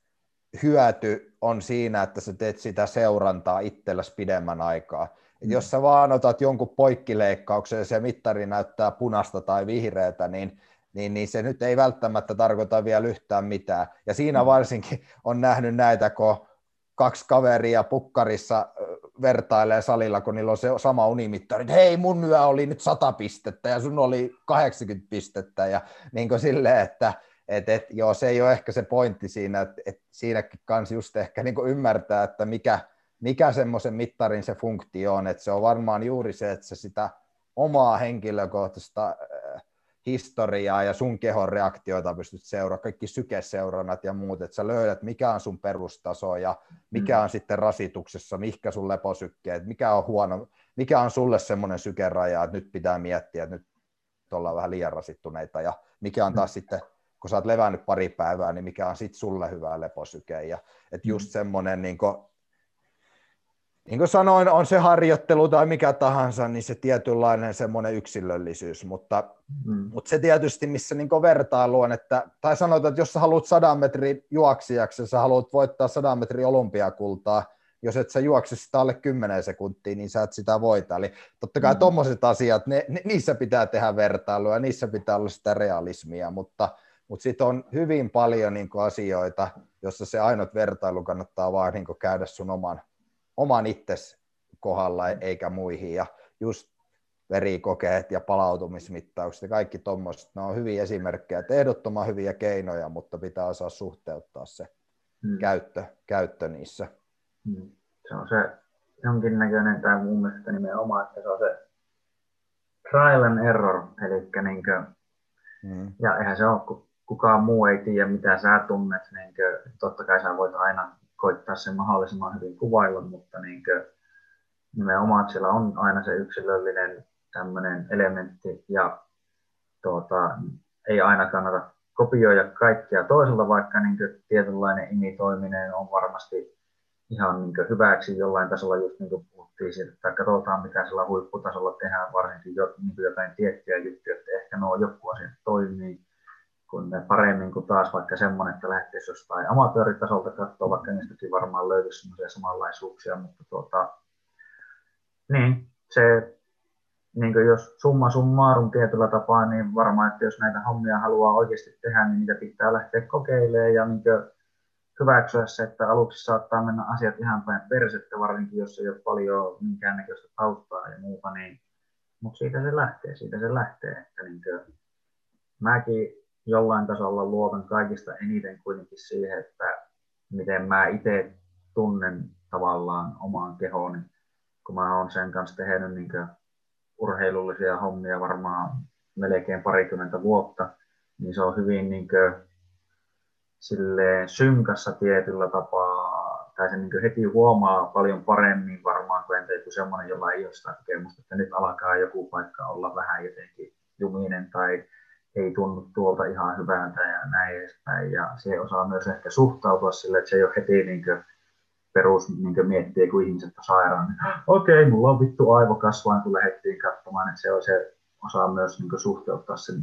hyöty on siinä, että sä teet sitä seurantaa itselläsi pidemmän aikaa. Mm. Jos sä vaan otat jonkun poikkileikkauksen ja se mittari näyttää punasta tai vihreätä, niin niin, niin se nyt ei välttämättä tarkoita vielä yhtään mitään. Ja siinä mm. varsinkin on nähnyt näitä, kun kaksi kaveria pukkarissa vertailee salilla, kun niillä on se sama unimittari, että hei, mun yö oli nyt 100 pistettä ja sun oli 80 pistettä, ja niin kuin silleen, että et, et, joo, se ei ole ehkä se pointti siinä, että et siinäkin kanssa just ehkä niin ymmärtää, että mikä, mikä semmoisen mittarin se funktio on, että se on varmaan juuri se, että se sitä omaa henkilökohtaista historiaa ja sun kehon reaktioita pystyt seuraamaan, kaikki sykeseurannat ja muut, että sä löydät, mikä on sun perustaso ja mikä mm. on sitten rasituksessa, mikä sun leposykkeet, mikä on huono, mikä on sulle semmoinen sykeraja, että nyt pitää miettiä, että nyt ollaan vähän liian rasittuneita ja mikä on taas mm. sitten, kun sä oot levännyt pari päivää, niin mikä on sitten sulle hyvää leposyke ja että just mm. semmoinen niin kuin, niin kuin sanoin, on se harjoittelu tai mikä tahansa, niin se tietynlainen semmoinen yksilöllisyys, mutta, mm. mutta se tietysti, missä niin vertailu on, että, tai sanotaan, että jos sä haluat 100 metrin juoksijaksi, sä haluat voittaa 100 metrin olympiakultaa, jos et sä juokse sitä alle 10 sekuntia, niin sä et sitä voita. Eli totta kai mm. tuommoiset asiat, ne, ne, niissä pitää tehdä vertailua, niissä pitää olla sitä realismia, mutta, mutta sitten on hyvin paljon niin asioita, jossa se ainut vertailu kannattaa vaan niin käydä sun oman, oman itses kohdalla eikä muihin. Ja just verikokeet ja palautumismittaukset ja kaikki tuommoiset, ne on hyviä esimerkkejä, että ehdottoman hyviä keinoja, mutta pitää osaa suhteuttaa se hmm. käyttö, käyttö niissä. Hmm. Se on se jonkinnäköinen, tai mun mielestä nimenomaan, että se on se trial and error, eli niin kuin, hmm. ja eihän se ole, kun kukaan muu ei tiedä, mitä sä tunnet, niin kuin, totta kai sä voit aina koittaa sen mahdollisimman hyvin kuvailla, mutta niin kuin, nimenomaan siellä on aina se yksilöllinen tämmöinen elementti ja tuota, ei aina kannata kopioida kaikkea toiselta, vaikka niin kuin, tietynlainen imitoiminen on varmasti ihan niin kuin, hyväksi jollain tasolla, just niin kuin puhuttiin siitä, että katsotaan mitä sillä huipputasolla tehdään, varsinkin jotain tiettyjä juttuja, että ehkä nuo joku asiat toimii, kun ne paremmin kuin taas vaikka semmoinen, että lähtisi jostain amatööritasolta katsoa, vaikka niistäkin varmaan löytyisi semmoisia samanlaisuuksia, mutta tuota, niin, se, niin kuin jos summa summarum tietyllä tapaa, niin varmaan, että jos näitä hommia haluaa oikeasti tehdä, niin niitä pitää lähteä kokeilemaan ja niin hyväksyä se, että aluksi saattaa mennä asiat ihan päin persettä, varsinkin jos ei ole paljon minkäännäköistä taustaa ja muuta, niin mutta siitä se lähtee, siitä se lähtee. Että niin kuin, mäkin jollain tasolla luotan kaikista eniten kuitenkin siihen, että miten mä itse tunnen tavallaan omaan kehooni, kun mä oon sen kanssa tehnyt niin urheilullisia hommia varmaan melkein parikymmentä vuotta, niin se on hyvin niin kuin, silleen synkassa tietyllä tapaa, tai se niin heti huomaa paljon paremmin varmaan kuin entä joku semmoinen, jolla ei ole sitä kokemusta, että nyt alkaa joku paikka olla vähän jotenkin juminen tai ei tunnu tuolta ihan hyvältä ja näin edespäin. Ja se osaa myös ehkä suhtautua sille, että se ei ole heti niin kuin perus niin miettiä, kun ihmiset on sairaan, niin okei, okay, mulla on vittu aivokasvain, kun lähdettiin katsomaan, että se, on se osaa myös niin suhteuttaa sen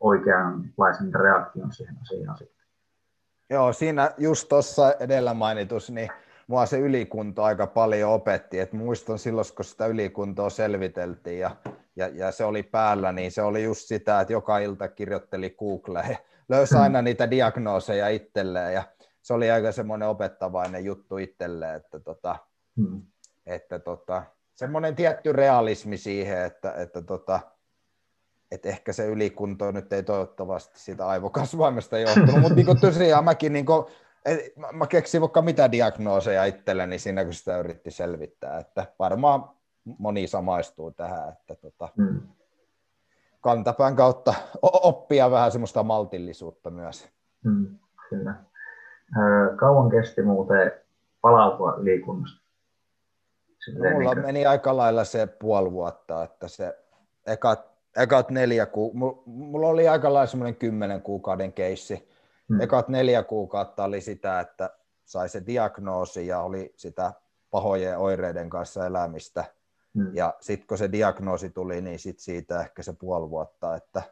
oikeanlaisen reaktion siihen asiaan sitten. Joo, siinä just tuossa edellä mainitus, niin mua se ylikunto aika paljon opetti. Et muistan silloin, kun sitä ylikuntoa selviteltiin ja, ja, ja, se oli päällä, niin se oli just sitä, että joka ilta kirjoitteli Googleen ja löysi aina niitä diagnooseja itselleen ja se oli aika semmoinen opettavainen juttu itselleen, että, tota, hmm. että tota, semmoinen tietty realismi siihen, että, että tota, että ehkä se ylikunto nyt ei toivottavasti siitä aivokasvaimesta johtunut, mutta niin tosiaan mäkin niin kuin, mä keksin vaikka mitä diagnooseja itselleni siinä, kun sitä yritti selvittää, että varmaan moni samaistuu tähän, että tota, hmm. kantapään kautta oppia vähän semmoista maltillisuutta myös. Hmm, kyllä. Kauan kesti muuten palautua liikunnasta? No, mulla niin meni aika lailla se puoli vuotta, että se ekat, ekat neljä ku, mulla oli aika lailla semmoinen kymmenen kuukauden keissi. Hmm. Ekat neljä kuukautta oli sitä, että sai se diagnoosi ja oli sitä pahojen oireiden kanssa elämistä. Hmm. Ja sitten kun se diagnoosi tuli, niin sit siitä ehkä se puoli vuotta, että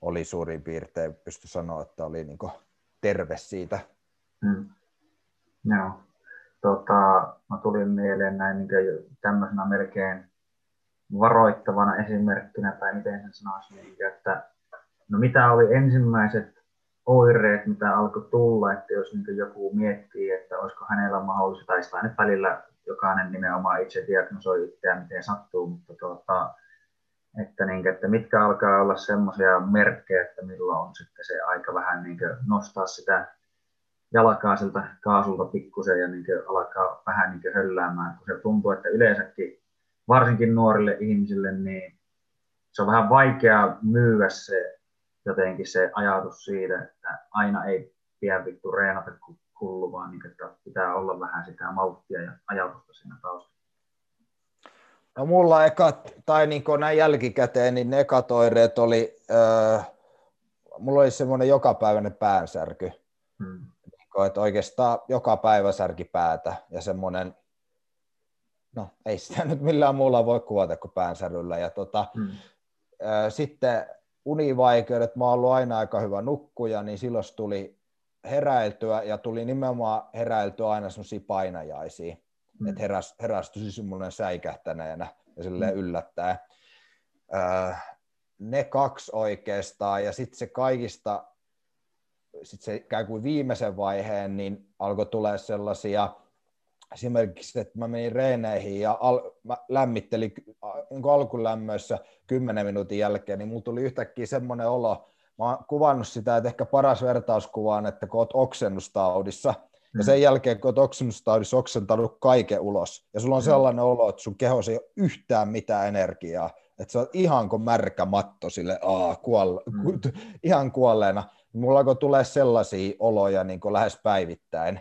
oli suurin piirtein, pysty sanoa, että oli niin terve siitä. Hmm. Joo. Tota, mä tulin mieleen näin niin tämmöisenä melkein varoittavana esimerkkinä, tai miten sen sanoisi, niin, että no mitä oli ensimmäiset oireet, mitä alkoi tulla, että jos niin joku miettii, että olisiko hänellä mahdollista, tai sitä nyt välillä jokainen nimenomaan itse diagnosoi itseään, miten sattuu, mutta tuota, että, niin, että mitkä alkaa olla semmoisia merkkejä, että milloin on sitten se aika vähän niin nostaa sitä jalkaa siltä kaasulta pikkusen ja niin alkaa vähän niin hölläämään, kun se tuntuu, että yleensäkin varsinkin nuorille ihmisille, niin se on vähän vaikea myyä se jotenkin se ajatus siitä, että aina ei pidä vittu reenata kuin hullu, vaan niin, että pitää olla vähän sitä malttia ja ajatusta siinä taustalla. No mulla ekat, tai niin näin jälkikäteen, niin ne ekat oireet oli, öö, mulla oli semmoinen jokapäiväinen päänsärky. Hmm. Niin, että oikeastaan joka päivä särki päätä ja semmoinen, no ei sitä nyt millään muulla voi kuvata kuin päänsäryllä. Ja tota, hmm. öö, sitten univaikeudet, mä oon ollut aina aika hyvä nukkuja, niin silloin tuli heräiltyä ja tuli nimenomaan heräiltyä aina semmoisia painajaisia mm. että heräs, heräs tosi semmoinen säikähtäneenä ja silleen mm. yllättää. Öö, ne kaksi oikeastaan, ja sitten se kaikista, sitten se ikään kuin viimeisen vaiheen, niin alkoi tulee sellaisia, esimerkiksi, että mä menin reeneihin ja al, mä lämmittelin niin alkulämmöissä 10 minuutin jälkeen, niin mulla tuli yhtäkkiä semmoinen olo, mä oon kuvannut sitä, että ehkä paras vertauskuva on, että kun oot oksennustaudissa, ja sen jälkeen, kun olet oksennustaudissa oksentanut kaiken ulos, ja sulla on mm. sellainen olo, että sun kehossa ei ole yhtään mitään energiaa, että sä oot ihan kuin märkä matto sille, aa, kuolle, mm. ihan kuolleena. Mulla alkoi tulee sellaisia oloja niin kuin lähes päivittäin,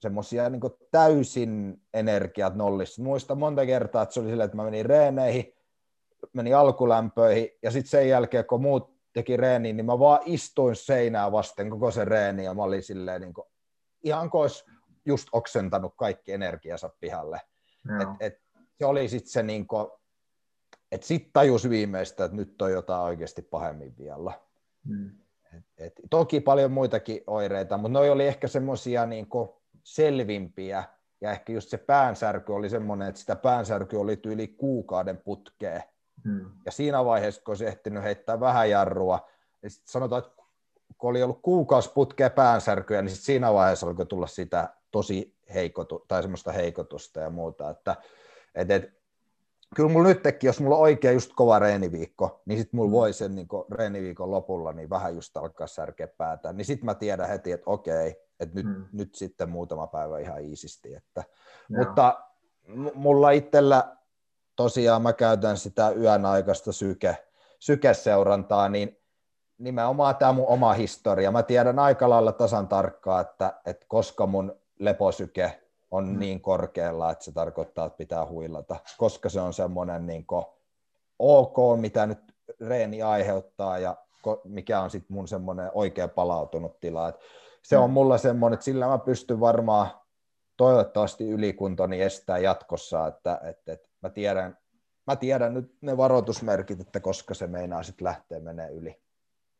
semmoisia niin täysin energiat nollissa. Muistan monta kertaa, että se oli silleen, että mä menin reeneihin, menin alkulämpöihin, ja sitten sen jälkeen, kun muut teki reeniin, niin mä vaan istuin seinää vasten koko se reeni, ja mä olin silleen niin kuin, ihan kuin olisi just oksentanut kaikki energiansa pihalle. Et, et, se oli sitten se, niin kuin, että sitten tajus viimeistä, että nyt on jotain oikeasti pahemmin vielä. Mm. Et, et, toki paljon muitakin oireita, mutta ne oli ehkä semmoisia niin selvimpiä, ja ehkä just se päänsärky oli semmoinen, että sitä päänsärky oli yli kuukauden putkeen. Mm. Ja siinä vaiheessa, kun olisi ehtinyt heittää vähän jarrua, niin sitten sanotaan, että kun oli ollut kuukausi putkea päänsärkyä, niin sit siinä vaiheessa alkoi tulla sitä tosi heikotu, tai semmoista heikotusta ja muuta, että et, et, kyllä mulla nytkin, jos mulla on oikein just kova reeniviikko, niin sitten mulla mm. voi sen niin reeniviikon lopulla niin vähän just alkaa särkeä päätä, niin sitten mä tiedän heti, että okei, että nyt, mm. nyt sitten muutama päivä ihan iisisti, että, mutta mulla itsellä tosiaan mä käytän sitä yön aikaista syke, sykeseurantaa, niin nimenomaan tämä mun oma historia. Mä tiedän aika lailla tasan tarkkaan, että, että koska mun leposyke on mm. niin korkealla, että se tarkoittaa, että pitää huilata, koska se on semmoinen niin ok, mitä nyt reeni aiheuttaa ja mikä on sitten mun semmoinen oikea palautunut tila. Et se mm. on mulla semmoinen, että sillä mä pystyn varmaan toivottavasti ylikuntoni estää jatkossa, että, että, että mä, tiedän, mä tiedän nyt ne varoitusmerkit, että koska se meinaa sitten lähteä menee yli.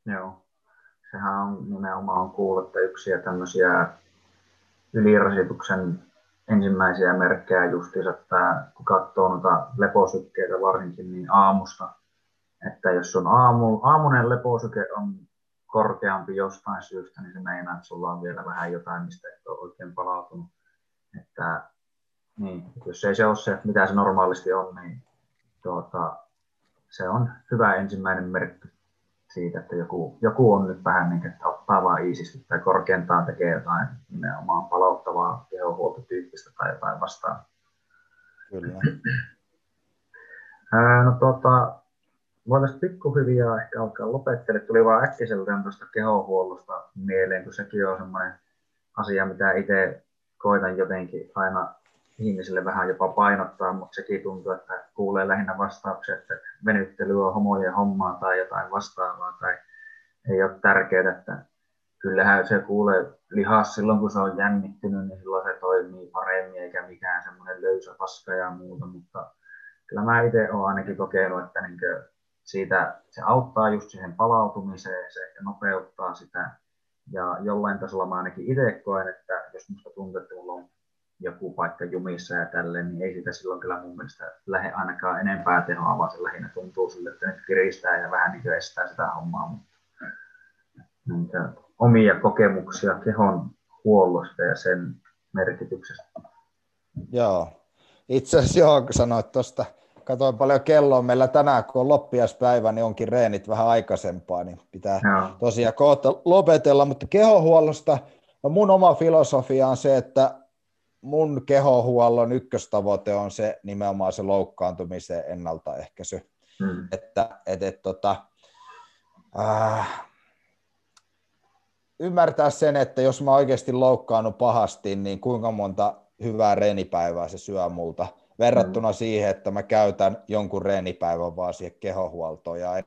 Joo. Sehän on nimenomaan kuullut, että yksi ja tämmöisiä ylirasituksen ensimmäisiä merkkejä justiinsa, että kun katsoo noita leposykkeitä varsinkin, niin aamusta, että jos sun aamu, aamunen leposyke on korkeampi jostain syystä, niin se meinaa, että sulla on vielä vähän jotain, mistä et ole oikein palautunut. Että, niin, jos ei se ole se, mitä se normaalisti on, niin tuota, se on hyvä ensimmäinen merkki siitä, että joku, joku on nyt vähän niin, että ottaa vaan iisisti tai korkeintaan tekee jotain nimenomaan palauttavaa kehohuoltotyyppistä tai jotain vastaan. Kyllä. no tuota, voitaisiin pikkuhiljaa ehkä alkaa lopettele. Tuli vaan äkkiseltään tuosta kehohuollosta mieleen, kun sekin on semmoinen asia, mitä itse koitan jotenkin aina ihmisille vähän jopa painottaa, mutta sekin tuntuu, että kuulee lähinnä vastauksia, että venyttely on homojen hommaa tai jotain vastaavaa tai ei ole tärkeää, että kyllähän se kuulee lihas silloin, kun se on jännittynyt, niin silloin se toimii paremmin eikä mikään semmoinen löysä paska ja muuta, mutta kyllä mä itse olen ainakin kokeillut, että niin siitä, se auttaa just siihen palautumiseen, se nopeuttaa sitä. Ja jollain tasolla mä ainakin itse koen, että jos musta tuntuu, että mulla on joku paikka jumissa ja tälleen, niin ei sitä silloin kyllä mun mielestä lähde ainakaan enempää tehoa, vaan se lähinnä tuntuu sille, että nyt kiristää ja vähän niin estää sitä hommaa, mutta niitä omia kokemuksia kehon huollosta ja sen merkityksestä. Joo. Itse asiassa joo, sanoit tuosta katoin paljon kelloa. Meillä tänään, kun on loppiaspäivä, niin onkin reenit vähän aikaisempaa, niin pitää no. tosiaan kohta lopetella. Mutta kehohuollosta, no mun oma filosofia on se, että mun kehohuollon ykköstavoite on se nimenomaan se loukkaantumisen ennaltaehkäisy. Hmm. Että et, et, tota, äh, ymmärtää sen, että jos mä oikeasti loukkaannut pahasti, niin kuinka monta hyvää reenipäivää se syö multa verrattuna mm. siihen, että mä käytän jonkun reenipäivän vaan siihen kehohuoltoon ja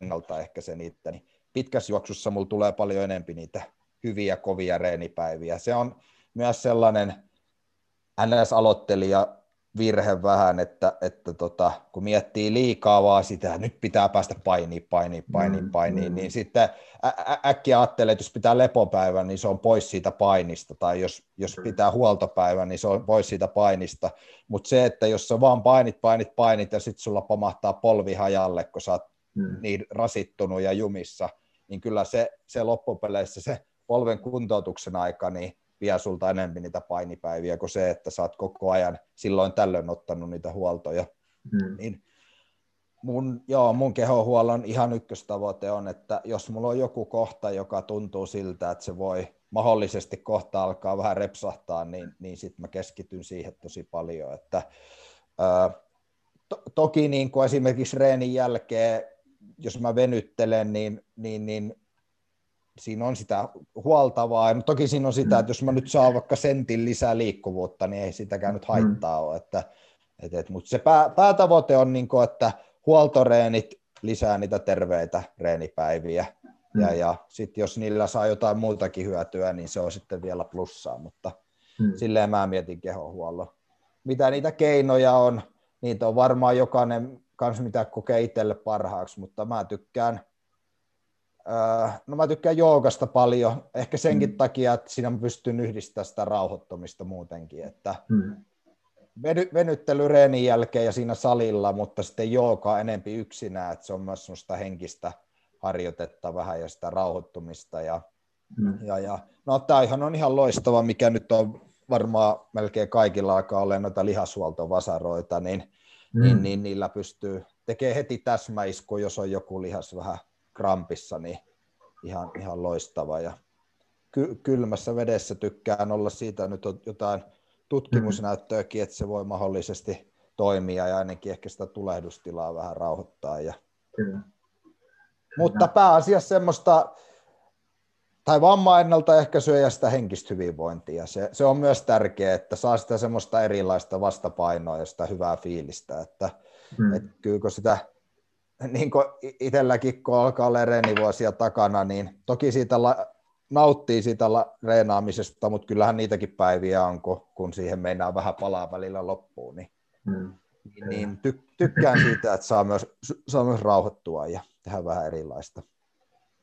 ennaltaehkäisen niitä, niin pitkässä juoksussa mulla tulee paljon enempi niitä hyviä, kovia reenipäiviä. Se on myös sellainen NS-aloittelija virhe vähän, että, että tota, kun miettii liikaa vaan sitä, että nyt pitää päästä painiin, painiin, painiin, mm, painiin, mm. niin sitten ä- äkkiä ajattelee, että jos pitää lepopäivän, niin se on pois siitä painista, tai jos, jos pitää huoltopäivän, niin se on pois siitä painista, mutta se, että jos sä vaan painit, painit, painit, ja sitten sulla pamahtaa polvi hajalle, kun sä oot mm. niin rasittunut ja jumissa, niin kyllä se, se loppupeleissä se polven kuntoutuksen aika, niin vie sulta enemmän niitä painipäiviä kuin se, että sä oot koko ajan silloin tällöin ottanut niitä huoltoja. Hmm. Niin mun, joo, mun kehohuollon ihan ykköstavoite on, että jos mulla on joku kohta, joka tuntuu siltä, että se voi mahdollisesti kohta alkaa vähän repsahtaa, niin, niin sitten mä keskityn siihen tosi paljon. Että, ää, to, toki niin kuin esimerkiksi reenin jälkeen, jos mä venyttelen, niin, niin, niin siinä on sitä huoltavaa. Ja toki siinä on sitä, että jos mä nyt saan vaikka sentin lisää liikkuvuutta, niin ei sitäkään nyt haittaa ole. Että, et, et, mutta se pää, päätavoite on, niin kuin, että huoltoreenit lisää niitä terveitä reenipäiviä. Mm. Ja, ja sitten jos niillä saa jotain muutakin hyötyä, niin se on sitten vielä plussaa, mutta mm. silleen mä mietin kehohuollon. Mitä niitä keinoja on, niitä on varmaan jokainen kans mitä kokee itselle parhaaksi, mutta mä tykkään – no mä tykkään joogasta paljon, ehkä senkin mm. takia, että siinä mä pystyn yhdistämään sitä rauhoittamista muutenkin, että mm. veny, venyttely reenin jälkeen ja siinä salilla, mutta sitten jooga enempi yksinään, että se on myös sellaista henkistä harjoitetta vähän ja sitä rauhoittumista ja, mm. ja, ja no tämähän on ihan loistava, mikä nyt on varmaan melkein kaikilla alkaa olla noita lihashuoltovasaroita, niin, mm. niin, niin niillä pystyy tekemään heti täsmäisku, jos on joku lihas vähän krampissa, niin ihan, ihan loistava. Ja ky- kylmässä vedessä tykkään olla siitä nyt on jotain tutkimusnäyttöäkin, että se voi mahdollisesti toimia ja ainakin ehkä sitä tulehdustilaa vähän rauhoittaa. Ja... Kyllä. Mutta pääasiassa semmoista, tai vamma ennaltaehkäisyä ja sitä henkistä hyvinvointia. Se, se on myös tärkeää, että saa sitä semmoista erilaista vastapainoa ja sitä hyvää fiilistä, että hmm. et kyllä kun sitä niin kuin itselläkin, kun alkaa olla reenivuosia takana, niin toki siitä la, nauttii siitä la, reenaamisesta, mutta kyllähän niitäkin päiviä on, kun, kun siihen meinaa vähän palaa välillä loppuun, niin, hmm. niin, niin ty, tykkään siitä, että saa myös, saa myös rauhoittua ja tehdä vähän erilaista.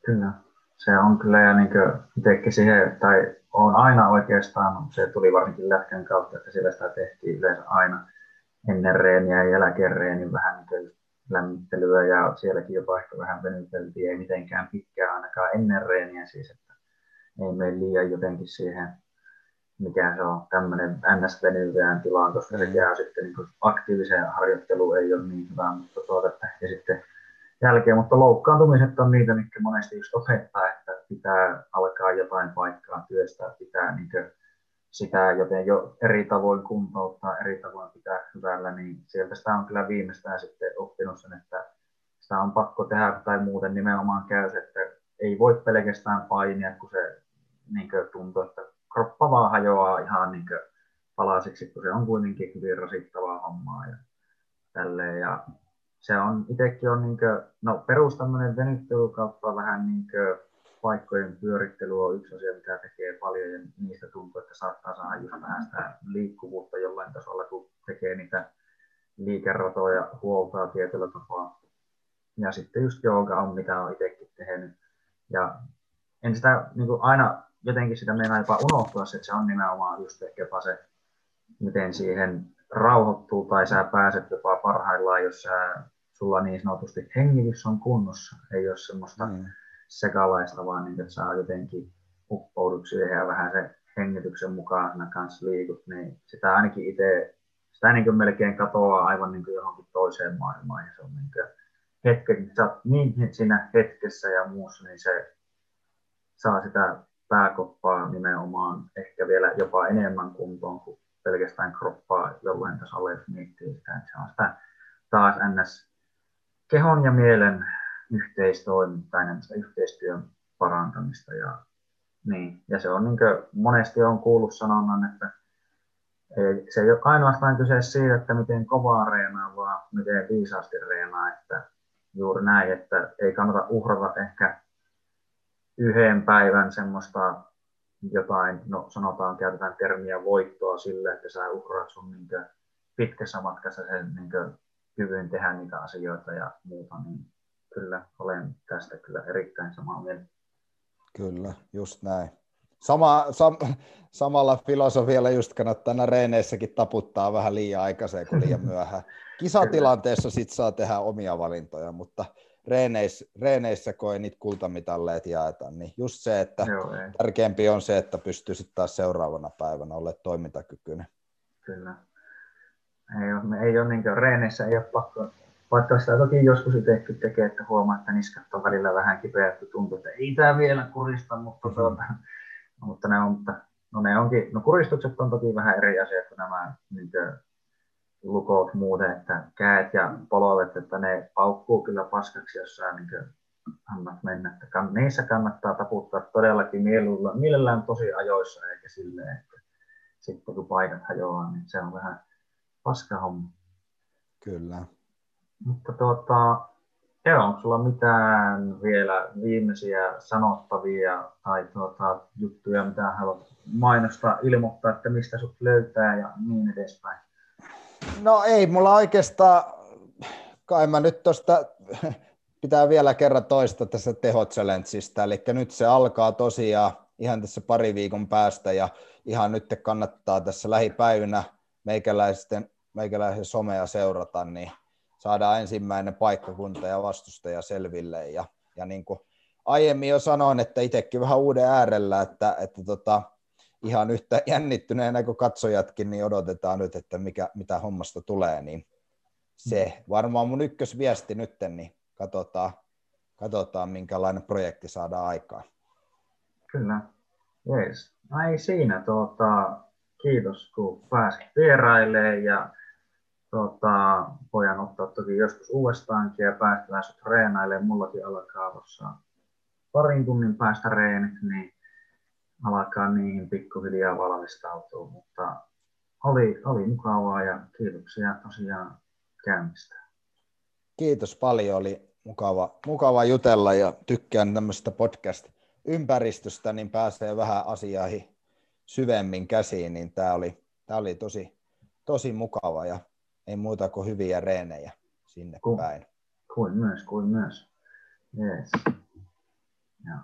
Kyllä, se on kyllä, ja niin itsekin siihen, tai on aina oikeastaan, se tuli varsinkin lätkän kautta, että siellä sitä tehtiin yleensä aina ennen reeniä ja jälkeen reenin vähän niin lämmittelyä ja sielläkin jopa ehkä vähän venyteltiin, ei mitenkään pitkään ainakaan ennen reeniä siis, että ei mene liian jotenkin siihen, mikä se on tämmöinen ns-venyvään tilaan, koska se jää sitten niin aktiiviseen harjoitteluun ei ole niin hyvä, mutta tuota, ja sitten jälkeen, mutta loukkaantumiset on niitä, mitkä monesti just opettaa, että pitää alkaa jotain paikkaa työstää, pitää niin sitä joten jo eri tavoin kuntouttaa, eri tavoin pitää hyvällä, niin sieltä sitä on kyllä viimeistään sitten oppinut sen, että sitä on pakko tehdä tai muuten nimenomaan käy että ei voi pelkästään painia, kun se niin tuntuu, että kroppa vaan hajoaa ihan niin palasiksi, kun se on kuitenkin hyvin rasittavaa hommaa ja tälleen. Ja se on itsekin on niin kuin, no perus tämmöinen venyttely kautta vähän niin kuin, paikkojen pyörittely on yksi asia, mitä tekee paljon ja niistä tuntuu, että saattaa saada just vähän sitä liikkuvuutta jollain tasolla, kun tekee niitä liikeratoja huoltaa tietyllä tapaa. Ja sitten just jooga on, mitä on itsekin tehnyt. Ja en sitä niin kuin aina jotenkin sitä meinaa jopa unohtua, että se on nimenomaan just ehkäpä se, miten siihen rauhoittuu tai sä pääset jopa parhaillaan, jos sä, sulla niin sanotusti hengitys on kunnossa, ei ole semmoista mm sekalaista, vaan niin, että saa jotenkin uppoudut siihen ja vähän se hengityksen mukaan kanssa liikut, niin sitä ainakin itse sitä niin kuin melkein katoaa aivan niin kuin johonkin toiseen maailmaan. Ja se on niin kuin hetken, sä oot niin siinä hetkessä ja muussa, niin se saa sitä pääkoppaa nimenomaan ehkä vielä jopa enemmän kuntoon kuin pelkästään kroppaa jollain tasolla, jos miettii sitä, että se on sitä taas ns. kehon ja mielen yhteistoimintaa ja yhteistyön parantamista. Ja, niin. ja se on niin kuin monesti on kuullut sanonnan, että ei, se ei ole ainoastaan kyse siitä, että miten kovaa reenaa, vaan miten viisaasti reenaa. Että juuri näin, että ei kannata uhrata ehkä yhden päivän semmoista jotain, no sanotaan, käytetään termiä voittoa sille, että sä uhraat sun niin pitkässä matkassa sen niin kyvyn tehdä niitä asioita ja muuta, niin kyllä olen tästä kyllä erittäin samaa mieltä. Kyllä, just näin. Sama, sam, samalla filosofialla just kannattaa aina reeneissäkin taputtaa vähän liian aikaiseen kuin liian myöhään. Kisatilanteessa sit saa tehdä omia valintoja, mutta reeneissä, reeneissä kun ei niitä kultamitalleet jaeta, niin just se, että Joo, tärkeämpi on se, että pystyy sitten taas seuraavana päivänä olemaan toimintakykyinen. Kyllä. Ei ole, ei ole niin kuin, reeneissä ei ole pakko, vaikka sitä toki joskus itsekin tekee, että huomaa, että niskat on välillä vähän kipeät, että tuntuu, että ei tämä vielä kurista, mutta, mm-hmm. tuota, mutta ne on, mutta, no ne onkin, no kuristukset on toki vähän eri asia kuin nämä niin kuin, lukot muuten, että käet ja polvet, että ne paukkuu kyllä paskaksi, jos sä niin annat mennä. Että kann, niissä kannattaa taputtaa todellakin mielellään, mielellään tosi ajoissa, eikä silleen, että sitten kun paikat hajoaa, niin se on vähän paska homma. Kyllä. Mutta tuota, Joo, onko sulla mitään vielä viimeisiä sanottavia tai tuota, juttuja, mitä haluat mainostaa, ilmoittaa, että mistä sut löytää ja niin edespäin? No ei, mulla oikeastaan, kai mä nyt tuosta pitää vielä kerran toista tässä teho eli nyt se alkaa tosiaan ihan tässä pari viikon päästä ja ihan nyt kannattaa tässä lähipäivinä meikäläisten, meikäläisen somea seurata, niin saadaan ensimmäinen paikkakunta ja vastustaja selville ja, ja niin kuin aiemmin jo sanoin, että itsekin vähän uuden äärellä, että, että tota, ihan yhtä jännittyneenä kuin katsojatkin, niin odotetaan nyt, että mikä, mitä hommasta tulee, niin se varmaan mun ykkösviesti nyt, niin katsotaan, katsotaan minkälainen projekti saadaan aikaan. Kyllä, jees. No ei siinä, tuota, kiitos kun pääsit vierailemaan ja tuota, voidaan ottaa toki joskus uudestaankin ja päästään sut treenailemaan. Mullakin alkaa tuossa parin tunnin päästä reenit, niin alkaa niihin pikkuhiljaa valmistautua, mutta oli, oli mukavaa ja kiitoksia tosiaan käynnistä. Kiitos paljon, oli mukava, mukava jutella ja tykkään tämmöistä podcast-ympäristöstä, niin pääsee vähän asiaihin syvemmin käsiin, niin tämä oli, tämä oli tosi, tosi mukava ja ei muuta kuin hyviä reenejä sinne Ku, päin. Kuin myös, kuin myös. Yes. Ja